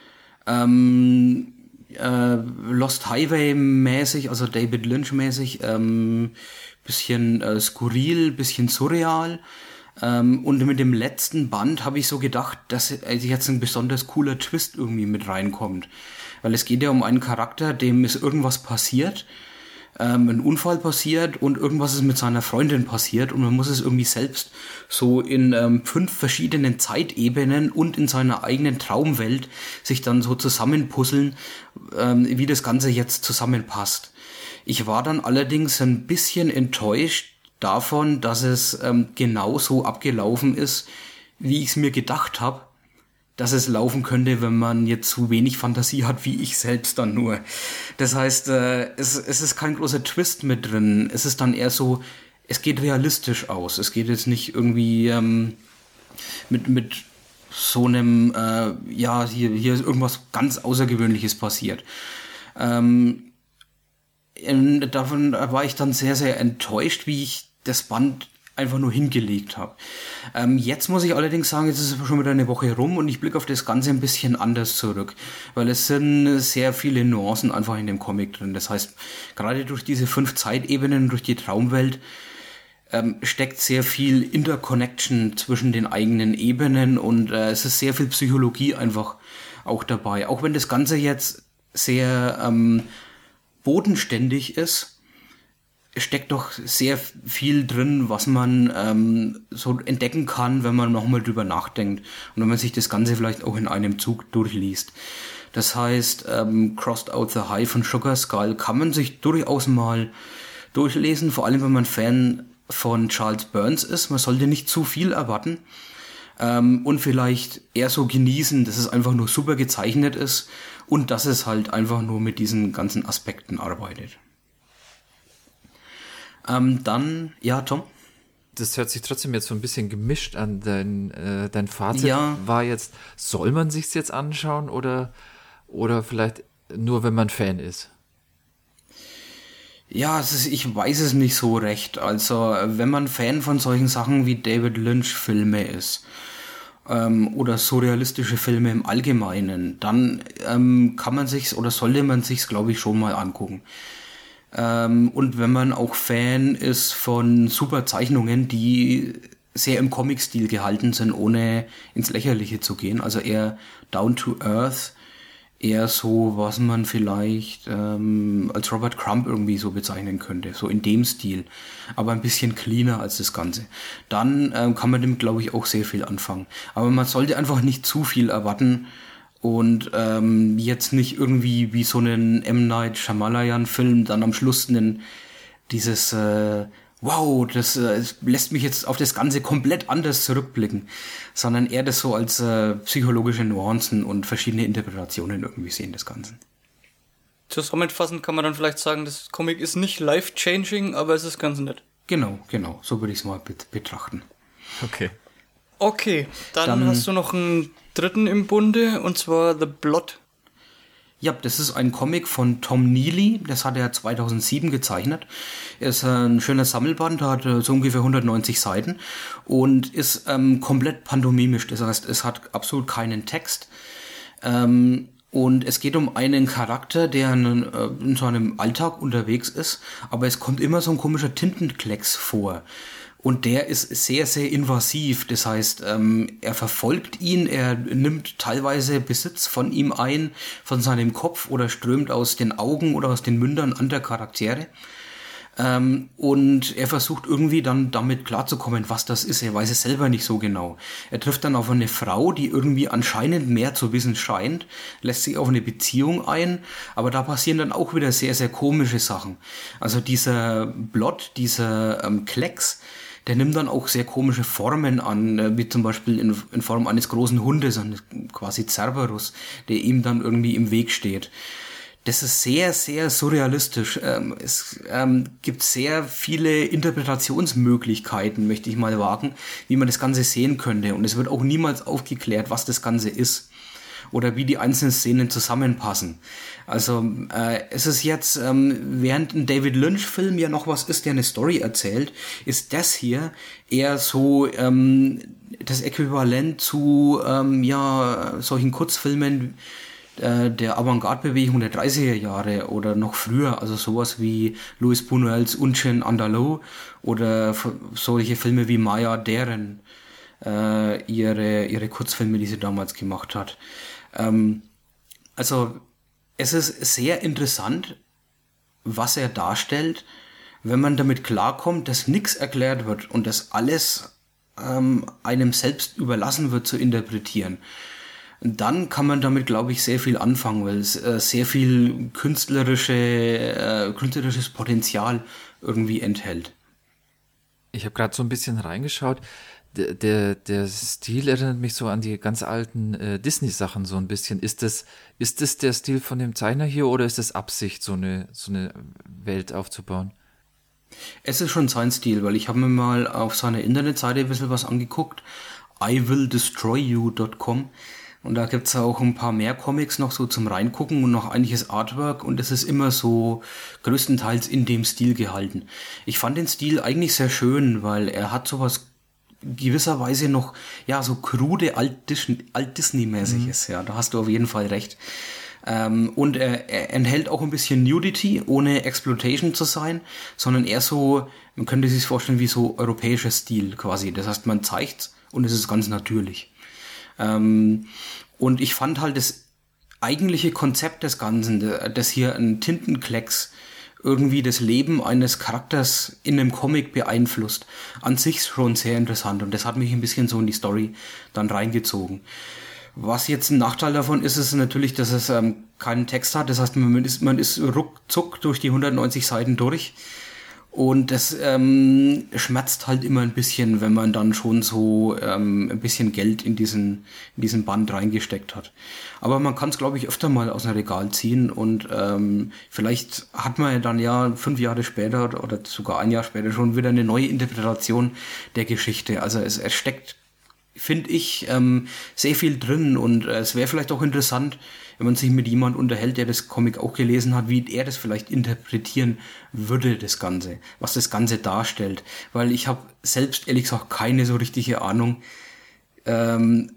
ähm, äh, Lost Highway mäßig, also David Lynch mäßig, ähm, bisschen äh, skurril, bisschen surreal. Ähm, und mit dem letzten Band habe ich so gedacht, dass jetzt ein besonders cooler Twist irgendwie mit reinkommt. Weil es geht ja um einen Charakter, dem ist irgendwas passiert, ähm, ein Unfall passiert und irgendwas ist mit seiner Freundin passiert und man muss es irgendwie selbst so in ähm, fünf verschiedenen Zeitebenen und in seiner eigenen Traumwelt sich dann so zusammenpuzzeln, wie das Ganze jetzt zusammenpasst. Ich war dann allerdings ein bisschen enttäuscht, davon, dass es ähm, genau abgelaufen ist, wie ich es mir gedacht habe, dass es laufen könnte, wenn man jetzt zu wenig Fantasie hat, wie ich selbst dann nur. Das heißt, äh, es, es ist kein großer Twist mit drin. Es ist dann eher so, es geht realistisch aus. Es geht jetzt nicht irgendwie ähm, mit, mit so einem, äh, ja, hier, hier ist irgendwas ganz Außergewöhnliches passiert. Ähm, davon war ich dann sehr, sehr enttäuscht, wie ich das Band einfach nur hingelegt habe. Ähm, jetzt muss ich allerdings sagen, jetzt ist es schon wieder eine Woche rum und ich blicke auf das Ganze ein bisschen anders zurück, weil es sind sehr viele Nuancen einfach in dem Comic drin. Das heißt, gerade durch diese fünf Zeitebenen, durch die Traumwelt, ähm, steckt sehr viel Interconnection zwischen den eigenen Ebenen und äh, es ist sehr viel Psychologie einfach auch dabei. Auch wenn das Ganze jetzt sehr ähm, bodenständig ist, steckt doch sehr viel drin, was man ähm, so entdecken kann, wenn man nochmal drüber nachdenkt und wenn man sich das Ganze vielleicht auch in einem Zug durchliest. Das heißt, ähm, Crossed Out the High von Sugar Skull kann man sich durchaus mal durchlesen, vor allem wenn man Fan von Charles Burns ist. Man sollte nicht zu viel erwarten ähm, und vielleicht eher so genießen, dass es einfach nur super gezeichnet ist und dass es halt einfach nur mit diesen ganzen Aspekten arbeitet. Ähm, dann, ja, Tom? Das hört sich trotzdem jetzt so ein bisschen gemischt an. Dein, äh, dein Fazit ja. war jetzt, soll man sich's jetzt anschauen oder, oder vielleicht nur, wenn man Fan ist? Ja, ist, ich weiß es nicht so recht. Also, wenn man Fan von solchen Sachen wie David Lynch Filme ist ähm, oder surrealistische Filme im Allgemeinen, dann ähm, kann man sich's oder sollte man sich's, glaube ich, schon mal angucken. Ähm, und wenn man auch Fan ist von super Zeichnungen, die sehr im Comic-Stil gehalten sind, ohne ins Lächerliche zu gehen, also eher down to earth, eher so, was man vielleicht ähm, als Robert Crumb irgendwie so bezeichnen könnte, so in dem Stil, aber ein bisschen cleaner als das Ganze. Dann ähm, kann man dem, glaube ich, auch sehr viel anfangen. Aber man sollte einfach nicht zu viel erwarten und ähm, jetzt nicht irgendwie wie so einen M. Night Shyamalan-Film dann am Schluss einen, dieses äh, wow, das äh, lässt mich jetzt auf das Ganze komplett anders zurückblicken, sondern eher das so als äh, psychologische Nuancen und verschiedene Interpretationen irgendwie sehen des Ganzen. Zusammenfassend kann man dann vielleicht sagen, das Comic ist nicht life-changing, aber es ist ganz nett. Genau, genau, so würde ich es mal betrachten. Okay. Okay, dann, dann hast du noch einen dritten im Bunde und zwar The Blot. Ja, das ist ein Comic von Tom Neely, das hat er 2007 gezeichnet. Ist ein schöner Sammelband, hat äh, so ungefähr 190 Seiten und ist ähm, komplett pantomimisch. Das heißt, es hat absolut keinen Text. Ähm, und es geht um einen Charakter, der in, äh, in seinem Alltag unterwegs ist, aber es kommt immer so ein komischer Tintenklecks vor. Und der ist sehr, sehr invasiv. Das heißt, ähm, er verfolgt ihn, er nimmt teilweise Besitz von ihm ein, von seinem Kopf oder strömt aus den Augen oder aus den Mündern anderer Charaktere. Ähm, und er versucht irgendwie dann damit klarzukommen, was das ist. Er weiß es selber nicht so genau. Er trifft dann auf eine Frau, die irgendwie anscheinend mehr zu wissen scheint, lässt sich auf eine Beziehung ein, aber da passieren dann auch wieder sehr, sehr komische Sachen. Also dieser Blot, dieser ähm, Klecks, der nimmt dann auch sehr komische Formen an, äh, wie zum Beispiel in, in Form eines großen Hundes, quasi Cerberus, der ihm dann irgendwie im Weg steht. Das ist sehr, sehr surrealistisch. Ähm, es ähm, gibt sehr viele Interpretationsmöglichkeiten, möchte ich mal wagen, wie man das Ganze sehen könnte. Und es wird auch niemals aufgeklärt, was das Ganze ist oder wie die einzelnen Szenen zusammenpassen. Also äh, es ist jetzt, ähm, während ein David Lynch-Film ja noch was ist, der eine Story erzählt, ist das hier eher so ähm, das Äquivalent zu ähm, ja solchen Kurzfilmen äh, der Avantgarde-Bewegung der 30er Jahre oder noch früher, also sowas wie Louis Buñuel's Unchen Andalou oder solche Filme wie Maya Deren, äh, ihre, ihre Kurzfilme, die sie damals gemacht hat. Ähm, also es ist sehr interessant, was er darstellt, wenn man damit klarkommt, dass nichts erklärt wird und dass alles ähm, einem selbst überlassen wird zu interpretieren. Dann kann man damit, glaube ich, sehr viel anfangen, weil es äh, sehr viel künstlerische, äh, künstlerisches Potenzial irgendwie enthält. Ich habe gerade so ein bisschen reingeschaut der, der, der Stil erinnert mich so an die ganz alten äh, Disney-Sachen so ein bisschen. Ist das, ist das der Stil von dem Zeichner hier oder ist es Absicht, so eine, so eine Welt aufzubauen? Es ist schon sein Stil, weil ich habe mir mal auf seiner Internetseite ein bisschen was angeguckt. iwilldestroyyou.com und da gibt's auch ein paar mehr Comics noch so zum Reingucken und noch einiges Artwork und es ist immer so größtenteils in dem Stil gehalten. Ich fand den Stil eigentlich sehr schön, weil er hat sowas gewisserweise noch, ja, so krude Alt-Disney-mäßig ist. Ja, da hast du auf jeden Fall recht. Ähm, und er, er enthält auch ein bisschen Nudity, ohne Exploitation zu sein, sondern eher so, man könnte sich vorstellen, wie so europäischer Stil quasi. Das heißt, man zeigt und es ist ganz natürlich. Ähm, und ich fand halt das eigentliche Konzept des Ganzen, dass hier ein Tintenklecks irgendwie das Leben eines Charakters in einem Comic beeinflusst. An sich schon sehr interessant und das hat mich ein bisschen so in die Story dann reingezogen. Was jetzt ein Nachteil davon ist, ist natürlich, dass es ähm, keinen Text hat. Das heißt, man ist, man ist ruckzuck durch die 190 Seiten durch und das ähm, schmerzt halt immer ein bisschen, wenn man dann schon so ähm, ein bisschen Geld in diesen, in diesen Band reingesteckt hat. Aber man kann es, glaube ich, öfter mal aus dem Regal ziehen und ähm, vielleicht hat man dann ja fünf Jahre später oder sogar ein Jahr später schon wieder eine neue Interpretation der Geschichte. Also es, es steckt, finde ich, ähm, sehr viel drin und äh, es wäre vielleicht auch interessant, wenn man sich mit jemand unterhält, der das Comic auch gelesen hat, wie er das vielleicht interpretieren würde, das Ganze, was das Ganze darstellt. Weil ich habe selbst ehrlich gesagt keine so richtige Ahnung, ähm,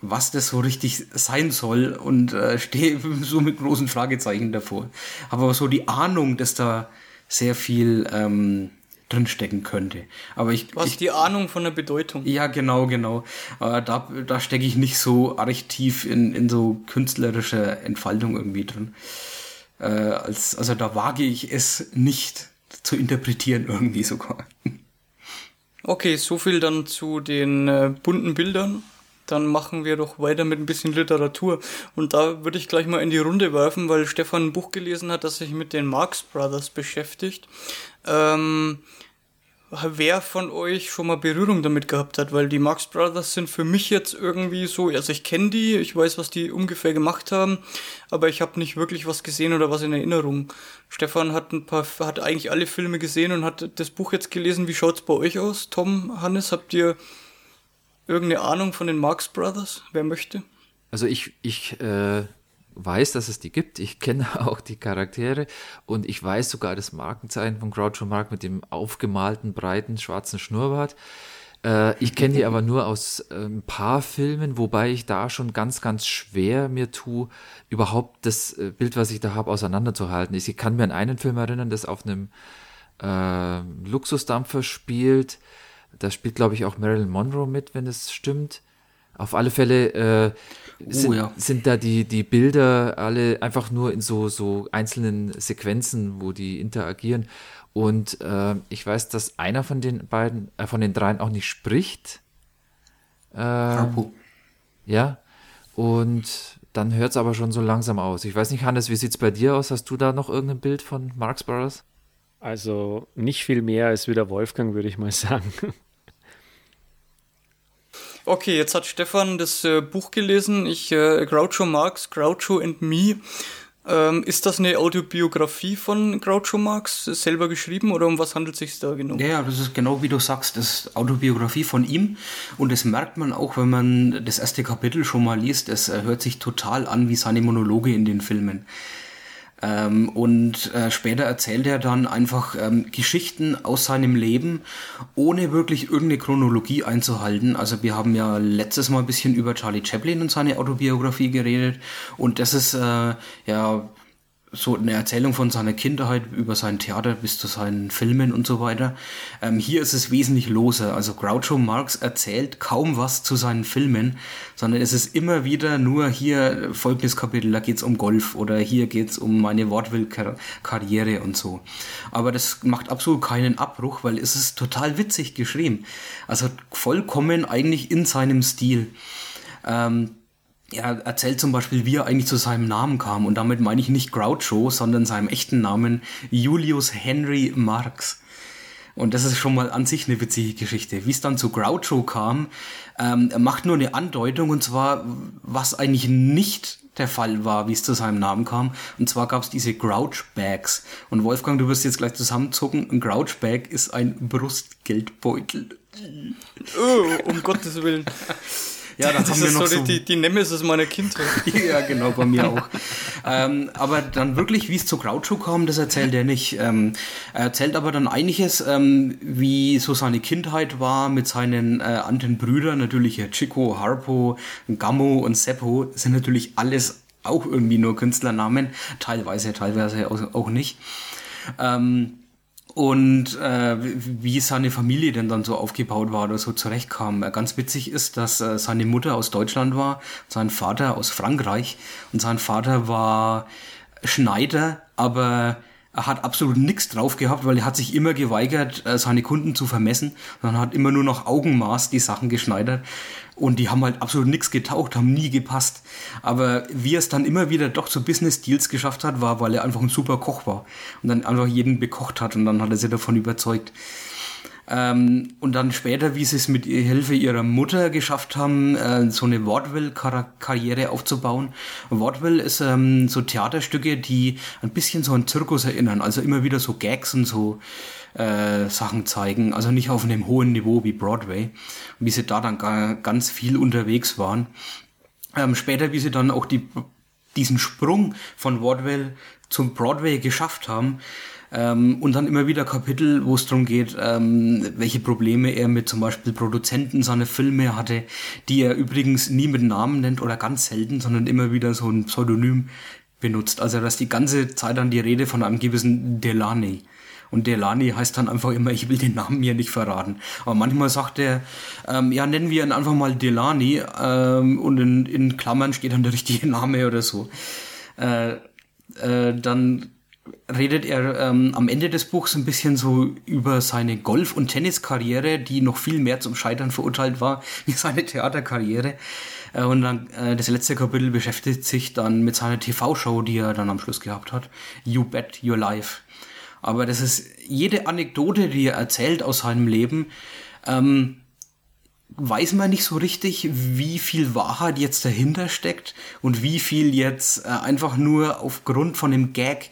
was das so richtig sein soll und äh, stehe so mit großen Fragezeichen davor. Aber so die Ahnung, dass da sehr viel ähm, drinstecken könnte. Aber ich. Du hast ich, die Ahnung von der Bedeutung. Ja, genau, genau. Aber da, da stecke ich nicht so arg tief in, in so künstlerische Entfaltung irgendwie drin. Äh, als, also da wage ich es nicht zu interpretieren, irgendwie sogar. Okay, so viel dann zu den äh, bunten Bildern. Dann machen wir doch weiter mit ein bisschen Literatur. Und da würde ich gleich mal in die Runde werfen, weil Stefan ein Buch gelesen hat, das sich mit den Marx Brothers beschäftigt. Ähm, wer von euch schon mal Berührung damit gehabt hat, weil die Marx Brothers sind für mich jetzt irgendwie so, also ich kenne die, ich weiß, was die ungefähr gemacht haben, aber ich habe nicht wirklich was gesehen oder was in Erinnerung. Stefan hat ein paar, hat eigentlich alle Filme gesehen und hat das Buch jetzt gelesen. Wie schaut's bei euch aus? Tom, Hannes, habt ihr irgendeine Ahnung von den Marx Brothers? Wer möchte? Also ich, ich äh, weiß, dass es die gibt. Ich kenne auch die Charaktere und ich weiß sogar das Markenzeichen von Groucho Mark mit dem aufgemalten, breiten, schwarzen Schnurrbart. Äh, ich kenne die aber nur aus äh, ein paar Filmen, wobei ich da schon ganz, ganz schwer mir tue, überhaupt das äh, Bild, was ich da habe, auseinanderzuhalten. Ich kann mir an einen Film erinnern, das auf einem Luxusdampfer spielt. Da spielt, glaube ich, auch Marilyn Monroe mit, wenn es stimmt. Auf alle Fälle äh, sind, oh, ja. sind da die, die Bilder alle einfach nur in so, so einzelnen Sequenzen, wo die interagieren. Und äh, ich weiß, dass einer von den beiden, äh, von den dreien auch nicht spricht. Äh, ja. Und dann hört es aber schon so langsam aus. Ich weiß nicht, Hannes, wie sieht es bei dir aus? Hast du da noch irgendein Bild von Marx Brothers? Also nicht viel mehr als wieder Wolfgang, würde ich mal sagen. Okay, jetzt hat Stefan das äh, Buch gelesen. Ich, äh, Groucho Marx, Groucho and Me. Ähm, ist das eine Autobiografie von Groucho Marx selber geschrieben oder um was handelt es sich da genau? Ja, das ist genau wie du sagst, das ist Autobiografie von ihm und das merkt man auch, wenn man das erste Kapitel schon mal liest. Es äh, hört sich total an wie seine Monologe in den Filmen. Ähm, und äh, später erzählt er dann einfach ähm, Geschichten aus seinem Leben, ohne wirklich irgendeine Chronologie einzuhalten. Also wir haben ja letztes Mal ein bisschen über Charlie Chaplin und seine Autobiografie geredet. Und das ist äh, ja so eine Erzählung von seiner Kindheit über sein Theater bis zu seinen Filmen und so weiter. Ähm, hier ist es wesentlich loser. Also Groucho Marx erzählt kaum was zu seinen Filmen, sondern es ist immer wieder nur hier folgendes Kapitel, da geht's um Golf oder hier geht's um meine Wortwillkarriere und so. Aber das macht absolut keinen Abbruch, weil es ist total witzig geschrieben. Also vollkommen eigentlich in seinem Stil. Ähm, er erzählt zum Beispiel, wie er eigentlich zu seinem Namen kam. Und damit meine ich nicht Groucho, sondern seinem echten Namen Julius Henry Marx. Und das ist schon mal an sich eine witzige Geschichte. Wie es dann zu Groucho kam, ähm, macht nur eine Andeutung, und zwar, was eigentlich nicht der Fall war, wie es zu seinem Namen kam. Und zwar gab es diese Grouch Bags. Und Wolfgang, du wirst jetzt gleich zusammenzucken. Ein Grouch Bag ist ein Brustgeldbeutel. Oh, um Gottes Willen. Ja, da haben wir noch so die, die Nemesis meiner Kindheit. ja, genau, bei mir auch. ähm, aber dann wirklich, wie es zu Groucho kam, das erzählt er nicht. Ähm, er erzählt aber dann einiges, ähm, wie so seine Kindheit war mit seinen äh, anderen Brüdern, natürlich ja, Chico, Harpo, Gammo und Seppo, das sind natürlich alles auch irgendwie nur Künstlernamen, teilweise, teilweise auch, nicht. Ähm, und äh, wie seine Familie denn dann so aufgebaut war oder so zurechtkam. Äh, ganz witzig ist, dass äh, seine Mutter aus Deutschland war, sein Vater aus Frankreich und sein Vater war Schneider, aber er hat absolut nichts drauf gehabt, weil er hat sich immer geweigert, äh, seine Kunden zu vermessen, sondern hat immer nur noch Augenmaß die Sachen geschneidert und die haben halt absolut nichts getaucht, haben nie gepasst. Aber wie er es dann immer wieder doch zu Business Deals geschafft hat, war, weil er einfach ein super Koch war und dann einfach jeden bekocht hat und dann hat er sie davon überzeugt. Ähm, und dann später, wie sie es mit Hilfe ihrer Mutter geschafft haben, äh, so eine Vaudeville-Karriere aufzubauen. Vaudeville ist ähm, so Theaterstücke, die ein bisschen so an Zirkus erinnern, also immer wieder so Gags und so äh, Sachen zeigen, also nicht auf einem hohen Niveau wie Broadway, wie sie da dann ganz viel unterwegs waren. Ähm, später, wie sie dann auch die, diesen Sprung von Vaudeville zum Broadway geschafft haben, Ähm, und dann immer wieder Kapitel, wo es darum geht, ähm, welche Probleme er mit zum Beispiel Produzenten seiner Filme hatte, die er übrigens nie mit Namen nennt oder ganz selten, sondern immer wieder so ein Pseudonym benutzt. Also da ist die ganze Zeit dann die Rede von einem gewissen Delany. Und Delany heißt dann einfach immer, ich will den Namen mir nicht verraten. Aber manchmal sagt er, ähm, ja, nennen wir ihn einfach mal Delany ähm, und in, in Klammern steht dann der richtige Name oder so. Äh, äh, dann redet er ähm, am Ende des Buchs ein bisschen so über seine Golf- und Tenniskarriere, die noch viel mehr zum Scheitern verurteilt war wie seine Theaterkarriere. Äh, und dann äh, das letzte Kapitel beschäftigt sich dann mit seiner TV-Show, die er dann am Schluss gehabt hat. You Bet Your Life. Aber das ist jede Anekdote, die er erzählt aus seinem Leben, ähm, weiß man nicht so richtig, wie viel Wahrheit jetzt dahinter steckt und wie viel jetzt äh, einfach nur aufgrund von dem Gag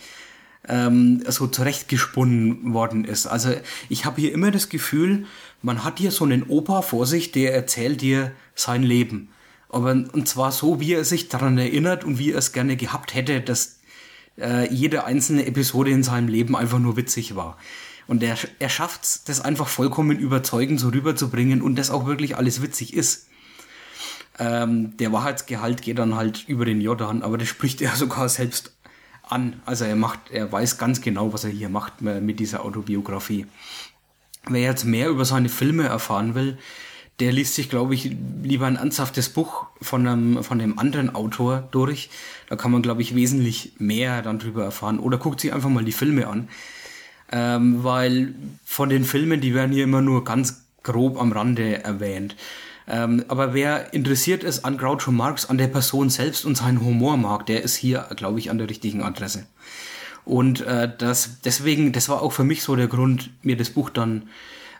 ähm, so zurechtgesponnen worden ist. Also ich habe hier immer das Gefühl, man hat hier so einen Opa vor sich, der erzählt dir sein Leben. Aber und zwar so, wie er sich daran erinnert und wie er es gerne gehabt hätte, dass äh, jede einzelne Episode in seinem Leben einfach nur witzig war. Und er, er schafft das einfach vollkommen überzeugend so rüberzubringen und das auch wirklich alles witzig ist. Ähm, der Wahrheitsgehalt geht dann halt über den Jordan, aber das spricht er sogar selbst an. Also er macht, er weiß ganz genau, was er hier macht mit dieser Autobiografie. Wer jetzt mehr über seine Filme erfahren will, der liest sich, glaube ich, lieber ein ernsthaftes Buch von einem, von einem anderen Autor durch. Da kann man, glaube ich, wesentlich mehr dann drüber erfahren. Oder guckt sich einfach mal die Filme an. Ähm, weil von den Filmen, die werden hier immer nur ganz grob am Rande erwähnt. Ähm, aber wer interessiert ist an Groucho Marx, an der Person selbst und seinen Humor mag, der ist hier, glaube ich, an der richtigen Adresse. Und äh, das, deswegen, das war auch für mich so der Grund, mir das Buch dann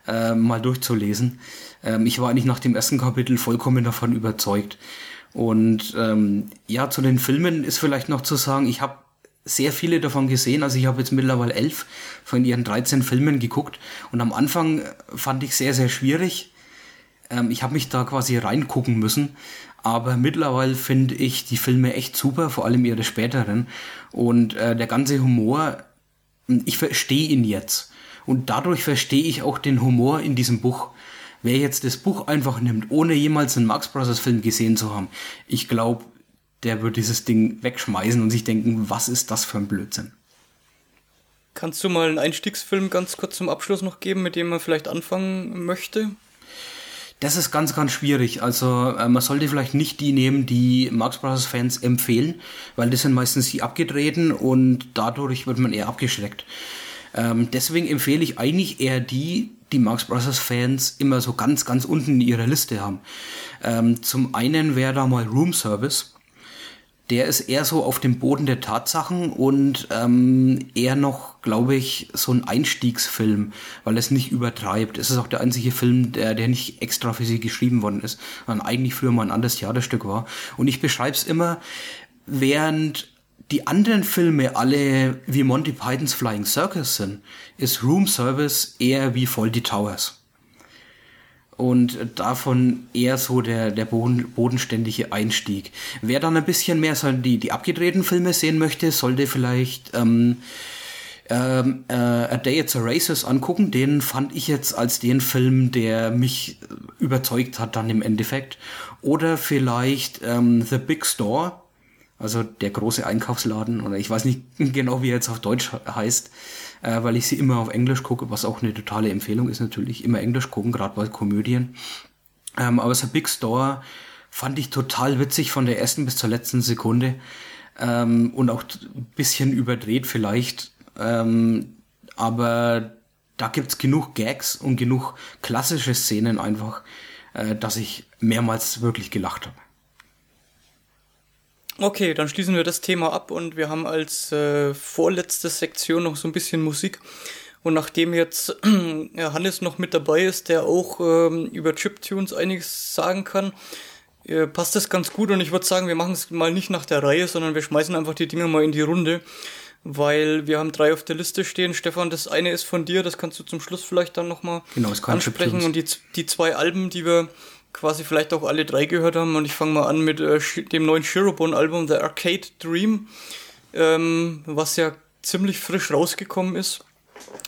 äh, mal durchzulesen. Ähm, ich war eigentlich nach dem ersten Kapitel vollkommen davon überzeugt. Und ähm, ja, zu den Filmen ist vielleicht noch zu sagen, ich habe sehr viele davon gesehen. Also ich habe jetzt mittlerweile elf von ihren 13 Filmen geguckt. Und am Anfang fand ich sehr, sehr schwierig. Ähm, ich habe mich da quasi reingucken müssen. Aber mittlerweile finde ich die Filme echt super, vor allem ihre späteren. Und äh, der ganze Humor, ich verstehe ihn jetzt. Und dadurch verstehe ich auch den Humor in diesem Buch. Wer jetzt das Buch einfach nimmt, ohne jemals einen Marx Brothers Film gesehen zu haben, ich glaube, der wird dieses Ding wegschmeißen und sich denken, was ist das für ein Blödsinn. Kannst du mal einen Einstiegsfilm ganz kurz zum Abschluss noch geben, mit dem man vielleicht anfangen möchte? Das ist ganz, ganz schwierig. Also äh, man sollte vielleicht nicht die nehmen, die Marx Brothers Fans empfehlen, weil das sind meistens die abgedrehten und dadurch wird man eher abgeschreckt. Ähm, deswegen empfehle ich eigentlich eher die, die Marx Brothers Fans immer so ganz, ganz unten in ihrer Liste haben. Ähm, zum einen wäre da mal Room Service. Der ist eher so auf dem Boden der Tatsachen und ähm, eher noch, glaube ich, so ein Einstiegsfilm, weil es nicht übertreibt. Es ist auch der einzige Film, der, der nicht extra für sie geschrieben worden ist, sondern eigentlich früher mal ein anderes Theaterstück war. Und ich beschreibe es immer, während die anderen Filme alle wie Monty Pythons Flying Circus sind, ist Room Service eher wie Faulty Towers. Und davon eher so der, der boden, bodenständige Einstieg. Wer dann ein bisschen mehr so die, die abgedrehten Filme sehen möchte, sollte vielleicht ähm, ähm, äh, A Day at the Races angucken. Den fand ich jetzt als den Film, der mich überzeugt hat dann im Endeffekt. Oder vielleicht ähm, The Big Store also der große Einkaufsladen oder ich weiß nicht genau, wie er jetzt auf Deutsch heißt, äh, weil ich sie immer auf Englisch gucke, was auch eine totale Empfehlung ist natürlich, immer Englisch gucken, gerade bei Komödien. Ähm, aber so Big Store fand ich total witzig von der ersten bis zur letzten Sekunde ähm, und auch ein bisschen überdreht vielleicht, ähm, aber da gibt's genug Gags und genug klassische Szenen einfach, äh, dass ich mehrmals wirklich gelacht habe. Okay, dann schließen wir das Thema ab und wir haben als äh, vorletzte Sektion noch so ein bisschen Musik. Und nachdem jetzt äh, Hannes noch mit dabei ist, der auch ähm, über Chiptunes einiges sagen kann, äh, passt das ganz gut. Und ich würde sagen, wir machen es mal nicht nach der Reihe, sondern wir schmeißen einfach die Dinge mal in die Runde. Weil wir haben drei auf der Liste stehen. Stefan, das eine ist von dir, das kannst du zum Schluss vielleicht dann nochmal genau, ansprechen. Und die, die zwei Alben, die wir quasi vielleicht auch alle drei gehört haben. Und ich fange mal an mit äh, dem neuen Shirobon-Album, The Arcade Dream, ähm, was ja ziemlich frisch rausgekommen ist.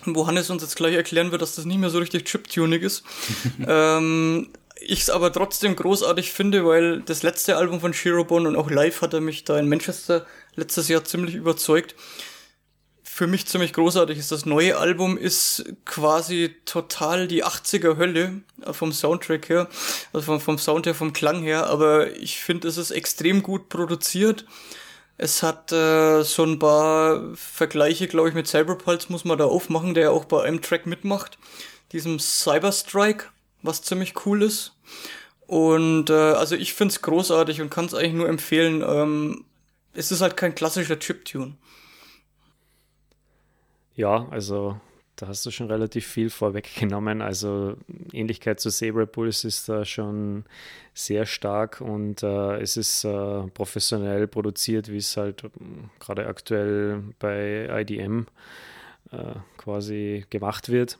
Wo Hannes uns jetzt gleich erklären wird, dass das nicht mehr so richtig Chiptunig ist. ähm, ich es aber trotzdem großartig finde, weil das letzte Album von Shirobon und auch live hat er mich da in Manchester letztes Jahr ziemlich überzeugt. Für mich ziemlich großartig ist. Das neue Album ist quasi total die 80er Hölle äh, vom Soundtrack her, also vom, vom Sound her, vom Klang her, aber ich finde, es ist extrem gut produziert. Es hat äh, so ein paar Vergleiche, glaube ich, mit Cyberpulse muss man da aufmachen, der ja auch bei einem Track mitmacht, diesem Cyberstrike was ziemlich cool ist. Und äh, also ich finde es großartig und kann es eigentlich nur empfehlen. Ähm, es ist halt kein klassischer Chiptune. Ja, also da hast du schon relativ viel vorweggenommen. Also Ähnlichkeit zu Saber Pulse ist da schon sehr stark und äh, es ist äh, professionell produziert, wie es halt ähm, gerade aktuell bei IDM äh, quasi gemacht wird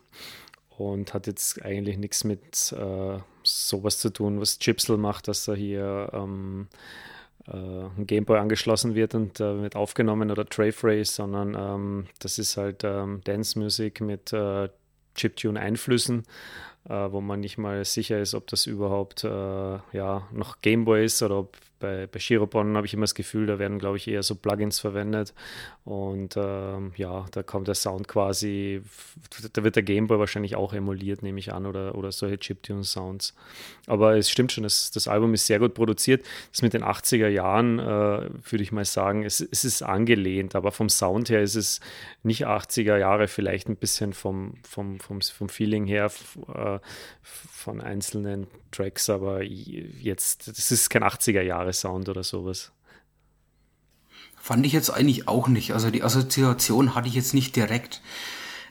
und hat jetzt eigentlich nichts mit äh, sowas zu tun, was Chipsel macht, dass da hier ähm, äh, ein Gameboy angeschlossen wird und äh, wird aufgenommen oder Trayphrase, sondern ähm, das ist halt ähm, Dance Music mit äh, Chiptune-Einflüssen, äh, wo man nicht mal sicher ist, ob das überhaupt äh, ja, noch Gameboy ist oder ob bei, bei Chiropon habe ich immer das Gefühl, da werden, glaube ich, eher so Plugins verwendet. Und ähm, ja, da kommt der Sound quasi, da wird der Gameboy wahrscheinlich auch emuliert, nehme ich an, oder, oder solche Chiptune-Sounds. Aber es stimmt schon, das, das Album ist sehr gut produziert. Das mit den 80er Jahren, äh, würde ich mal sagen, es, es ist angelehnt, aber vom Sound her ist es nicht 80er Jahre, vielleicht ein bisschen vom, vom, vom, vom Feeling her, äh, von einzelnen Tracks, aber jetzt, das ist kein 80er-Jahre-Sound oder sowas. Fand ich jetzt eigentlich auch nicht. Also die Assoziation hatte ich jetzt nicht direkt.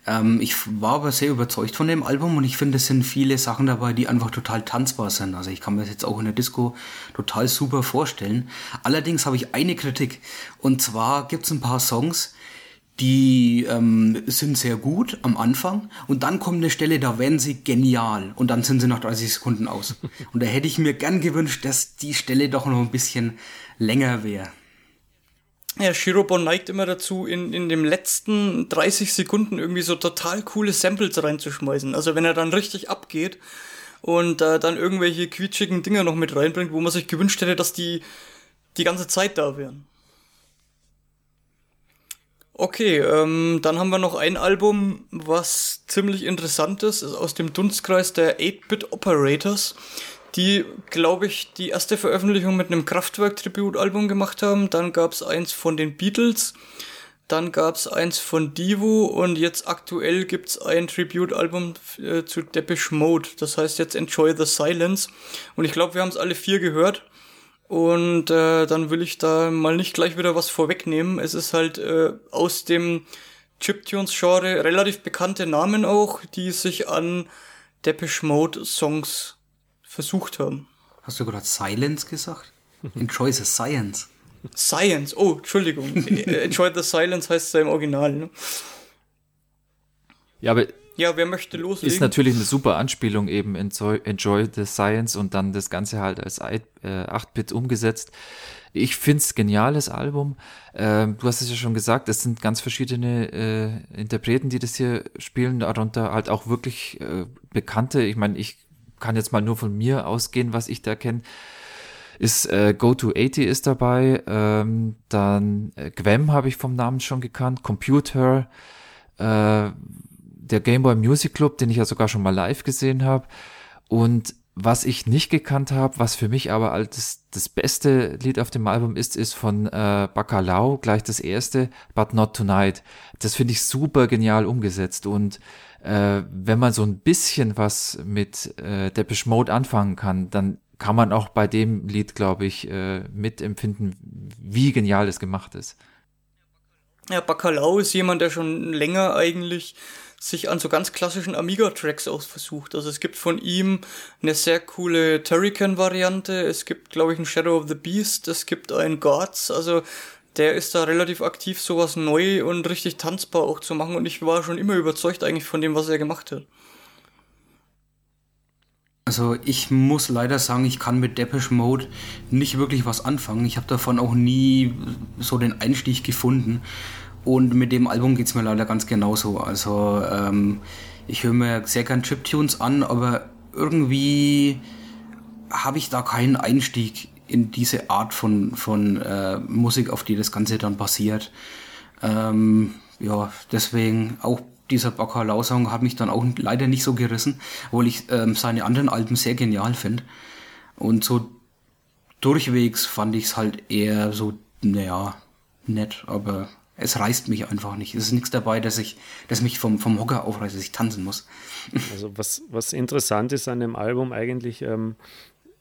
Ähm, ich war aber sehr überzeugt von dem Album und ich finde, es sind viele Sachen dabei, die einfach total tanzbar sind. Also ich kann mir das jetzt auch in der Disco total super vorstellen. Allerdings habe ich eine Kritik. Und zwar gibt es ein paar Songs, die ähm, sind sehr gut am Anfang und dann kommt eine Stelle, da werden sie genial und dann sind sie nach 30 Sekunden aus. Und da hätte ich mir gern gewünscht, dass die Stelle doch noch ein bisschen länger wäre. Ja, Shirobon neigt immer dazu, in, in den letzten 30 Sekunden irgendwie so total coole Samples reinzuschmeißen. Also wenn er dann richtig abgeht und äh, dann irgendwelche quietschigen Dinger noch mit reinbringt, wo man sich gewünscht hätte, dass die die ganze Zeit da wären. Okay, ähm, dann haben wir noch ein Album, was ziemlich interessant ist, ist aus dem Dunstkreis der 8-Bit Operators, die, glaube ich, die erste Veröffentlichung mit einem Kraftwerk-Tributalbum gemacht haben. Dann gab es eins von den Beatles, dann gab es eins von Divo und jetzt aktuell gibt es ein Tributalbum äh, zu Depeche Mode. Das heißt jetzt Enjoy the Silence. Und ich glaube, wir haben es alle vier gehört. Und äh, dann will ich da mal nicht gleich wieder was vorwegnehmen. Es ist halt äh, aus dem Chiptunes-Genre relativ bekannte Namen auch, die sich an Depeche Mode-Songs versucht haben. Hast du gerade Silence gesagt? Enjoy the Science. Science, oh, Entschuldigung. Enjoy the Silence heißt es ja im Original. Ne? Ja, aber ja, wer möchte loslegen? Ist natürlich eine super Anspielung eben Enjoy, Enjoy the Science und dann das Ganze halt als 8-Bit äh, umgesetzt. Ich finde es geniales Album. Ähm, du hast es ja schon gesagt, es sind ganz verschiedene äh, Interpreten, die das hier spielen, darunter halt auch wirklich äh, bekannte. Ich meine, ich kann jetzt mal nur von mir ausgehen, was ich da kenne. Ist äh, Go to 80 ist dabei, ähm, dann äh, Gwem habe ich vom Namen schon gekannt, Computer, äh, der Game Boy Music Club, den ich ja sogar schon mal live gesehen habe. Und was ich nicht gekannt habe, was für mich aber als das beste Lied auf dem Album ist, ist von äh, Bacalao, gleich das erste, But Not Tonight. Das finde ich super genial umgesetzt und äh, wenn man so ein bisschen was mit äh, Depeche Mode anfangen kann, dann kann man auch bei dem Lied, glaube ich, äh, mitempfinden, wie genial es gemacht ist. Ja, Bacalao ist jemand, der schon länger eigentlich sich an so ganz klassischen Amiga-Tracks auch versucht. Also es gibt von ihm eine sehr coole Turrican-Variante, es gibt, glaube ich, ein Shadow of the Beast, es gibt ein Gods, also der ist da relativ aktiv, sowas neu und richtig tanzbar auch zu machen und ich war schon immer überzeugt eigentlich von dem, was er gemacht hat. Also ich muss leider sagen, ich kann mit Depeche Mode nicht wirklich was anfangen. Ich habe davon auch nie so den Einstieg gefunden. Und mit dem Album geht es mir leider ganz genauso. Also ähm, ich höre mir sehr gern Chiptunes an, aber irgendwie habe ich da keinen Einstieg in diese Art von, von äh, Musik, auf die das Ganze dann basiert. Ähm, ja, deswegen auch dieser Bacalao-Song hat mich dann auch leider nicht so gerissen, obwohl ich ähm, seine anderen Alben sehr genial finde. Und so durchwegs fand ich es halt eher so, naja, nett, aber es reißt mich einfach nicht. Es ist nichts dabei, dass ich, dass mich vom, vom Hocker aufreißt, dass ich tanzen muss. Also was, was interessant ist an dem Album eigentlich, ähm,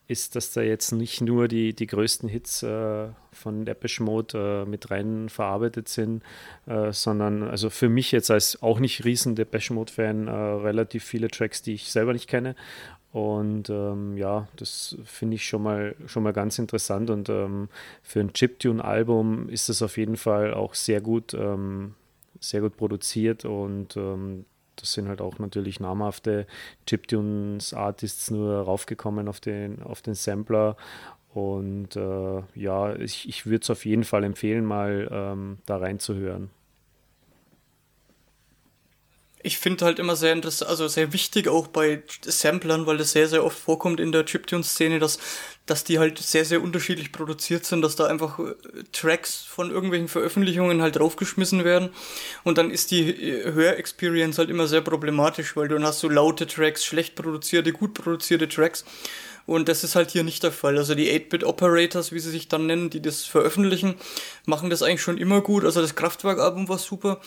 ist, dass da jetzt nicht nur die, die größten Hits äh, von Depeche Mode äh, mit rein verarbeitet sind, äh, sondern also für mich jetzt als auch nicht riesen Depeche Mode-Fan äh, relativ viele Tracks, die ich selber nicht kenne. Und ähm, ja, das finde ich schon mal, schon mal ganz interessant. Und ähm, für ein Chiptune-Album ist das auf jeden Fall auch sehr gut, ähm, sehr gut produziert und ähm, das sind halt auch natürlich namhafte Chiptunes-Artists nur raufgekommen auf den, auf den Sampler. Und äh, ja, ich, ich würde es auf jeden Fall empfehlen, mal ähm, da reinzuhören ich finde halt immer sehr interessant, also sehr wichtig auch bei Samplern, weil das sehr, sehr oft vorkommt in der Chiptune-Szene, dass, dass die halt sehr, sehr unterschiedlich produziert sind, dass da einfach äh, Tracks von irgendwelchen Veröffentlichungen halt draufgeschmissen werden. Und dann ist die äh, Hörexperience halt immer sehr problematisch, weil du dann hast so laute Tracks, schlecht produzierte, gut produzierte Tracks und das ist halt hier nicht der Fall. Also die 8-Bit-Operators, wie sie sich dann nennen, die das veröffentlichen, machen das eigentlich schon immer gut. Also das Kraftwerk-Album war super.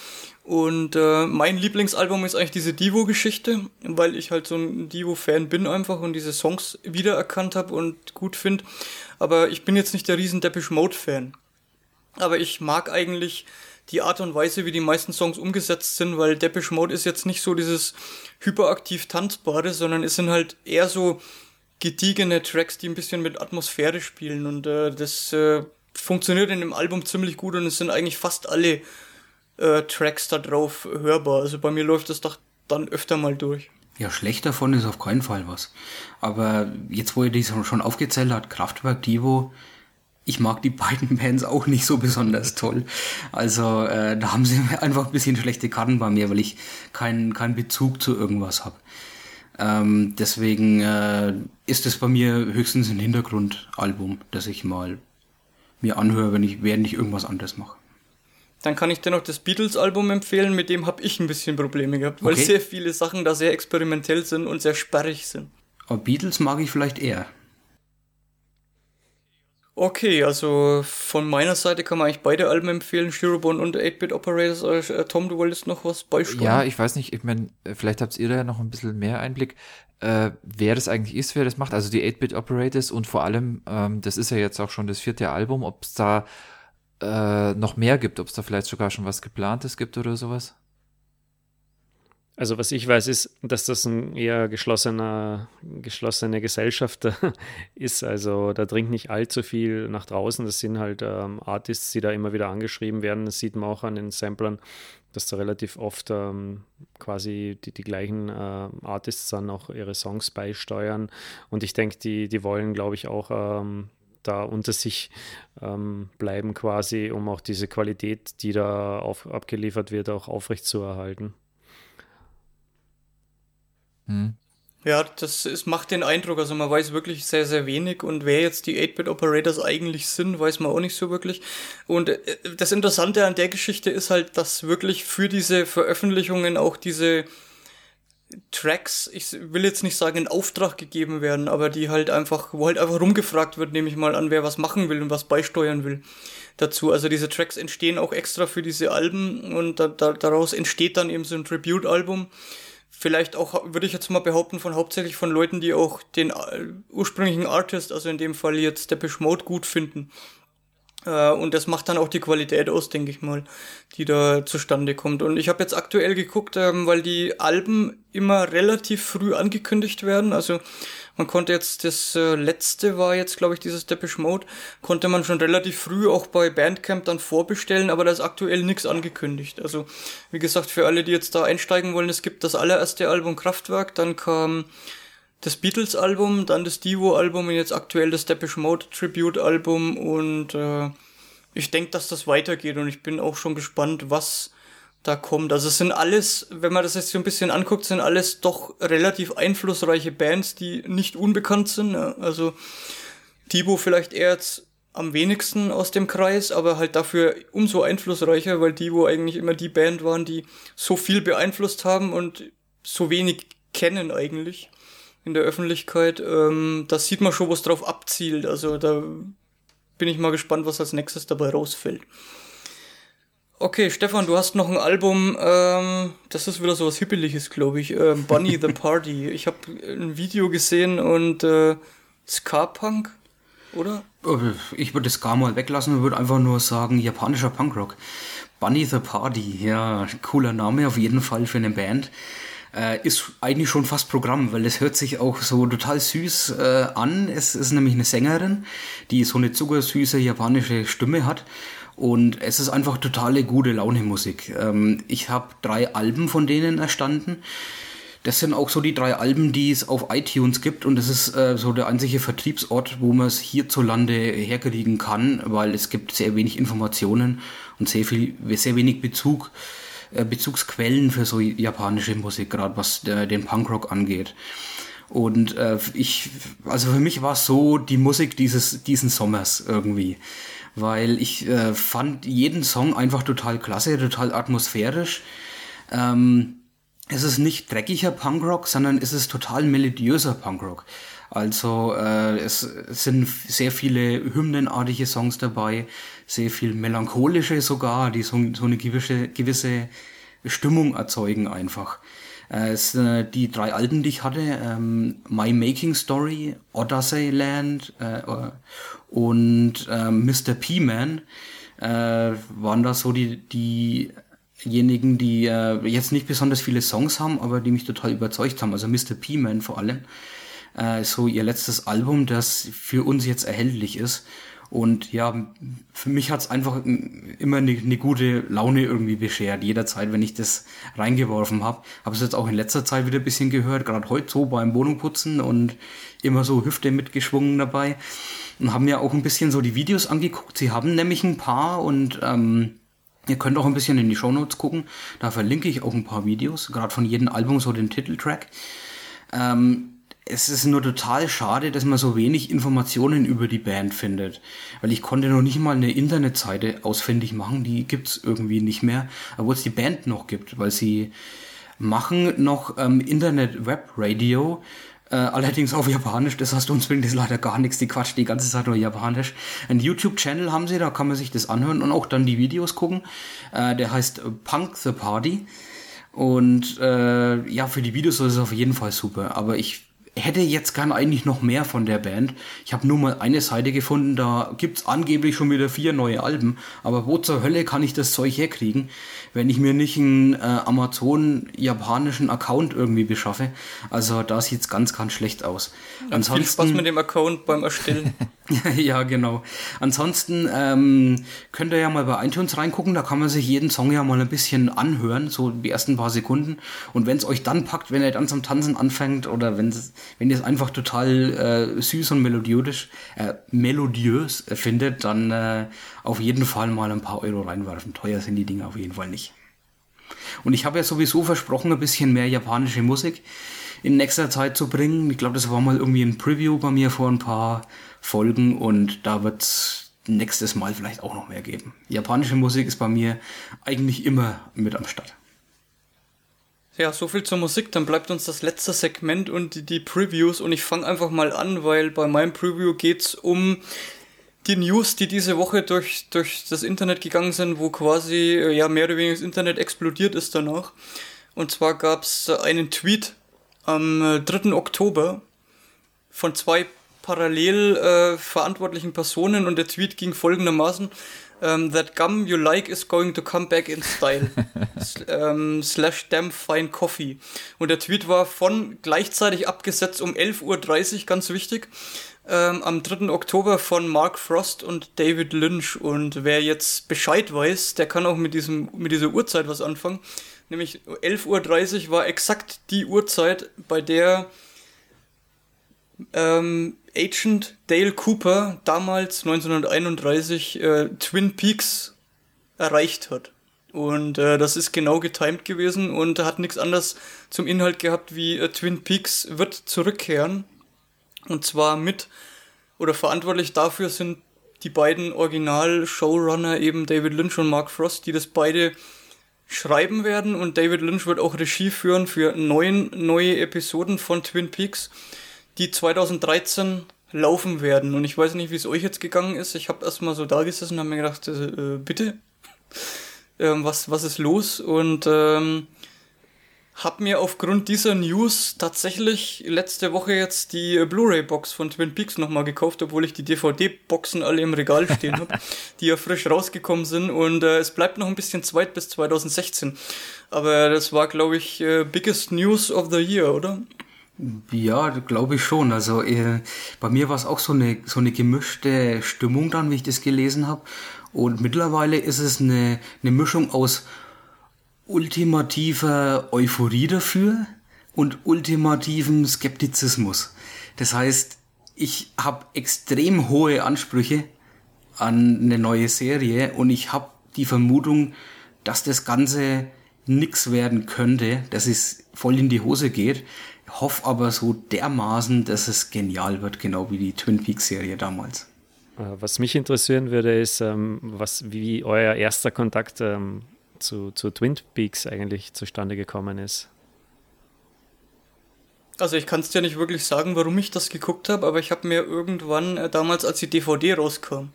Und äh, mein Lieblingsalbum ist eigentlich diese Divo-Geschichte, weil ich halt so ein Divo-Fan bin einfach und diese Songs wiedererkannt habe und gut finde. Aber ich bin jetzt nicht der riesen Depeche Mode-Fan. Aber ich mag eigentlich die Art und Weise, wie die meisten Songs umgesetzt sind, weil Depeche Mode ist jetzt nicht so dieses hyperaktiv tanzbare, sondern es sind halt eher so gediegene Tracks, die ein bisschen mit Atmosphäre spielen und äh, das äh, funktioniert in dem Album ziemlich gut und es sind eigentlich fast alle äh, Tracks da drauf hörbar. Also bei mir läuft das doch dann öfter mal durch. Ja, schlecht davon ist auf keinen Fall was. Aber jetzt, wo ihr die schon aufgezählt habt, Kraftwerk, Divo, ich mag die beiden Bands auch nicht so besonders toll. Also äh, da haben sie einfach ein bisschen schlechte Karten bei mir, weil ich keinen keinen Bezug zu irgendwas habe. Ähm, deswegen äh, ist es bei mir höchstens ein Hintergrundalbum, das ich mal mir anhöre, wenn ich, während ich irgendwas anderes mache. Dann kann ich dir noch das Beatles-Album empfehlen, mit dem habe ich ein bisschen Probleme gehabt, weil okay. sehr viele Sachen da sehr experimentell sind und sehr sperrig sind. Aber Beatles mag ich vielleicht eher. Okay, also von meiner Seite kann man eigentlich beide Alben empfehlen, Shirobon und 8-Bit Operators. Äh, Tom, du wolltest noch was beisteuern? Ja, ich weiß nicht, ich meine, vielleicht habt ihr da ja noch ein bisschen mehr Einblick, äh, wer das eigentlich ist, wer das macht. Also die 8-Bit Operators und vor allem, ähm, das ist ja jetzt auch schon das vierte Album, ob es da äh, noch mehr gibt, ob es da vielleicht sogar schon was geplantes gibt oder sowas. Also was ich weiß, ist, dass das ein eher geschlossener, geschlossene Gesellschaft ist. Also da dringt nicht allzu viel nach draußen. Das sind halt ähm, Artists, die da immer wieder angeschrieben werden. Das sieht man auch an den Samplern, dass da relativ oft ähm, quasi die, die gleichen äh, Artists dann auch ihre Songs beisteuern. Und ich denke, die, die wollen, glaube ich, auch ähm, da unter sich ähm, bleiben quasi, um auch diese Qualität, die da auf, abgeliefert wird, auch aufrechtzuerhalten. Hm. Ja, das ist, macht den Eindruck, also man weiß wirklich sehr, sehr wenig und wer jetzt die 8-Bit-Operators eigentlich sind, weiß man auch nicht so wirklich. Und äh, das Interessante an der Geschichte ist halt, dass wirklich für diese Veröffentlichungen auch diese Tracks, ich will jetzt nicht sagen in Auftrag gegeben werden, aber die halt einfach, wo halt einfach rumgefragt wird, nehme ich mal an, wer was machen will und was beisteuern will dazu. Also diese Tracks entstehen auch extra für diese Alben und da, da, daraus entsteht dann eben so ein Tribute-Album vielleicht auch, würde ich jetzt mal behaupten, von hauptsächlich von Leuten, die auch den äh, ursprünglichen Artist, also in dem Fall jetzt Depeche Mode, gut finden. Äh, und das macht dann auch die Qualität aus, denke ich mal, die da zustande kommt. Und ich habe jetzt aktuell geguckt, ähm, weil die Alben immer relativ früh angekündigt werden. Also man konnte jetzt, das äh, letzte war jetzt, glaube ich, dieses Depeche Mode, konnte man schon relativ früh auch bei Bandcamp dann vorbestellen, aber da ist aktuell nichts angekündigt. Also, wie gesagt, für alle, die jetzt da einsteigen wollen, es gibt das allererste Album Kraftwerk, dann kam das Beatles-Album, dann das Divo-Album und jetzt aktuell das Depeche Mode Tribute-Album und äh, ich denke, dass das weitergeht und ich bin auch schon gespannt, was da kommt. Also es sind alles, wenn man das jetzt so ein bisschen anguckt, sind alles doch relativ einflussreiche Bands, die nicht unbekannt sind. Ja. Also Tibo vielleicht eher jetzt am wenigsten aus dem Kreis, aber halt dafür umso einflussreicher, weil Divo eigentlich immer die Band waren, die so viel beeinflusst haben und so wenig kennen eigentlich in der Öffentlichkeit. Ähm, da sieht man schon, was drauf abzielt. Also da bin ich mal gespannt, was als nächstes dabei rausfällt. Okay, Stefan, du hast noch ein Album, ähm, das ist wieder so was Hippeliges, glaube ich. Äh, Bunny the Party. Ich habe ein Video gesehen und äh, Ska-Punk oder? Äh, ich würde das gar mal weglassen und würde einfach nur sagen, japanischer Punkrock. Bunny the Party, ja, cooler Name auf jeden Fall für eine Band. Äh, ist eigentlich schon fast Programm, weil es hört sich auch so total süß äh, an. Es ist nämlich eine Sängerin, die so eine zuckersüße japanische Stimme hat. Und es ist einfach totale gute Laune Musik. Ähm, ich habe drei Alben von denen erstanden. Das sind auch so die drei Alben, die es auf iTunes gibt und das ist äh, so der einzige Vertriebsort, wo man es hierzulande herkriegen kann, weil es gibt sehr wenig Informationen und sehr viel, sehr wenig Bezug, äh, Bezugsquellen für so japanische Musik, gerade was der, den Punkrock angeht. Und äh, ich, also für mich war es so die Musik dieses diesen Sommers irgendwie, weil ich äh, fand jeden Song einfach total klasse, total atmosphärisch. Ähm, es ist nicht dreckiger Punkrock, sondern es ist total melodiöser Punkrock. Also äh, es sind sehr viele hymnenartige Songs dabei, sehr viel melancholische sogar, die so, so eine gewisse, gewisse Stimmung erzeugen einfach. Äh, es, äh, die drei Alben, die ich hatte, ähm, My Making Story, Odyssey Land äh, und äh, Mr. P-Man, äh, waren da so die diejenigen, die äh, jetzt nicht besonders viele Songs haben, aber die mich total überzeugt haben. Also Mr. P-Man vor allem. Äh, so ihr letztes Album, das für uns jetzt erhältlich ist. Und ja, für mich hat's einfach immer eine, eine gute Laune irgendwie beschert. Jederzeit, wenn ich das reingeworfen habe. Habe es jetzt auch in letzter Zeit wieder ein bisschen gehört, gerade heute so beim Wohnungputzen und immer so Hüfte mitgeschwungen dabei. Und haben mir auch ein bisschen so die Videos angeguckt. Sie haben nämlich ein paar und ähm, Ihr könnt auch ein bisschen in die Shownotes gucken. Da verlinke ich auch ein paar Videos, gerade von jedem Album so den Titeltrack. Ähm, es ist nur total schade, dass man so wenig Informationen über die Band findet. Weil ich konnte noch nicht mal eine Internetseite ausfindig machen, die gibt's irgendwie nicht mehr, obwohl es die Band noch gibt, weil sie machen noch ähm, Internet-Web-Radio, äh, allerdings auf Japanisch, das heißt, uns bringt das leider gar nichts, die quatschen die ganze Zeit nur Japanisch. Ein YouTube-Channel haben sie, da kann man sich das anhören und auch dann die Videos gucken. Äh, der heißt Punk the Party. Und äh, ja, für die Videos ist es auf jeden Fall super. Aber ich hätte jetzt gern eigentlich noch mehr von der Band. Ich habe nur mal eine Seite gefunden, da gibt's angeblich schon wieder vier neue Alben. Aber wo zur Hölle kann ich das Zeug herkriegen, wenn ich mir nicht einen äh, Amazon-japanischen Account irgendwie beschaffe? Also da sieht's ganz, ganz schlecht aus. Ja, Ansonsten, viel Spaß mit dem Account beim Erstellen. ja, genau. Ansonsten ähm, könnt ihr ja mal bei iTunes reingucken, da kann man sich jeden Song ja mal ein bisschen anhören, so die ersten paar Sekunden. Und wenn es euch dann packt, wenn ihr dann zum Tanzen anfängt oder wenn wenn ihr es einfach total äh, süß und melodiös, äh, melodiös findet, dann äh, auf jeden Fall mal ein paar Euro reinwerfen. Teuer sind die Dinge auf jeden Fall nicht. Und ich habe ja sowieso versprochen, ein bisschen mehr japanische Musik in nächster Zeit zu bringen. Ich glaube, das war mal irgendwie ein Preview bei mir vor ein paar Folgen und da wird es nächstes Mal vielleicht auch noch mehr geben. Japanische Musik ist bei mir eigentlich immer mit am Start. Ja, so viel zur Musik. Dann bleibt uns das letzte Segment und die, die Previews. Und ich fange einfach mal an, weil bei meinem Preview geht's um die News, die diese Woche durch, durch das Internet gegangen sind, wo quasi äh, ja mehr oder weniger das Internet explodiert ist danach. Und zwar gab's einen Tweet am 3. Äh, Oktober von zwei parallel äh, verantwortlichen Personen und der Tweet ging folgendermaßen um, ähm, that gum you like is going to come back in style. um, ähm, slash damn fine coffee. Und der Tweet war von gleichzeitig abgesetzt um 11.30 Uhr, ganz wichtig, ähm, am 3. Oktober von Mark Frost und David Lynch. Und wer jetzt Bescheid weiß, der kann auch mit, diesem, mit dieser Uhrzeit was anfangen. Nämlich 11.30 Uhr war exakt die Uhrzeit, bei der ähm, Agent Dale Cooper damals 1931 äh, Twin Peaks erreicht hat. Und äh, das ist genau getimed gewesen und hat nichts anderes zum Inhalt gehabt wie äh, Twin Peaks wird zurückkehren. Und zwar mit oder verantwortlich dafür sind die beiden Original-Showrunner eben David Lynch und Mark Frost, die das beide schreiben werden und David Lynch wird auch Regie führen für neun neue Episoden von Twin Peaks, die 2013 laufen werden. Und ich weiß nicht, wie es euch jetzt gegangen ist. Ich habe erstmal so da gesessen und habe mir gedacht, äh, bitte, ähm, was, was ist los? Und ähm, habe mir aufgrund dieser News tatsächlich letzte Woche jetzt die Blu-ray-Box von Twin Peaks nochmal gekauft, obwohl ich die DVD-Boxen alle im Regal stehen habe, die ja frisch rausgekommen sind. Und äh, es bleibt noch ein bisschen zweit bis 2016. Aber das war, glaube ich, äh, biggest news of the year, oder? Ja, glaube ich schon. Also äh, bei mir war es auch so eine, so eine gemischte Stimmung dann, wie ich das gelesen habe. Und mittlerweile ist es eine, eine Mischung aus ultimativer Euphorie dafür und ultimativem Skeptizismus. Das heißt, ich habe extrem hohe Ansprüche an eine neue Serie und ich habe die Vermutung, dass das Ganze nix werden könnte, dass es voll in die Hose geht. Hoffe aber so dermaßen, dass es genial wird, genau wie die Twin Peaks Serie damals. Äh, was mich interessieren würde, ist, ähm, was, wie euer erster Kontakt ähm, zu, zu Twin Peaks eigentlich zustande gekommen ist. Also ich kann es dir nicht wirklich sagen, warum ich das geguckt habe, aber ich habe mir irgendwann, äh, damals als die DVD rauskam,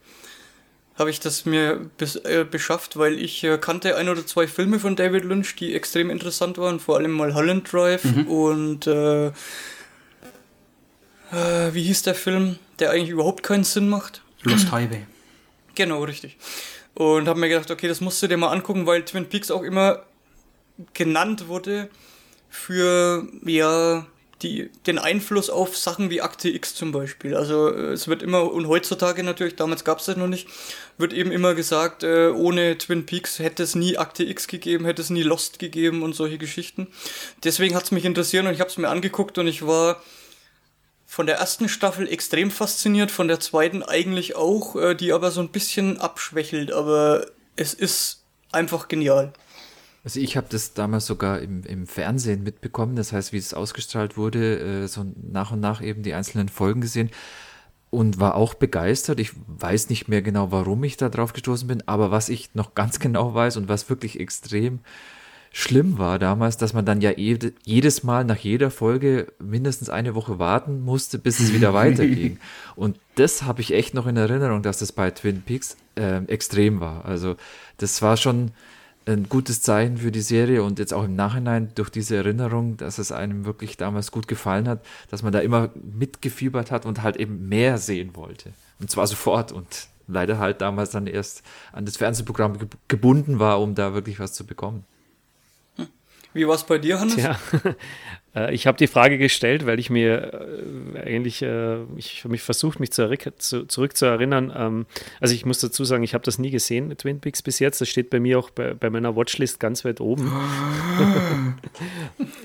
habe ich das mir bis, äh, beschafft, weil ich äh, kannte ein oder zwei Filme von David Lynch, die extrem interessant waren, vor allem mal Holland Drive mhm. und äh, äh, wie hieß der Film, der eigentlich überhaupt keinen Sinn macht? Lost Highway. Genau, richtig. Und habe mir gedacht, okay, das musst du dir mal angucken, weil Twin Peaks auch immer genannt wurde für, ja, die, den Einfluss auf Sachen wie Akte X zum Beispiel. Also äh, es wird immer, und heutzutage natürlich, damals gab es das noch nicht, wird eben immer gesagt, äh, ohne Twin Peaks hätte es nie Akte X gegeben, hätte es nie Lost gegeben und solche Geschichten. Deswegen hat es mich interessiert und ich habe es mir angeguckt und ich war von der ersten Staffel extrem fasziniert, von der zweiten eigentlich auch, äh, die aber so ein bisschen abschwächelt, aber es ist einfach genial. Also ich habe das damals sogar im, im Fernsehen mitbekommen, das heißt, wie es ausgestrahlt wurde, äh, so nach und nach eben die einzelnen Folgen gesehen und war auch begeistert. Ich weiß nicht mehr genau, warum ich da drauf gestoßen bin, aber was ich noch ganz genau weiß und was wirklich extrem schlimm war damals, dass man dann ja jedes Mal nach jeder Folge mindestens eine Woche warten musste, bis es wieder weiterging. Und das habe ich echt noch in Erinnerung, dass das bei Twin Peaks äh, extrem war. Also das war schon ein gutes Zeichen für die Serie und jetzt auch im Nachhinein durch diese Erinnerung, dass es einem wirklich damals gut gefallen hat, dass man da immer mitgefiebert hat und halt eben mehr sehen wollte. Und zwar sofort und leider halt damals dann erst an das Fernsehprogramm gebunden war, um da wirklich was zu bekommen. Wie war es bei dir, Hannes? Ja, äh, ich habe die Frage gestellt, weil ich mir äh, eigentlich, äh, ich habe mich versucht, mich zu. Ähm, also ich muss dazu sagen, ich habe das nie gesehen, Twin Peaks bis jetzt. Das steht bei mir auch bei, bei meiner Watchlist ganz weit oben.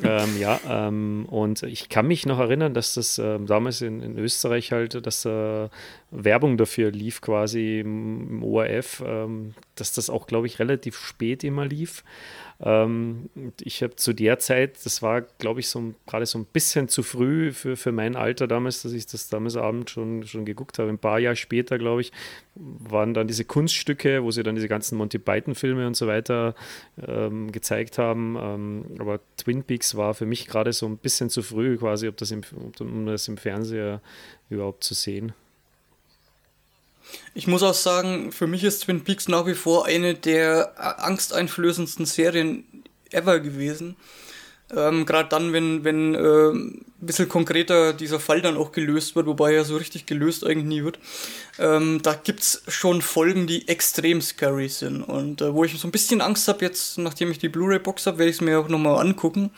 ähm, ja, ähm, und ich kann mich noch erinnern, dass das ähm, damals in, in, Österreich halt, dass äh, Werbung dafür lief quasi im, im ORF, ähm, dass das auch, glaube ich, relativ spät immer lief. Ähm, ich habe zu der Zeit, das war, glaube ich, so gerade so ein bisschen zu früh für, für mein Alter damals, dass ich das damals abends schon, schon geguckt habe. Ein paar Jahre später, glaube ich, waren dann diese Kunststücke, wo sie dann diese ganzen Monty Python-Filme und so weiter ähm, gezeigt haben. Ähm, aber Twin Peaks war für mich gerade so ein bisschen zu früh, quasi, ob das im, um das im Fernseher überhaupt zu sehen. Ich muss auch sagen, für mich ist Twin Peaks nach wie vor eine der angsteinflößendsten Serien ever gewesen. Ähm, Gerade dann, wenn, wenn äh, ein bisschen konkreter dieser Fall dann auch gelöst wird, wobei er so richtig gelöst eigentlich nie wird. Ähm, da gibt's schon Folgen, die extrem scary sind. Und äh, wo ich so ein bisschen Angst habe, jetzt, nachdem ich die Blu-ray-Box habe, werde ich es mir auch nochmal angucken.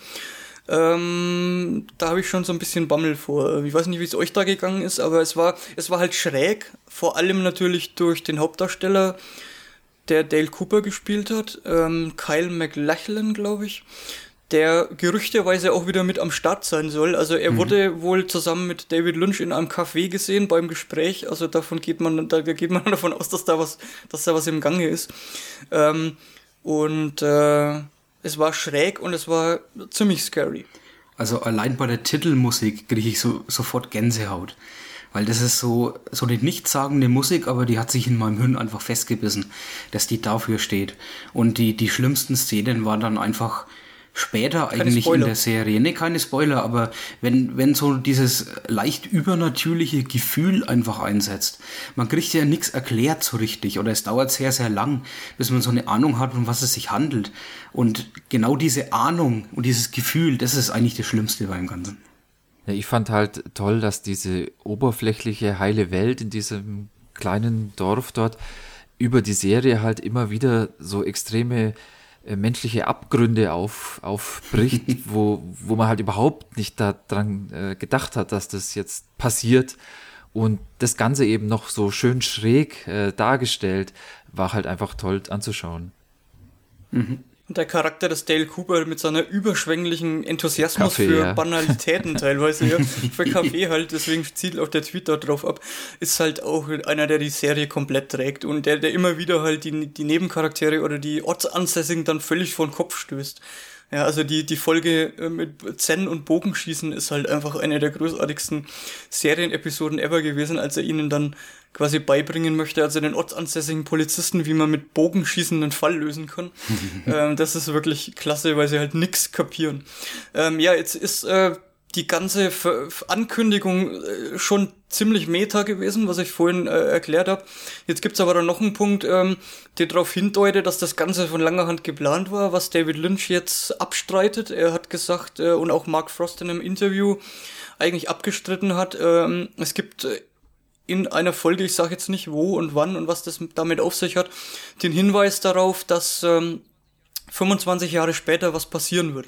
Ähm, da habe ich schon so ein bisschen Bammel vor. Ich weiß nicht, wie es euch da gegangen ist, aber es war, es war halt schräg. Vor allem natürlich durch den Hauptdarsteller, der Dale Cooper gespielt hat, ähm, Kyle McLachlan, glaube ich, der gerüchteweise auch wieder mit am Start sein soll. Also er mhm. wurde wohl zusammen mit David Lynch in einem Café gesehen beim Gespräch. Also davon geht man, da geht man davon aus, dass da was, dass da was im Gange ist. Ähm, und äh, es war schräg und es war ziemlich scary. Also allein bei der Titelmusik kriege ich so, sofort Gänsehaut. Weil das ist so, so eine nichtssagende Musik, aber die hat sich in meinem Hirn einfach festgebissen, dass die dafür steht. Und die, die schlimmsten Szenen waren dann einfach später keine eigentlich Spoiler. in der Serie. Ne, keine Spoiler, aber wenn, wenn so dieses leicht übernatürliche Gefühl einfach einsetzt. Man kriegt ja nichts erklärt so richtig oder es dauert sehr, sehr lang, bis man so eine Ahnung hat, um was es sich handelt. Und genau diese Ahnung und dieses Gefühl, das ist eigentlich das Schlimmste beim Ganzen. Ja, ich fand halt toll, dass diese oberflächliche heile Welt in diesem kleinen Dorf dort über die Serie halt immer wieder so extreme äh, menschliche Abgründe auf, aufbricht, wo, wo man halt überhaupt nicht daran äh, gedacht hat, dass das jetzt passiert. Und das Ganze eben noch so schön schräg äh, dargestellt, war halt einfach toll anzuschauen. Mhm. Und der Charakter des Dale Cooper mit seiner überschwänglichen Enthusiasmus Kaffee, für ja. Banalitäten teilweise, ja, für Kaffee halt, deswegen zielt auch der Tweet da drauf ab, ist halt auch einer, der die Serie komplett trägt und der, der immer wieder halt die, die Nebencharaktere oder die Ortsansässigen dann völlig vor den Kopf stößt. Ja, also die, die Folge äh, mit Zen und Bogenschießen ist halt einfach eine der großartigsten Serienepisoden ever gewesen, als er ihnen dann quasi beibringen möchte, also den ortsansässigen Polizisten, wie man mit Bogenschießen einen Fall lösen kann. ähm, das ist wirklich klasse, weil sie halt nix kapieren. Ähm, ja, jetzt ist äh, die ganze Ankündigung äh, schon ziemlich meta gewesen, was ich vorhin äh, erklärt habe. Jetzt gibt's aber dann noch einen Punkt, ähm, der darauf hindeutet, dass das Ganze von langer Hand geplant war, was David Lynch jetzt abstreitet. Er hat gesagt, äh, und auch Mark Frost in einem Interview eigentlich abgestritten hat, ähm, es gibt äh, in einer Folge, ich sage jetzt nicht wo und wann und was das damit auf sich hat, den Hinweis darauf, dass ähm, 25 Jahre später was passieren wird.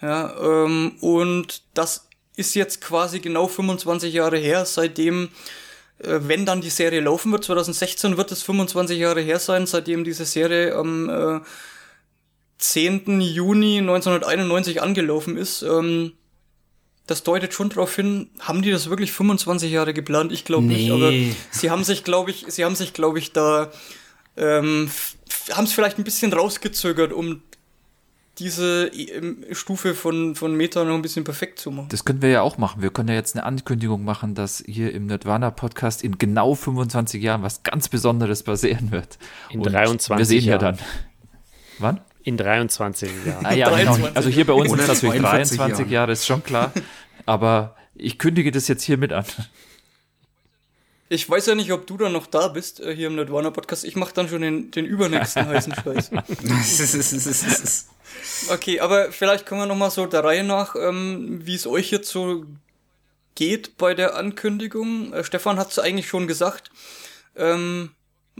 Ja, ähm, und das ist jetzt quasi genau 25 Jahre her, seitdem, äh, wenn dann die Serie laufen wird, 2016 wird es 25 Jahre her sein, seitdem diese Serie am äh, 10. Juni 1991 angelaufen ist. Ähm, das deutet schon darauf hin, haben die das wirklich 25 Jahre geplant? Ich glaube nee. nicht, aber sie haben sich, glaube ich, sie haben sich, glaube ich, da ähm, haben es vielleicht ein bisschen rausgezögert, um diese ähm, Stufe von, von Meta noch ein bisschen perfekt zu machen. Das können wir ja auch machen. Wir können ja jetzt eine Ankündigung machen, dass hier im Nerdwana-Podcast in genau 25 Jahren was ganz Besonderes passieren wird. In Und 23 Wir sehen Jahren. ja dann. Wann? In 23 Jahren. Ah, ja, genau. Also hier bei uns sind es natürlich 23 Jahre. Jahre, ist schon klar. Aber ich kündige das jetzt hiermit an. Ich weiß ja nicht, ob du dann noch da bist, äh, hier im Nerdwana Podcast. Ich mache dann schon den, den übernächsten heißen Scheiß. okay, aber vielleicht können wir noch mal so der Reihe nach, ähm, wie es euch jetzt so geht bei der Ankündigung. Äh, Stefan hat es eigentlich schon gesagt. Ähm,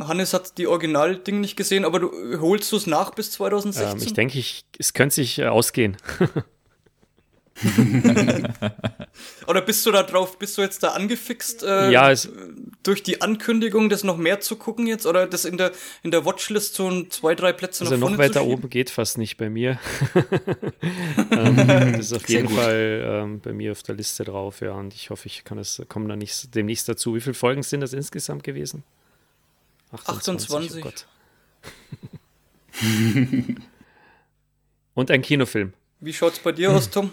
Hannes hat die Originalding nicht gesehen, aber du holst du es nach bis 2016? Ähm, ich denke, ich, es könnte sich äh, ausgehen. Oder bist du da drauf, bist du jetzt da angefixt, äh, ja, es, durch die Ankündigung, das noch mehr zu gucken jetzt? Oder das in der, in der Watchlist so ein, zwei, drei Plätze also noch weiter oben geht fast nicht bei mir. ähm, das ist auf jeden Fall ähm, bei mir auf der Liste drauf, ja. Und ich hoffe, ich kann es, komme da nicht demnächst dazu. Wie viele Folgen sind das insgesamt gewesen? 28. 28. Oh Gott. Und ein Kinofilm. Wie schaut's bei dir aus, Tom?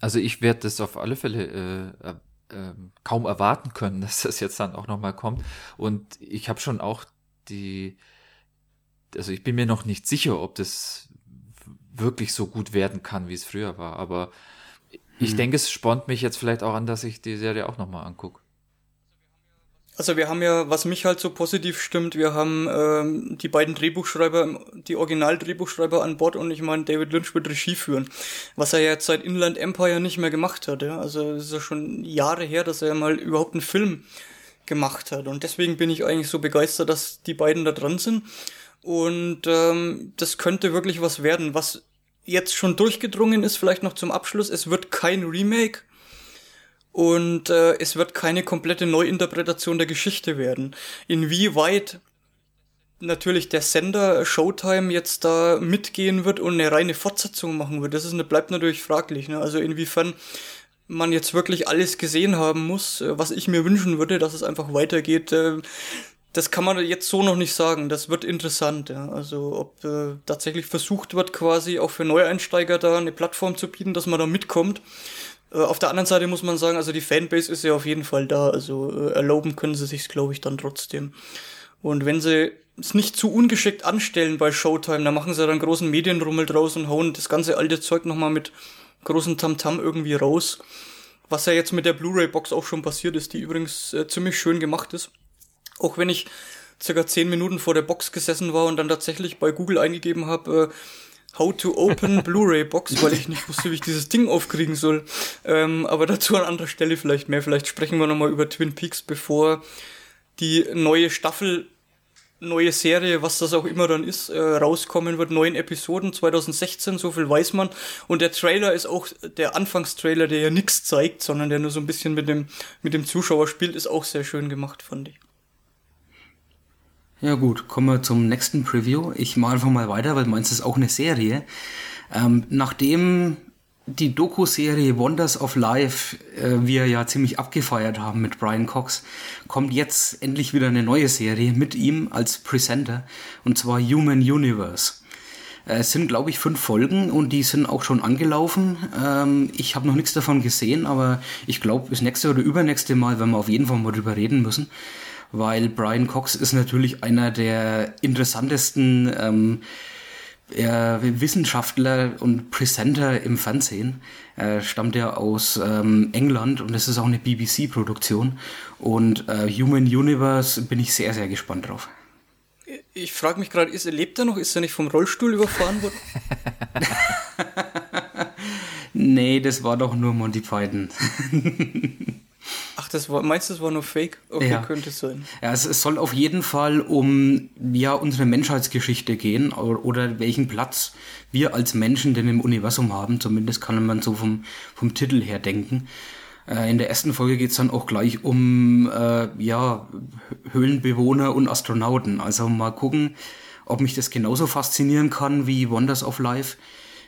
Also ich werde das auf alle Fälle äh, äh, kaum erwarten können, dass das jetzt dann auch nochmal kommt. Und ich habe schon auch die, also ich bin mir noch nicht sicher, ob das wirklich so gut werden kann, wie es früher war. Aber ich hm. denke, es spornt mich jetzt vielleicht auch an, dass ich die Serie auch nochmal angucke. Also wir haben ja, was mich halt so positiv stimmt, wir haben ähm, die beiden Drehbuchschreiber, die Original-Drehbuchschreiber an Bord und ich meine, David Lynch wird Regie führen, was er ja jetzt seit Inland Empire nicht mehr gemacht hat. Ja? Also es ist ja schon Jahre her, dass er mal überhaupt einen Film gemacht hat und deswegen bin ich eigentlich so begeistert, dass die beiden da dran sind und ähm, das könnte wirklich was werden, was jetzt schon durchgedrungen ist, vielleicht noch zum Abschluss, es wird kein Remake, und äh, es wird keine komplette Neuinterpretation der Geschichte werden. Inwieweit natürlich der Sender Showtime jetzt da mitgehen wird und eine reine Fortsetzung machen wird. Das ist, bleibt natürlich fraglich. Ne? Also inwiefern man jetzt wirklich alles gesehen haben muss, äh, was ich mir wünschen würde, dass es einfach weitergeht. Äh, das kann man jetzt so noch nicht sagen. Das wird interessant. Ja. Also ob äh, tatsächlich versucht wird, quasi auch für Neueinsteiger da eine Plattform zu bieten, dass man da mitkommt. Äh, auf der anderen Seite muss man sagen, also die Fanbase ist ja auf jeden Fall da. Also äh, erlauben können sie sich, glaube ich, dann trotzdem. Und wenn sie es nicht zu ungeschickt anstellen bei Showtime, dann machen sie dann großen Medienrummel draus und hauen das ganze alte Zeug nochmal mit großen Tamtam -Tam irgendwie raus. Was ja jetzt mit der Blu-ray-Box auch schon passiert ist, die übrigens äh, ziemlich schön gemacht ist. Auch wenn ich circa zehn Minuten vor der Box gesessen war und dann tatsächlich bei Google eingegeben habe, äh, How to open Blu-ray Box, weil ich nicht wusste, wie ich dieses Ding aufkriegen soll. Ähm, aber dazu an anderer Stelle vielleicht mehr. Vielleicht sprechen wir nochmal über Twin Peaks, bevor die neue Staffel neue Serie, was das auch immer dann ist, äh, rauskommen wird. Neun Episoden 2016, so viel weiß man. Und der Trailer ist auch der Anfangstrailer, der ja nichts zeigt, sondern der nur so ein bisschen mit dem, mit dem Zuschauer spielt, ist auch sehr schön gemacht, fand ich. Ja gut, kommen wir zum nächsten Preview. Ich mache einfach mal weiter, weil meins ist auch eine Serie. Ähm, nachdem die Doku-Serie Wonders of Life äh, wir ja ziemlich abgefeiert haben mit Brian Cox, kommt jetzt endlich wieder eine neue Serie mit ihm als Presenter und zwar Human Universe. Äh, es sind, glaube ich, fünf Folgen und die sind auch schon angelaufen. Ähm, ich habe noch nichts davon gesehen, aber ich glaube, bis nächste oder übernächste Mal werden wir auf jeden Fall mal drüber reden müssen, weil Brian Cox ist natürlich einer der interessantesten ähm, er Wissenschaftler und Presenter im Fernsehen. Er stammt ja aus ähm, England und es ist auch eine BBC-Produktion. Und äh, Human Universe bin ich sehr, sehr gespannt drauf. Ich frage mich gerade, ist er lebt er noch? Ist er nicht vom Rollstuhl überfahren worden? nee, das war doch nur Monty Python. Ach, das war, meinst du, das war nur Fake? Okay, ja. könnte es sein. Ja, es, es, soll auf jeden Fall um ja, unsere Menschheitsgeschichte gehen oder, oder, welchen Platz wir als Menschen denn im Universum haben. Zumindest kann man so vom, vom Titel her denken. Äh, in der ersten Folge geht es dann auch gleich um äh, ja, Höhlenbewohner und Astronauten. Also mal gucken, ob mich das genauso faszinieren kann wie Wonders of Life.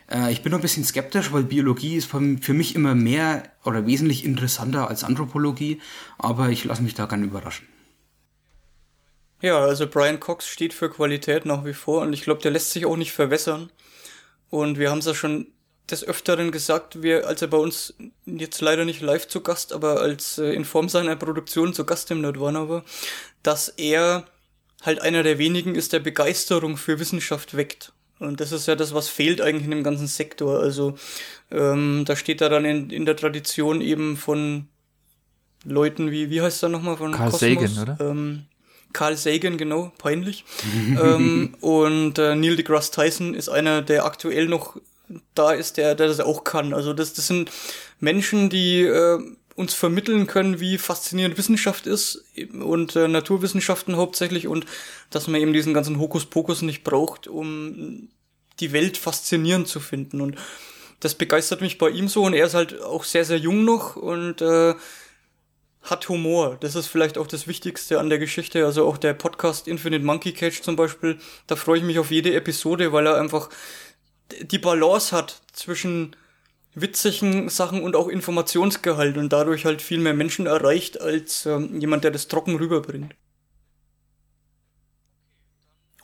Äh, ich bin noch ein bisschen skeptisch, weil Biologie ist für mich immer mehr oder wesentlich interessanter als Anthropologie, aber ich lasse mich da gerne überraschen. Ja, also Brian Cox steht für Qualität nach wie vor und ich glaube, der lässt sich auch nicht verwässern. Und wir haben es ja schon des Öfteren gesagt, wir, als er bei uns jetzt leider nicht live zu Gast, aber als äh, in Form seiner Produktion zu Gast im Nerdwana war, dass er halt einer der wenigen ist, der Begeisterung für Wissenschaft weckt. Und das ist ja das, was fehlt eigentlich in dem ganzen Sektor. Also ähm, da steht da dann in, in der Tradition eben von Leuten wie, wie heißt er nochmal von Carl Kosmos? Sagan, oder? Ähm, Carl Sagan, genau, peinlich. ähm, und äh, Neil deGrasse Tyson ist einer, der aktuell noch da ist, der, der das auch kann. Also das, das sind Menschen, die äh, uns vermitteln können, wie faszinierend Wissenschaft ist und äh, Naturwissenschaften hauptsächlich und dass man eben diesen ganzen Hokuspokus nicht braucht, um die Welt faszinierend zu finden. Und das begeistert mich bei ihm so und er ist halt auch sehr, sehr jung noch und äh, hat Humor. Das ist vielleicht auch das Wichtigste an der Geschichte. Also auch der Podcast Infinite Monkey Cage zum Beispiel, da freue ich mich auf jede Episode, weil er einfach die Balance hat zwischen witzigen Sachen und auch Informationsgehalt und dadurch halt viel mehr Menschen erreicht als ähm, jemand, der das trocken rüberbringt.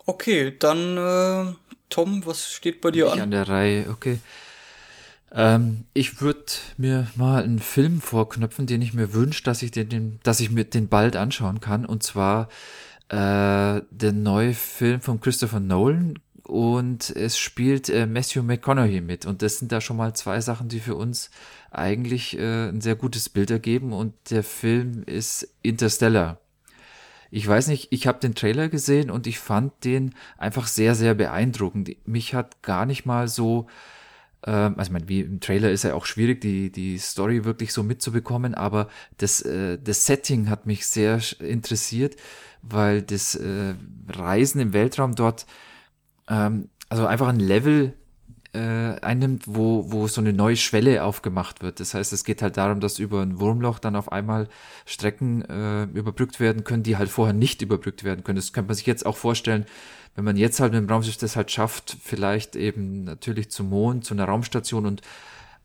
Okay, dann äh, Tom, was steht bei dir ich an? An der Reihe, okay. Ähm, ich würde mir mal einen Film vorknöpfen, den ich mir wünsche, dass ich den, den, dass ich mir den bald anschauen kann. Und zwar äh, der neue Film von Christopher Nolan, und es spielt äh, Matthew McConaughey mit. Und das sind da schon mal zwei Sachen, die für uns eigentlich äh, ein sehr gutes Bild ergeben. Und der Film ist Interstellar. Ich weiß nicht, ich habe den Trailer gesehen und ich fand den einfach sehr, sehr beeindruckend. Mich hat gar nicht mal so, ähm, also ich meine, wie im Trailer ist ja auch schwierig, die, die Story wirklich so mitzubekommen, aber das, äh, das Setting hat mich sehr interessiert, weil das äh, Reisen im Weltraum dort ähm, also einfach ein Level äh, einnimmt, wo, wo so eine neue Schwelle aufgemacht wird. Das heißt, es geht halt darum, dass über ein Wurmloch dann auf einmal Strecken äh, überbrückt werden können, die halt vorher nicht überbrückt werden können. Das könnte man sich jetzt auch vorstellen, wenn man jetzt halt mit dem Raumschiff das halt schafft, vielleicht eben natürlich zum Mond, zu einer Raumstation und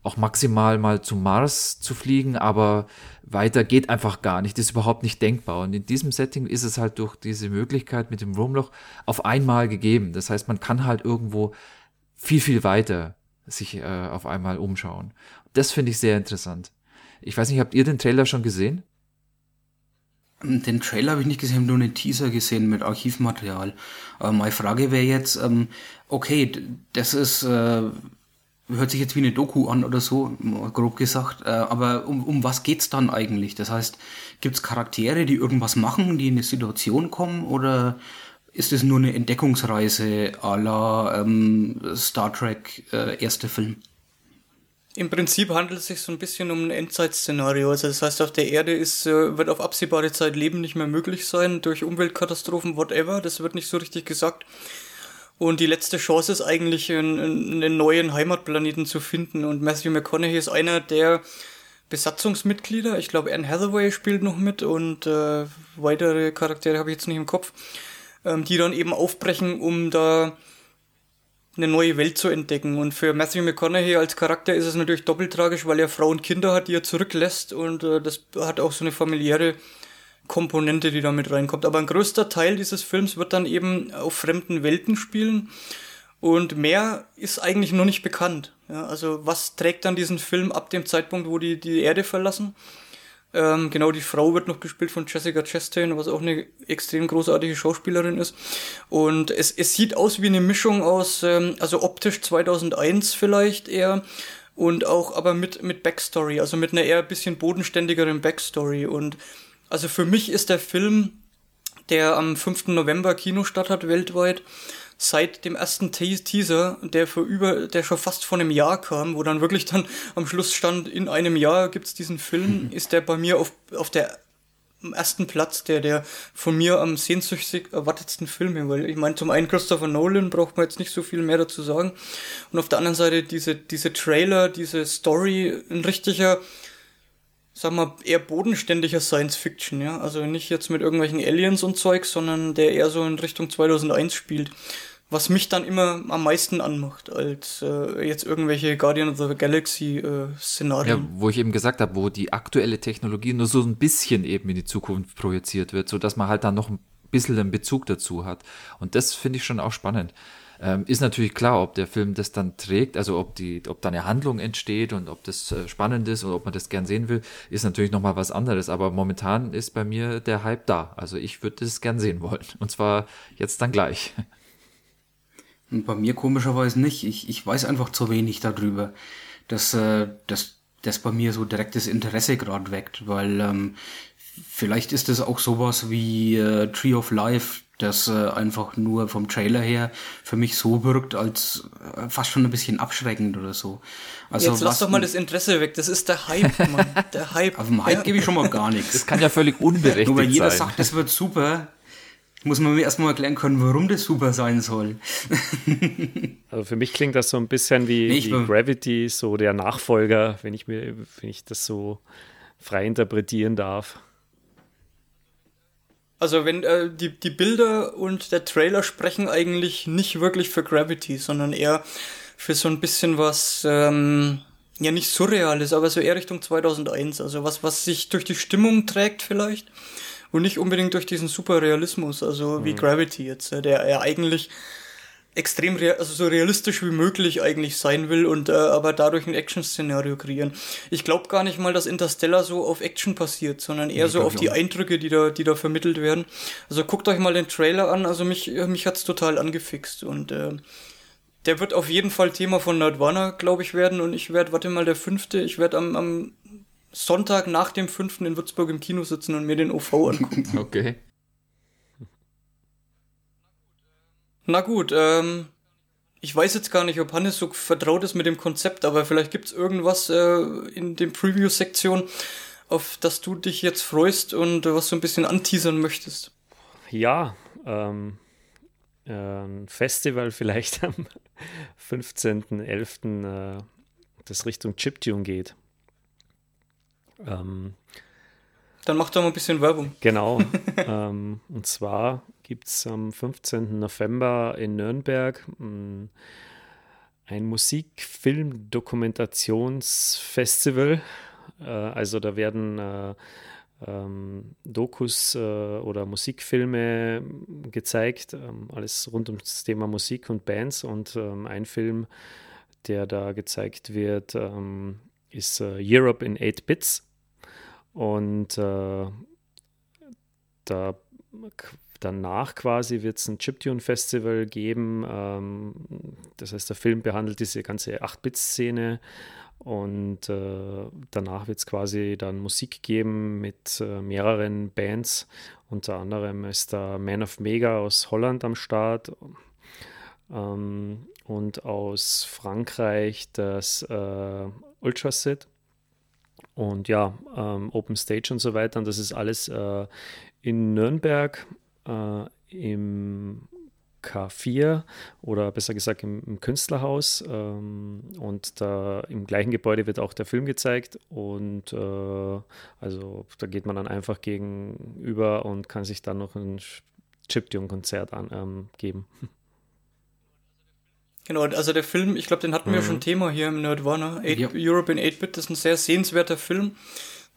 auch maximal mal zum Mars zu fliegen, aber weiter geht einfach gar nicht, ist überhaupt nicht denkbar. Und in diesem Setting ist es halt durch diese Möglichkeit mit dem Wurmloch auf einmal gegeben. Das heißt, man kann halt irgendwo viel, viel weiter sich äh, auf einmal umschauen. Das finde ich sehr interessant. Ich weiß nicht, habt ihr den Trailer schon gesehen? Den Trailer habe ich nicht gesehen, nur einen Teaser gesehen mit Archivmaterial. Aber meine Frage wäre jetzt, ähm, okay, das ist äh, hört sich jetzt wie eine Doku an oder so, grob gesagt. Äh, aber um, um was geht's dann eigentlich? Das heißt, gibt's Charaktere, die irgendwas machen, die in eine Situation kommen, oder ist es nur eine Entdeckungsreise à la ähm, Star Trek äh, erste Film? Im Prinzip handelt es sich so ein bisschen um ein Endzeitszenario. Also das heißt, auf der Erde ist, äh, wird auf absehbare Zeit Leben nicht mehr möglich sein, durch Umweltkatastrophen, whatever. Das wird nicht so richtig gesagt. Und die letzte Chance ist eigentlich, einen, neuen Heimatplaneten zu finden. Und Matthew McConaughey ist einer der Besatzungsmitglieder. Ich glaube, Anne Hathaway spielt noch mit und äh, weitere Charaktere habe ich jetzt nicht im Kopf, ähm, die dann eben aufbrechen, um da eine neue Welt zu entdecken. Und für Matthew McConaughey als Charakter ist es natürlich doppelt tragisch, weil er Frau und Kinder hat, die er zurücklässt. Und äh, das hat auch so eine familiäre Komponente, die da mit reinkommt. Aber ein größter Teil dieses Films wird dann eben auf fremden Welten spielen. Und mehr ist eigentlich noch nicht bekannt. Ja, also was trägt dann diesen Film ab dem Zeitpunkt, wo die die Erde verlassen? Ähm, genau, die Frau wird noch gespielt von Jessica Chastain, was auch eine extrem großartige Schauspielerin ist. Und es, es sieht aus wie eine Mischung aus, ähm, also optisch 2001 vielleicht eher, und auch aber mit, mit Backstory, also mit einer eher bisschen bodenständigeren Backstory. Und also für mich ist der Film, der am 5. November Kinostart hat weltweit, seit dem ersten Teaser, der für über, der schon fast vor einem Jahr kam, wo dann wirklich dann am Schluss stand, in einem Jahr gibt's diesen Film, mhm. ist der bei mir auf, auf der ersten Platz, der, der von mir am sehnsüchtig erwartetsten Filme, weil ich meine, zum einen Christopher Nolan braucht man jetzt nicht so viel mehr dazu sagen und auf der anderen Seite diese, diese Trailer, diese Story, ein richtiger, sag mal, eher bodenständiger Science Fiction, ja. Also nicht jetzt mit irgendwelchen Aliens und Zeugs, sondern der eher so in Richtung 2001 spielt. Was mich dann immer am meisten anmacht, als äh, jetzt irgendwelche Guardian of the Galaxy äh, Szenarien. Ja, wo ich eben gesagt habe, wo die aktuelle Technologie nur so ein bisschen eben in die Zukunft projiziert wird, so dass man halt dann noch ein bisschen einen Bezug dazu hat. Und das finde ich schon auch spannend. Ähm, ist natürlich klar, ob der Film das dann trägt, also ob die, ob da eine Handlung entsteht und ob das äh, spannend ist und ob man das gern sehen will, ist natürlich nochmal was anderes. Aber momentan ist bei mir der Hype da. Also ich würde das gern sehen wollen. Und zwar jetzt dann gleich. Und bei mir komischerweise nicht. Ich, ich weiß einfach zu wenig darüber, dass, äh, dass das bei mir so direktes Interesse gerade weckt, weil ähm, vielleicht ist es auch sowas wie äh, Tree of Life, das äh, einfach nur vom Trailer her für mich so wirkt, als äh, fast schon ein bisschen abschreckend oder so. Also Jetzt lass doch mal das Interesse weg, das ist der Hype, Mann. Der Hype. Auf dem Hype ja. gebe ich schon mal gar nichts. Das kann ja völlig unberechtigt sein. Nur weil jeder sein. sagt, das wird super, muss man mir erstmal erklären können, warum das super sein soll. also für mich klingt das so ein bisschen wie, nee, wie Gravity, so der Nachfolger, wenn ich mir, wenn ich das so frei interpretieren darf. Also wenn äh, die, die Bilder und der Trailer sprechen eigentlich nicht wirklich für Gravity, sondern eher für so ein bisschen was, ähm, ja nicht surreales, aber so eher Richtung 2001. Also was, was sich durch die Stimmung trägt vielleicht und nicht unbedingt durch diesen Superrealismus, also wie mhm. Gravity jetzt, der ja eigentlich extrem also so realistisch wie möglich eigentlich sein will und äh, aber dadurch ein Action-Szenario kreieren. Ich glaube gar nicht mal, dass Interstellar so auf Action passiert, sondern eher ich so auf die Eindrücke, die da, die da vermittelt werden. Also guckt euch mal den Trailer an, also mich, mich hat's total angefixt und äh, der wird auf jeden Fall Thema von Nerdwana, glaube ich, werden und ich werde, warte mal, der fünfte, ich werde am, am Sonntag nach dem fünften in Würzburg im Kino sitzen und mir den OV angucken. okay. Na gut, ähm, ich weiß jetzt gar nicht, ob Hannes so vertraut ist mit dem Konzept, aber vielleicht gibt's irgendwas äh, in den Preview-Sektion, auf das du dich jetzt freust und äh, was du ein bisschen anteasern möchtest. Ja, ähm, ein Festival vielleicht am 15.11. Äh, das Richtung Chiptune geht. Ähm, Dann macht doch mal ein bisschen Werbung. Genau. ähm, und zwar gibt es am 15. November in Nürnberg ähm, ein Musikfilm-Dokumentationsfestival. Äh, also da werden äh, ähm, Dokus äh, oder Musikfilme gezeigt, ähm, alles rund um das Thema Musik und Bands. Und ähm, ein Film, der da gezeigt wird, ist Europe in 8 Bits. Und da danach quasi wird es ein Chiptune-Festival geben. Ähm, das heißt, der Film behandelt diese ganze 8-Bit-Szene und äh, danach wird es quasi dann Musik geben mit äh, mehreren Bands. Unter anderem ist da Man of Mega aus Holland am Start ähm, und aus Frankreich das äh, Ultrasit. Und ja, ähm, Open Stage und so weiter. Und das ist alles äh, in Nürnberg äh, im K4 oder besser gesagt im, im Künstlerhaus. Ähm, und da im gleichen Gebäude wird auch der Film gezeigt. Und äh, also da geht man dann einfach gegenüber und kann sich dann noch ein Chiptune-Konzert ähm, geben. Genau, also der Film, ich glaube, den hatten wir mhm. schon Thema hier im Nerdwana. Ja. Europe in 8-Bit, das ist ein sehr sehenswerter Film,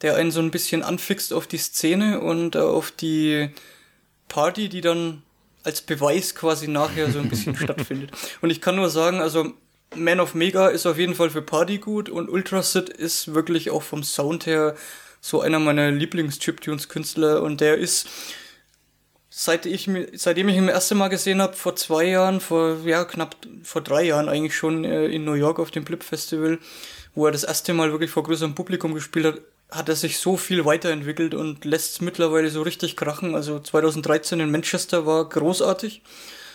der einen so ein bisschen anfixt auf die Szene und auf die Party, die dann als Beweis quasi nachher so ein bisschen stattfindet. Und ich kann nur sagen, also Man of Mega ist auf jeden Fall für Party gut und Ultrasit ist wirklich auch vom Sound her so einer meiner Lieblings-Chiptunes-Künstler und der ist, seit ich, seitdem ich ihn das erste Mal gesehen habe, vor zwei Jahren, vor, ja, knapp vor drei Jahren eigentlich schon äh, in New York auf dem Blip Festival, wo er das erste Mal wirklich vor größerem Publikum gespielt hat, hat er sich so viel weiterentwickelt und lässt es mittlerweile so richtig krachen. Also 2013 in Manchester war großartig.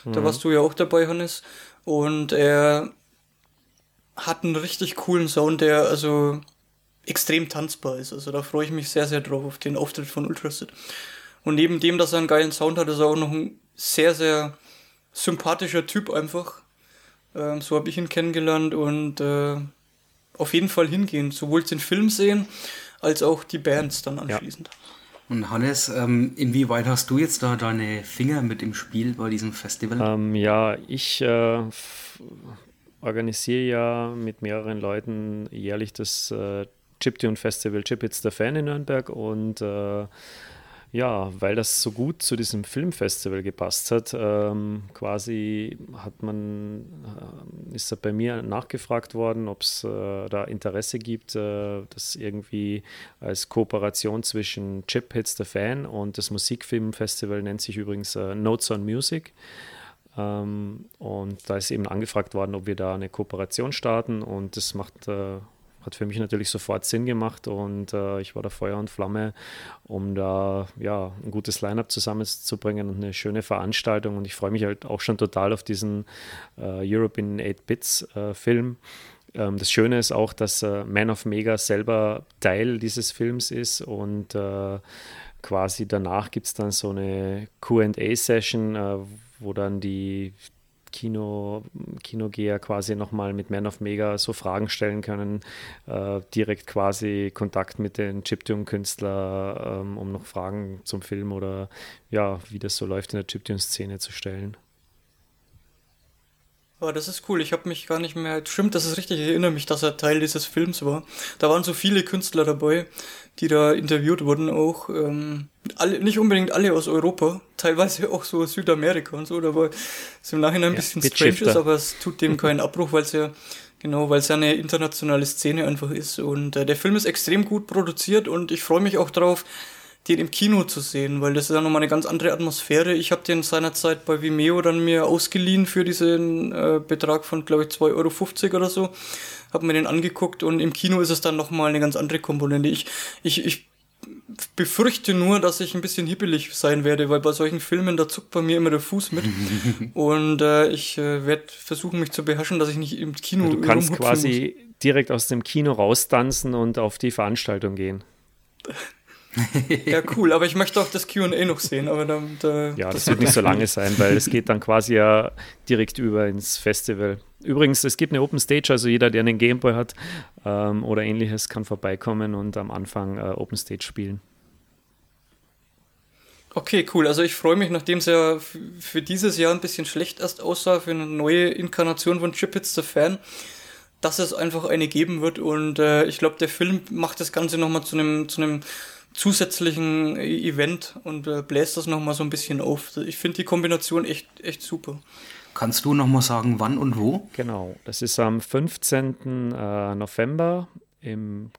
Mhm. Da warst du ja auch dabei, Hannes. Und er hat einen richtig coolen Sound, der also extrem tanzbar ist. Also da freue ich mich sehr, sehr drauf auf den Auftritt von Ultrasit. Und neben dem, dass er einen geilen Sound hat, ist er auch noch ein sehr, sehr sympathischer Typ einfach. Ähm, so habe ich ihn kennengelernt und äh, auf jeden Fall hingehen. Sowohl den Film sehen, als auch die Bands dann anschließend. Ja. Und Hannes, ähm, inwieweit hast du jetzt da deine Finger mit im Spiel bei diesem Festival? Ähm, ja, ich äh, organisiere ja mit mehreren Leuten jährlich das äh, Chiptune Festival Chip It's the Fan in Nürnberg und äh, ja, weil das so gut zu diesem Filmfestival gepasst hat, ähm, quasi hat man, äh, ist bei mir nachgefragt worden, ob es äh, da Interesse gibt, äh, das irgendwie als Kooperation zwischen Chip Hits the Fan und das Musikfilmfestival nennt sich übrigens äh, Notes on Music. Ähm, und da ist eben angefragt worden, ob wir da eine Kooperation starten und das macht äh, hat für mich natürlich sofort Sinn gemacht und äh, ich war da Feuer und Flamme, um da ja ein gutes Line-up zusammenzubringen und eine schöne Veranstaltung. Und ich freue mich halt auch schon total auf diesen äh, Europe in 8 Bits äh, Film. Ähm, das Schöne ist auch, dass äh, Man of Mega selber Teil dieses Films ist und äh, quasi danach gibt es dann so eine QA-Session, äh, wo dann die Kino, Kinogeher quasi nochmal mit Man of Mega so Fragen stellen können, äh, direkt quasi Kontakt mit den Chiptune-Künstlern, ähm, um noch Fragen zum Film oder ja, wie das so läuft in der Chiptune-Szene zu stellen. Oh, das ist cool. Ich habe mich gar nicht mehr. Stimmt, das ist richtig. Ich erinnere mich, dass er Teil dieses Films war. Da waren so viele Künstler dabei, die da interviewt wurden, auch ähm, alle, nicht unbedingt alle aus Europa, teilweise auch so Südamerika und so. Da war es im Nachhinein ein ja, bisschen strange ist, aber es tut dem keinen Abbruch, weil es ja genau, weil es ja eine internationale Szene einfach ist. Und äh, der Film ist extrem gut produziert und ich freue mich auch drauf, den im Kino zu sehen, weil das ist ja nochmal eine ganz andere Atmosphäre. Ich habe den seinerzeit bei Vimeo dann mir ausgeliehen für diesen äh, Betrag von, glaube ich, 2,50 Euro oder so. Habe mir den angeguckt und im Kino ist es dann nochmal eine ganz andere Komponente. Ich, ich, ich befürchte nur, dass ich ein bisschen hippelig sein werde, weil bei solchen Filmen, da zuckt bei mir immer der Fuß mit. und äh, ich äh, werde versuchen, mich zu beherrschen, dass ich nicht im Kino. Du kannst quasi muss. direkt aus dem Kino raustanzen und auf die Veranstaltung gehen. ja, cool, aber ich möchte auch das QA noch sehen. Aber da, da, ja, das, das wird nicht so lange sein, weil es geht dann quasi ja direkt über ins Festival. Übrigens, es gibt eine Open Stage, also jeder, der einen Gameboy hat ähm, oder ähnliches, kann vorbeikommen und am Anfang äh, Open Stage spielen. Okay, cool. Also ich freue mich, nachdem es ja für dieses Jahr ein bisschen schlecht erst aussah, für eine neue Inkarnation von Chip It's the Fan, dass es einfach eine geben wird. Und äh, ich glaube, der Film macht das Ganze nochmal zu einem zu einem zusätzlichen Event und äh, bläst das nochmal so ein bisschen auf. Ich finde die Kombination echt, echt super. Kannst du nochmal sagen, wann und wo? Genau, das ist am 15. Äh, November im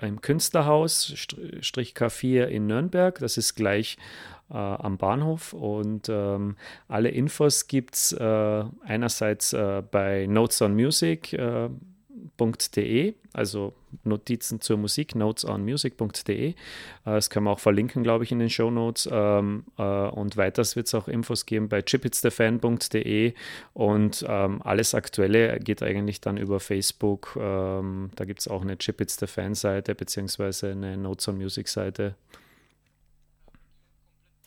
im Künstlerhaus, Strich K4 in Nürnberg. Das ist gleich äh, am Bahnhof. Und ähm, alle Infos gibt es äh, einerseits äh, bei Notes on Music. Äh, music.de, also Notizen zur Musik, notesonmusic.de. Äh, das können wir auch verlinken, glaube ich, in den Show Notes. Ähm, äh, und weiters wird es auch Infos geben bei chipitsthefan.de und ähm, alles Aktuelle geht eigentlich dann über Facebook. Ähm, da gibt es auch eine Chipits the Fan Seite beziehungsweise eine Notes on Music Seite.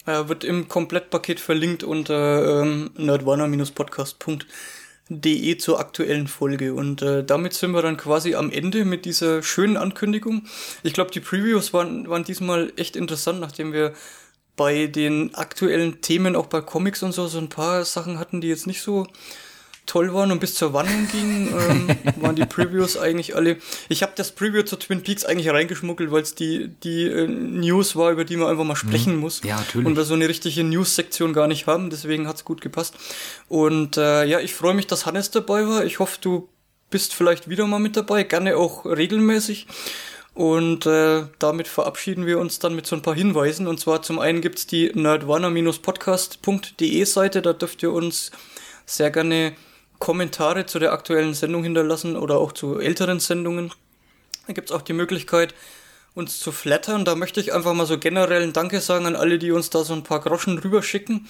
Ja, wird im Komplettpaket verlinkt unter ähm, nerdwarner-podcast.de de zur aktuellen Folge. Und äh, damit sind wir dann quasi am Ende mit dieser schönen Ankündigung. Ich glaube, die Previews waren, waren diesmal echt interessant, nachdem wir bei den aktuellen Themen, auch bei Comics und so, so ein paar Sachen hatten, die jetzt nicht so toll waren und bis zur Wandlung gingen, ähm, waren die Previews eigentlich alle. Ich habe das Preview zu Twin Peaks eigentlich reingeschmuggelt, weil es die, die äh, News war, über die man einfach mal mhm. sprechen muss. Ja, natürlich. Und wir so eine richtige News-Sektion gar nicht haben, deswegen hat es gut gepasst. Und äh, ja, ich freue mich, dass Hannes dabei war. Ich hoffe, du bist vielleicht wieder mal mit dabei, gerne auch regelmäßig. Und äh, damit verabschieden wir uns dann mit so ein paar Hinweisen. Und zwar zum einen gibt's die nerdwarner-podcast.de Seite, da dürft ihr uns sehr gerne Kommentare zu der aktuellen Sendung hinterlassen oder auch zu älteren Sendungen. Da gibt es auch die Möglichkeit, uns zu flattern. Da möchte ich einfach mal so generell ein Danke sagen an alle, die uns da so ein paar Groschen rüberschicken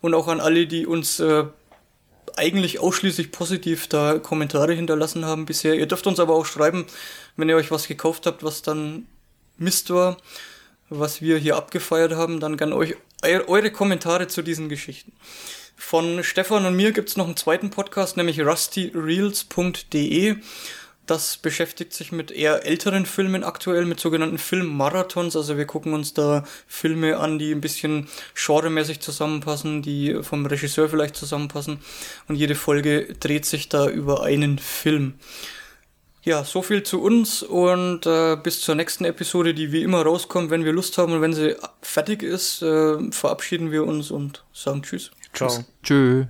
und auch an alle, die uns äh, eigentlich ausschließlich positiv da Kommentare hinterlassen haben bisher. Ihr dürft uns aber auch schreiben, wenn ihr euch was gekauft habt, was dann Mist war, was wir hier abgefeiert haben, dann gern euch eure Kommentare zu diesen Geschichten. Von Stefan und mir gibt es noch einen zweiten Podcast, nämlich rustyreels.de. Das beschäftigt sich mit eher älteren Filmen aktuell, mit sogenannten Filmmarathons. Also wir gucken uns da Filme an, die ein bisschen genremäßig zusammenpassen, die vom Regisseur vielleicht zusammenpassen. Und jede Folge dreht sich da über einen Film. Ja, so viel zu uns und äh, bis zur nächsten Episode, die wie immer rauskommt, wenn wir Lust haben und wenn sie fertig ist, äh, verabschieden wir uns und sagen Tschüss. Ciao. Tschüss.